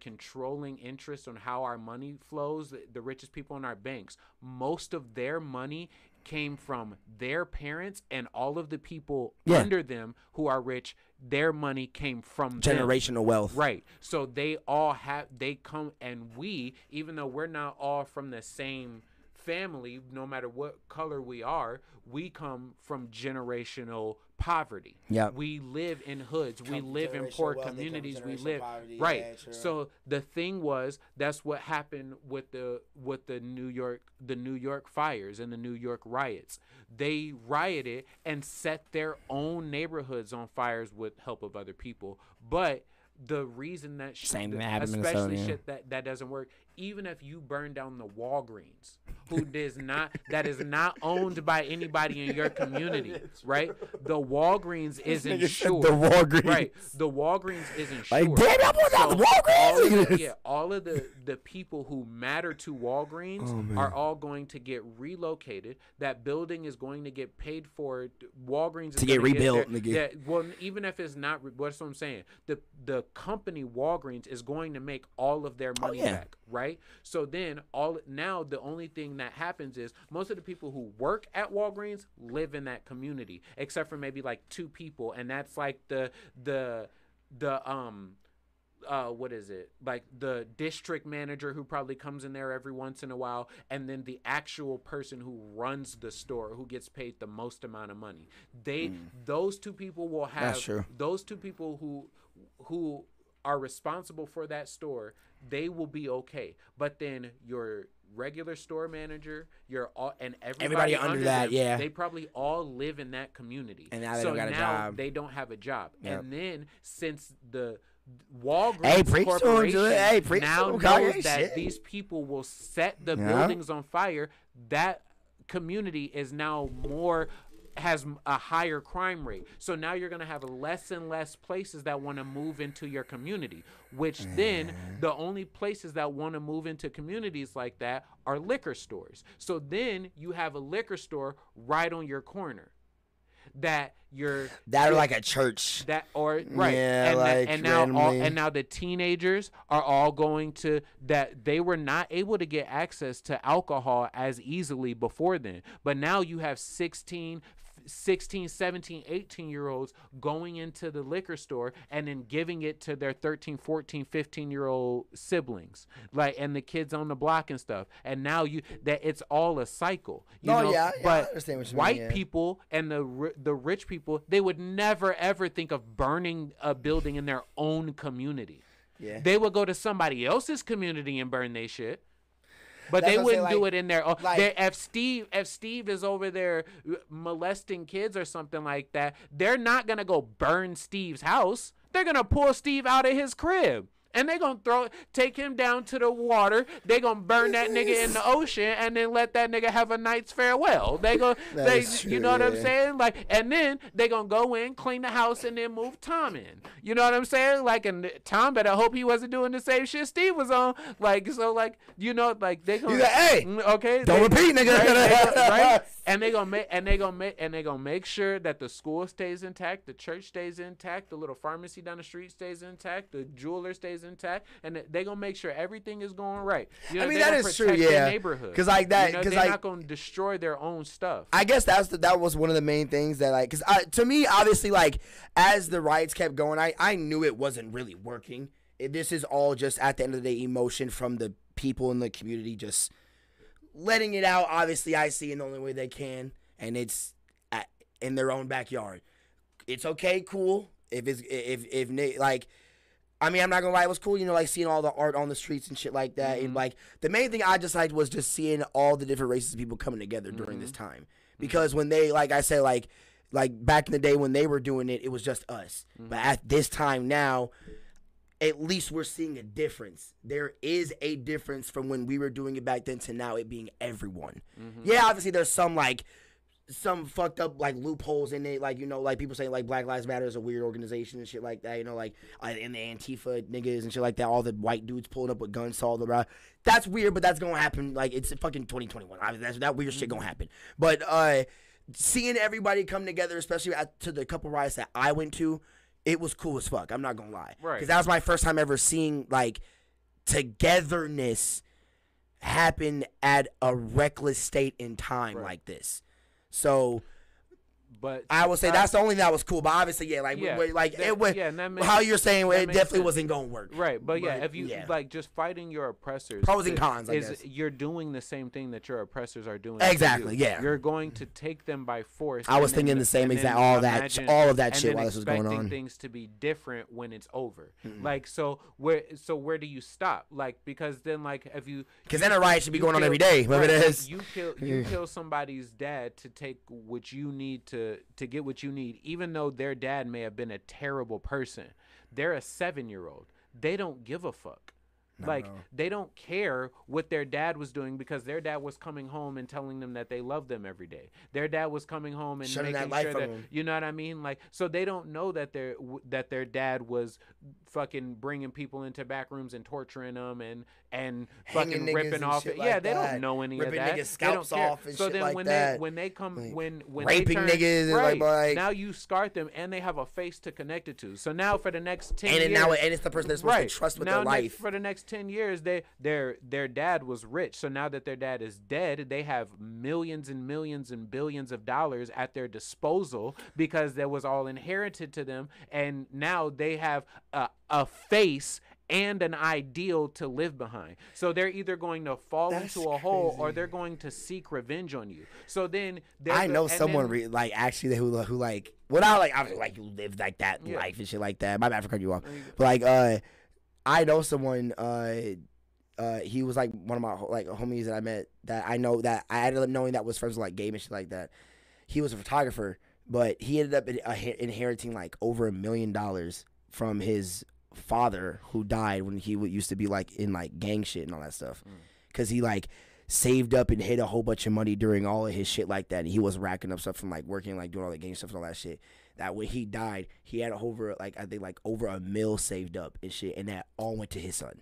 controlling interest on how our money flows the, the richest people in our banks most of their money came from their parents and all of the people Yeah. under them who are rich their money came from them. Generational wealth. Right. So they all have they come and we, even though we're not all from the same family, no matter what color we are, we come from generational poverty. Yeah. We live in hoods. We live in poor wealth, communities. We live poverty. right. Yeah, true. so the thing was that's what happened with the with the New York the New York fires and the New York riots. They rioted and set their own neighborhoods on fires with help of other people. But the reason that sh- Same the- thing happened especially shit that that doesn't work even if you burn down the Walgreens who does not that is not owned by anybody in your community right the Walgreens is insured the Walgreens. right the Walgreens is insured Like, damn, y'all put down the all Walgreens? the, yeah all of the the people who matter to Walgreens Oh, are all going to get relocated that building is going to get paid for Walgreens is To get rebuilt, their- nigga. yeah, well, even if it's not, what's what I'm saying? The the company Walgreens is going to make all of their oh, money Oh, yeah. back, right? So then all now the only thing that happens is most of the people who work at Walgreens live in that community, except for maybe like two people, and that's like the the the um uh what is it? Like the district manager who probably comes in there every once in a while and then the actual person who runs the store who gets paid the most amount of money. They those two people will have Mm. Those two people who who are responsible for that store they will be okay. But then your regular store manager you're all and everybody, Everybody under that, them, yeah. they probably all live in that community And now they so don't got a job. they don't have a job Yep. and then since the Walgreens Hey, preach to 'em, Corporation. Hey, preach now to knows that Shit. these people will set the Yeah. buildings on fire, that community is now more has a higher crime rate. So now you're going to have less and less places that want to move into your community, which then mm-hmm. the only places that want to move into communities like that are liquor stores. So then you have a liquor store right on your corner that you're That or you're- like a church. that or right Yeah, and, like, and now all, and now the teenagers are all going to that they were not able to get access to alcohol as easily before then but now you have 16 16 17 18 year olds going into the liquor store and then giving it to their 13 14 15 year old siblings like and the kids on the block and stuff and now you that it's all a cycle you Oh, know yeah, yeah, I but understand what you mean, white yeah. people and the the rich people they would never ever think of burning a building in their own community Yeah. they would go to somebody else's community and burn their shit but That's they I'm saying, wouldn't do like- it in their own. like- if Steve, if Steve is over there uh, molesting kids or something like that, they're not gonna go burn Steve's house. They're gonna pull Steve out of his crib. And they gonna throw, take him down to the water. They gonna burn that nigga in the ocean, and then let that nigga have a night's farewell. They go, they, is you true, know what I'm saying? Like, and then they gonna go in, clean the house, and then move Tom in. You know what I'm saying? Like, and Tom better hope he wasn't doing the same shit Steve was on. Like, so, like, you know, like they gonna, He's like, "Hey, Mm, okay, don't they- repeat, nigga." right, they right? And they gonna make, and they gonna make, and they gonna make sure that the school stays intact, the church stays intact, the little pharmacy down the street stays intact, the jeweler stays intact, and they gonna make sure everything is going right. You know, I mean, that is true, yeah. Neighborhood, 'Cause like that- you know, they're like- not gonna destroy their own stuff. I guess that's the, that was one of the main things that like because uh, to me obviously like as the riots kept going I I knew it wasn't really working. It, this is all just at the end of the day emotion from the people in the community just letting it out. Obviously, I see in the only way they can, and it's at, in their own backyard. It's okay, cool. If it's if if like. I mean, I'm not gonna lie, it was cool, you know, like seeing all the art on the streets and shit like that. And mm-hmm. like the main thing I just liked was just seeing all the different races of people coming together during this mm-hmm. time. Mm-hmm. Because when they, like I said, like like back in the day when they were doing it, it was just us. But at this time now, at least we're seeing a difference. There is a difference from when we were doing it back then to now it being everyone. Yeah, obviously there's some like some fucked up like loopholes in it, like you know, like people saying like Black Lives Matter is a weird organization and shit like that. You know, like uh, in the Antifa niggas and shit like that. All the white dudes pulling up with guns all the around. That's weird, but that's gonna happen. Like it's fucking 2021. Obviously, that's that weird shit gonna happen. But uh, seeing everybody come together, especially at, to the couple riots that I went to, it was cool as fuck. I'm not gonna lie, Right. Because that was my first time ever seeing like togetherness happen at a reckless state in time like this. So but I would say I- that's the only thing that was cool. But obviously, yeah, like Yeah, we- like that- it was yeah, makes- how you're saying it definitely sense. wasn't going to work. Right, but yeah, if you yeah. like just fighting your oppressors, Pros and cons, I is guess. you're doing the same thing that your oppressors are doing. Exactly, you. yeah. You're going to take them by force. I was then- thinking the same exact- all that- all of that shit while this was going expecting on. Things to be different when it's over. Like so, where so where do you stop? Like because then like if you Because then a riot should be going on every day, whatever it right, is. You kill you kill somebody's dad to take what you need to to get what you need, even though their dad may have been a terrible person. They're a seven year old. They don't give a fuck. Like they don't care what their dad was doing because their dad was coming home and telling them that they love them every day. Their dad was coming home and Shutting that making light sure that them. you know what I mean. Like so they don't know that their w- that their dad was fucking bringing people into back rooms and torturing them and and Hanging fucking ripping off. yeah, like they that. don't know any Ripping of that. niggas' They don't scalps care. off and so shit then like when that. they when they come Like, when when raping they turn, niggas and, like, right, like- now you scarred them and they have a face to connect it to. So now for the next ten and years, now, and it's the person they're supposed right to trust with now their life. for the next ten years, they their their dad was rich. So now that their dad is dead, they have millions and millions and billions of dollars at their disposal because that was all inherited to them, and now they have a, a face and an ideal to live behind. So they're either going to fall That's into a hole or they're going to seek revenge on you. So then I know and someone then- re- like actually who who like not like obviously like you lived like that Yeah. life and shit like that. My bad for cutting you off. There you go. But like uh I know someone uh uh he was like one of my like homies that I met that I know that I ended up knowing that was friends with like Gabe and shit like that. He was a photographer, but he ended up in, uh, inheriting like over a million dollars from his father who died when he used to be like in like gang shit and all that stuff. Mm. Cuz he like saved up and hid a whole bunch of money during all of his shit like that. And he was racking up stuff from like working, like doing all the gang stuff and all that shit. That when he died, he had over like I think like over a mil saved up and shit, and that all went to his son.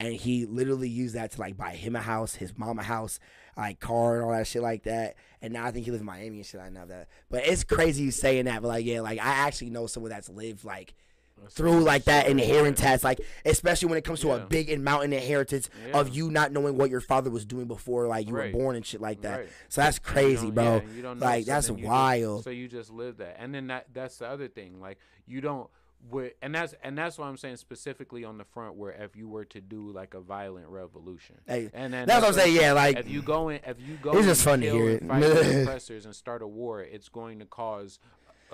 And he literally used that to like buy him a house, his mom a house, like car and all that shit like that. And now I think he lives in Miami and shit. I know that, but it's crazy you saying that. But like, yeah, like I actually know someone that's lived like through like that inheritance, like especially when it comes to a big and mountain inheritance of you not knowing what your father was doing before, like you Right. were born and shit like that. Right. So that's crazy, bro. yeah, you don't know, like that's you just- wild. so you just live that, and then that that's the other thing. Like you don't, and that's and that's what I'm saying specifically on the front where if you were to do like a violent revolution, Hey, and then that's what I'm saying. Yeah, like if you go in, if you go, It's just fun to hear it. oppressors and start a war, it's going to cause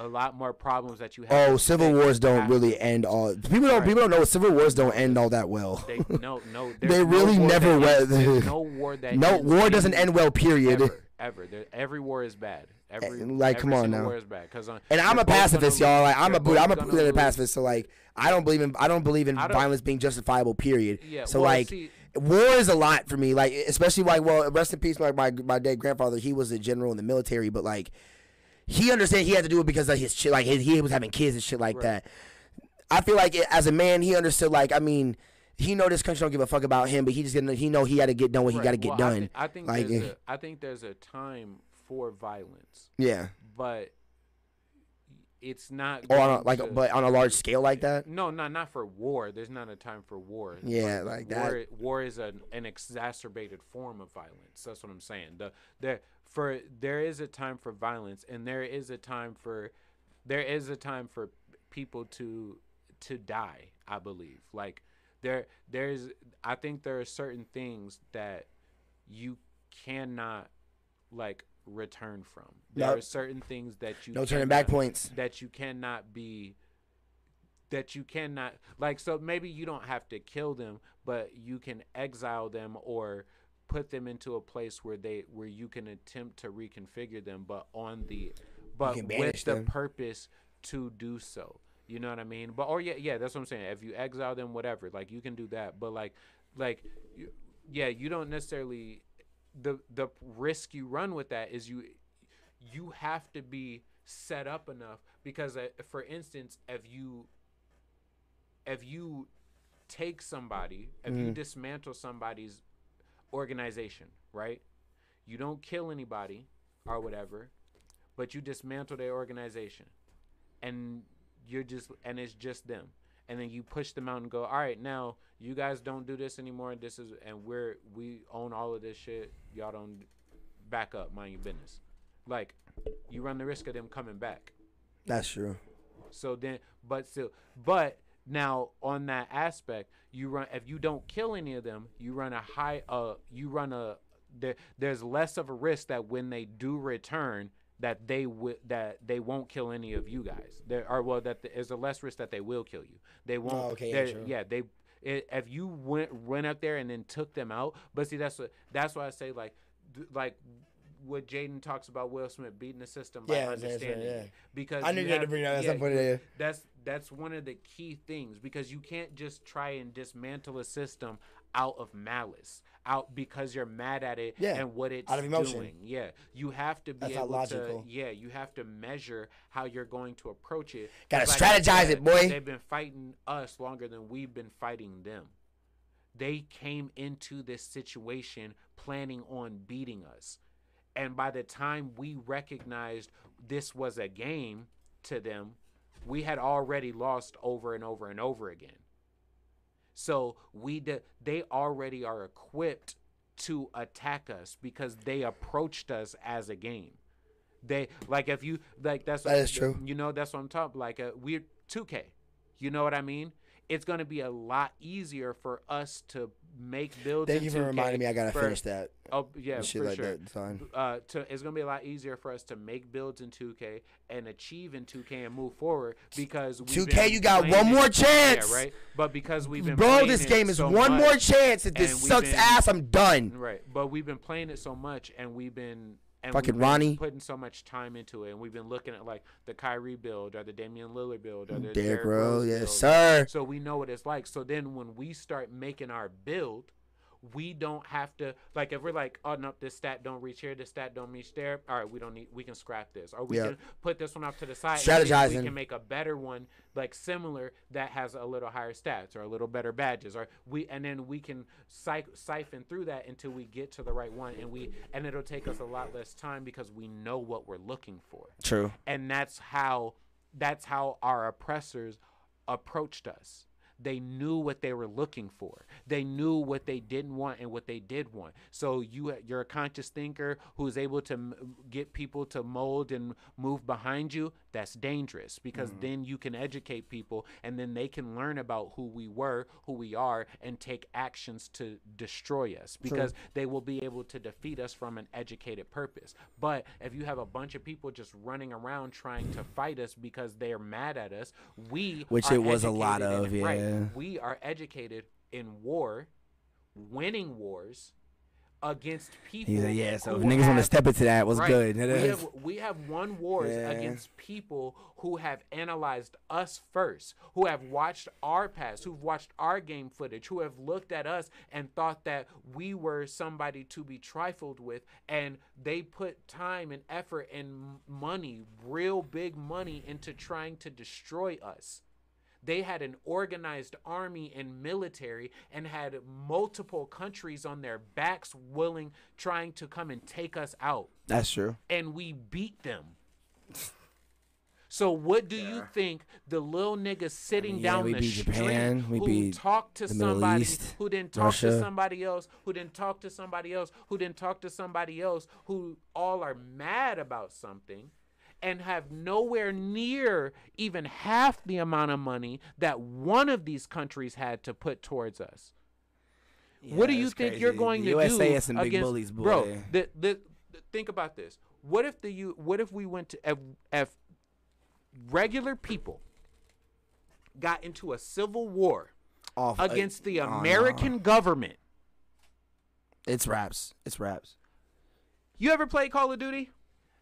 a lot more problems that you have. oh, civil wars don't really end all. People don't. Right. People don't know. Civil wars don't end all that well. They no no. They there's no really never ends- no war that No war doesn't end well. Period. Ever, ever. There, every war is bad. Every eh, like, every come on now. war is bad. Cause on, And I'm a pacifist, y'all. Like I'm a Buddha, I'm a Buddha pacifist. So like I don't believe in I don't believe in don't- violence being justifiable. Period. Yeah, so well, like see- war is a lot for me. Like especially like well, rest in peace. Like my my dead grandfather, he was a general in the military, but like he understand he had to do it because of his shit. Like his, he was having kids and shit like Right. that. I feel like it, as a man, he understood. Like I mean. He know this country don't give a fuck about him, but he just didn't. He know he got to get done what he got to get Well, done. I think, I think Like, there's eh. a, I think there's a time for violence, yeah, but it's not. or on a, like, to- but on a large scale like that. No, not not for war. There's not a time for war. Yeah, like that. war, War is an, an exacerbated form of violence. That's what I'm saying. The there for there is a time for violence, and there is a time for there is a time for people to to die. I believe. Like there there's I think there are certain things that you cannot like return from. There Nope. are certain things that you No turning back points. that you cannot be that you cannot like so maybe you don't have to kill them but you can exile them or put them into a place where they where you can attempt to reconfigure them but on the but with the them. purpose to do so. You know what i mean? But or yeah yeah that's what i'm saying. If you exile them whatever like you can do that. But like like you, yeah you don't necessarily the the risk you run with that is you you have to be set up enough because uh, for instance if you if you take somebody if you dismantle somebody's organization right? You don't kill anybody or whatever but you dismantle their organization. And you're just and it's just them. And then you push them out and go all right now you guys don't do this anymore. This is and we're we own all of this shit. Y'all don't back up mind your business. Like you run the risk of them coming back. That's true. So then, but still, but now on that aspect, you run if you don't kill any of them, you run a high. Uh, you run a there. There's less of a risk that when they do return, that they will that they won't kill any of you guys. There are well that there's a less risk that they will kill you. They won't. Oh, okay, yeah, yeah, they. i if you went went up there and then took them out, but see that's what that's why I say like like what Jaden talks about Will Smith beating the system by Yeah, right, understanding yeah. it. because I knew you had to bring that at yeah, yeah. That's that's one of the key things because you can't just try and dismantle a system out of malice, out because you're mad at it Yeah, and what it's out of emotion. doing. Yeah, you have to be That's able logical. to. Yeah, you have to measure how you're going to approach it. Gotta like strategize said, it, boy. They've been fighting us longer than we've been fighting them. They came into this situation planning on beating us. And by the time we recognized this was a game to them, we had already lost over and over and over again. So we de- they already are equipped to attack us because they approached us as a game. They like if you like that's That is true. You know that's what I'm talking. Like uh, we're 2K. You know what I mean? It's gonna be a lot easier for us to make builds. Thank you for 2K reminding me. I gotta for- finish that. Oh yeah, for like sure. Uh, to, it's gonna be a lot easier for us to make builds in 2K and achieve in 2K and move forward because we've 2K, been you got one more chance. Yeah, right. But because we've been Bro, this game is so one much- more chance. If this sucks been- ass, I'm done. Right, but we've been playing it so much, and we've been and Fucking we've been Ronnie. putting so much time into it, and we've been looking at like the Kyrie build or the Damian Lillard build or mm, the Derrick Derrick Rose, Rose yes, build. sir. So we know what it's like. So then when we start making our build, we don't have to like if we're like, oh no, this stat don't reach here, this stat don't reach there. All right, we don't need. We can scrap this, or we Yeah. can put this one off to the side. and Strategizing. We can make a better one, like similar that has a little higher stats or a little better badges, or we and then we can cy- siphon through that until we get to the right one, and we and it'll take us a lot less time because we know what we're looking for True. and that's how that's how our oppressors approached us they knew what they were looking for. They knew what they didn't want and what they did want. So you you're a conscious thinker who's able to m- get people to mold and move behind you. That's dangerous because mm. then you can educate people and then they can learn about who we were who we are and take actions to destroy us because they will be able to defeat us from an educated purpose. But if you have a bunch of people just running around trying to fight us because they're mad at us we Which it was a lot of, yeah. right, yeah. we are educated in war winning wars against people He's like, yeah. So if niggas want to step into that, what's Right. good? We have we have won wars Yeah. against people who have analyzed us first, who have watched our past, who've watched our game footage, who have looked at us and thought that we were somebody to be trifled with, and they put time and effort and money, real big money, into trying to destroy us. They had an organized army and military and had multiple countries on their backs willing trying to come and take us out That's true. and we beat them. So what do you think the little nigga sitting Yeah, down we the beat street Japan, we who talked to somebody East, who didn't talk Russia. to somebody else, who didn't talk to somebody else, who didn't talk to somebody else, who all are mad about something and have nowhere near even half the amount of money that one of these countries had to put towards us. what do you think you're going The to USA do some big against bullies, bro? The, the, the- think about this. What if the you? What if we went to if, if regular people got into a civil war Off uh, against the no. American government? It's raps. It's raps. You ever play Call of Duty?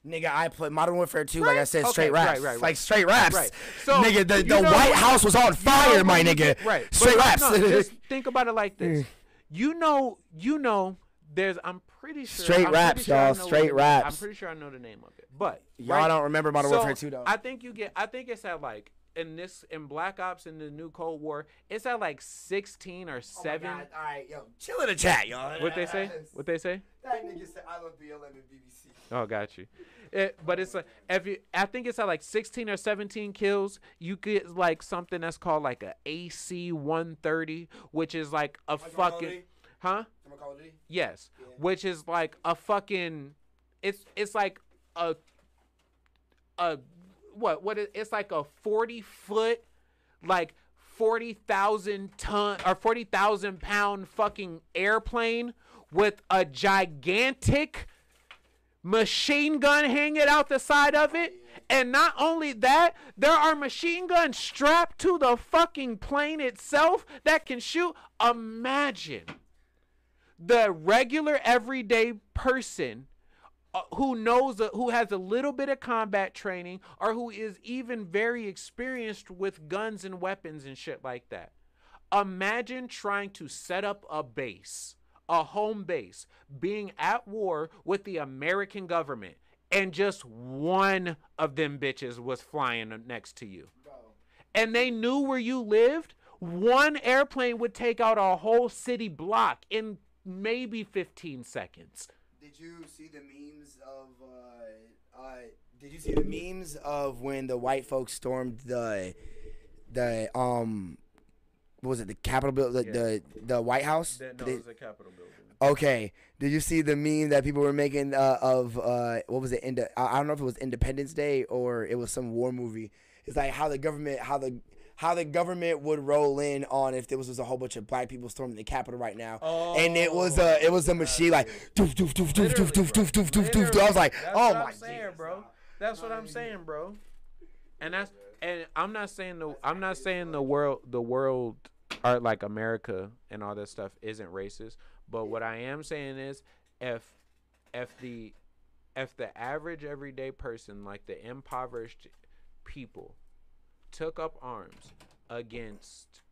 Nigga, I played Modern Warfare 2, like I said, Okay, straight right, raps. right, right. Like straight raps. Right. So, nigga, the, the know White House was on You know fire, my nigga. get- right. But Straight no, raps. no, just think about it like this. You know, you know, there's. I'm pretty sure. Straight I'm raps, sure y'all, straight raps. I'm pretty sure I know the name of it, but Y'all right? don't remember Modern so, Warfare 2, though. I think you get. I think it's at like in this in Black Ops in the new Cold War. It's at like 16 or oh seven. All right, yo, chill in the chat, y'all. what they say? What they say? That nigga said, I love BLM and BBC. Oh, got you. It, but it's like if you, I think it's at like 16 or 17 kills. You get like something that's called like a AC 130, which is like a Call of Duty? fucking, huh? From Call of Duty? Yes, Yeah. which is like a fucking. It's it's like a a what what it's like a 40 foot like 40,000 ton or 40,000 pound fucking airplane with a gigantic machine gun hanging out the side of it. And not only that, there are machine guns strapped to the fucking plane itself that can shoot. Imagine the regular everyday person uh, who knows who has a little bit of combat training or who is even very experienced with guns and weapons and shit like that. Imagine trying to set up a base, a home base, being at war with the American government and just one of them bitches was flying next to you. And they knew where you lived. One airplane would take out a whole city block in maybe 15 seconds. Did you see the memes of? Uh, uh, did you see the memes of when the white folks stormed the, the um, what was it the Capitol building, the, the the White House? Did they- a Capitol building. Okay. Did you see the meme that people were making uh, of uh, what was it? Inde- I I don't know if it was Independence Day or it was some war movie. It's like how the government, how the how the government would roll in on if there was just a whole bunch of black people storming the Capitol right now, and it was a it was a machine like doof doof doof doof doof doof doof doof doof doof. I was like, That's oh what my I'm saying, bro. That's what I'm saying, bro. And that's and I'm not saying the I'm not saying the world the world or like America and all that stuff isn't racist, but what I am saying is if if the if the average everyday person like the impoverished people took up arms against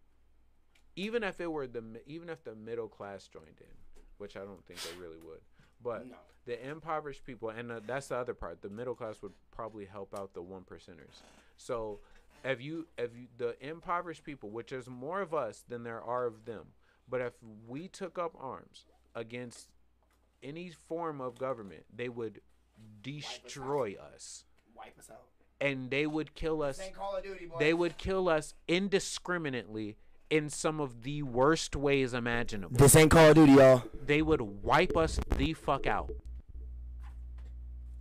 even if it were the even if the middle class joined in, which I don't think they really would. But No. the impoverished people, and uh, that's the other part. The middle class would probably help out the one percenters. So, if you if you the impoverished people, which is more of us than there are of them, but if we took up arms against any form of government, they would destroy us, Wipe us out. And they would kill us. Call of Duty, boy. They would kill us indiscriminately in some of the worst ways imaginable This ain't Call of Duty, y'all. they would wipe us the fuck out.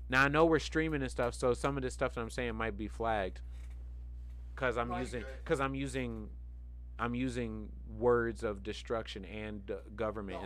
Now I know we're streaming and stuff, so some of the stuff that I'm saying might be flagged. Cause I'm No, you're using, good. cause I'm using, I'm using words of destruction and uh, government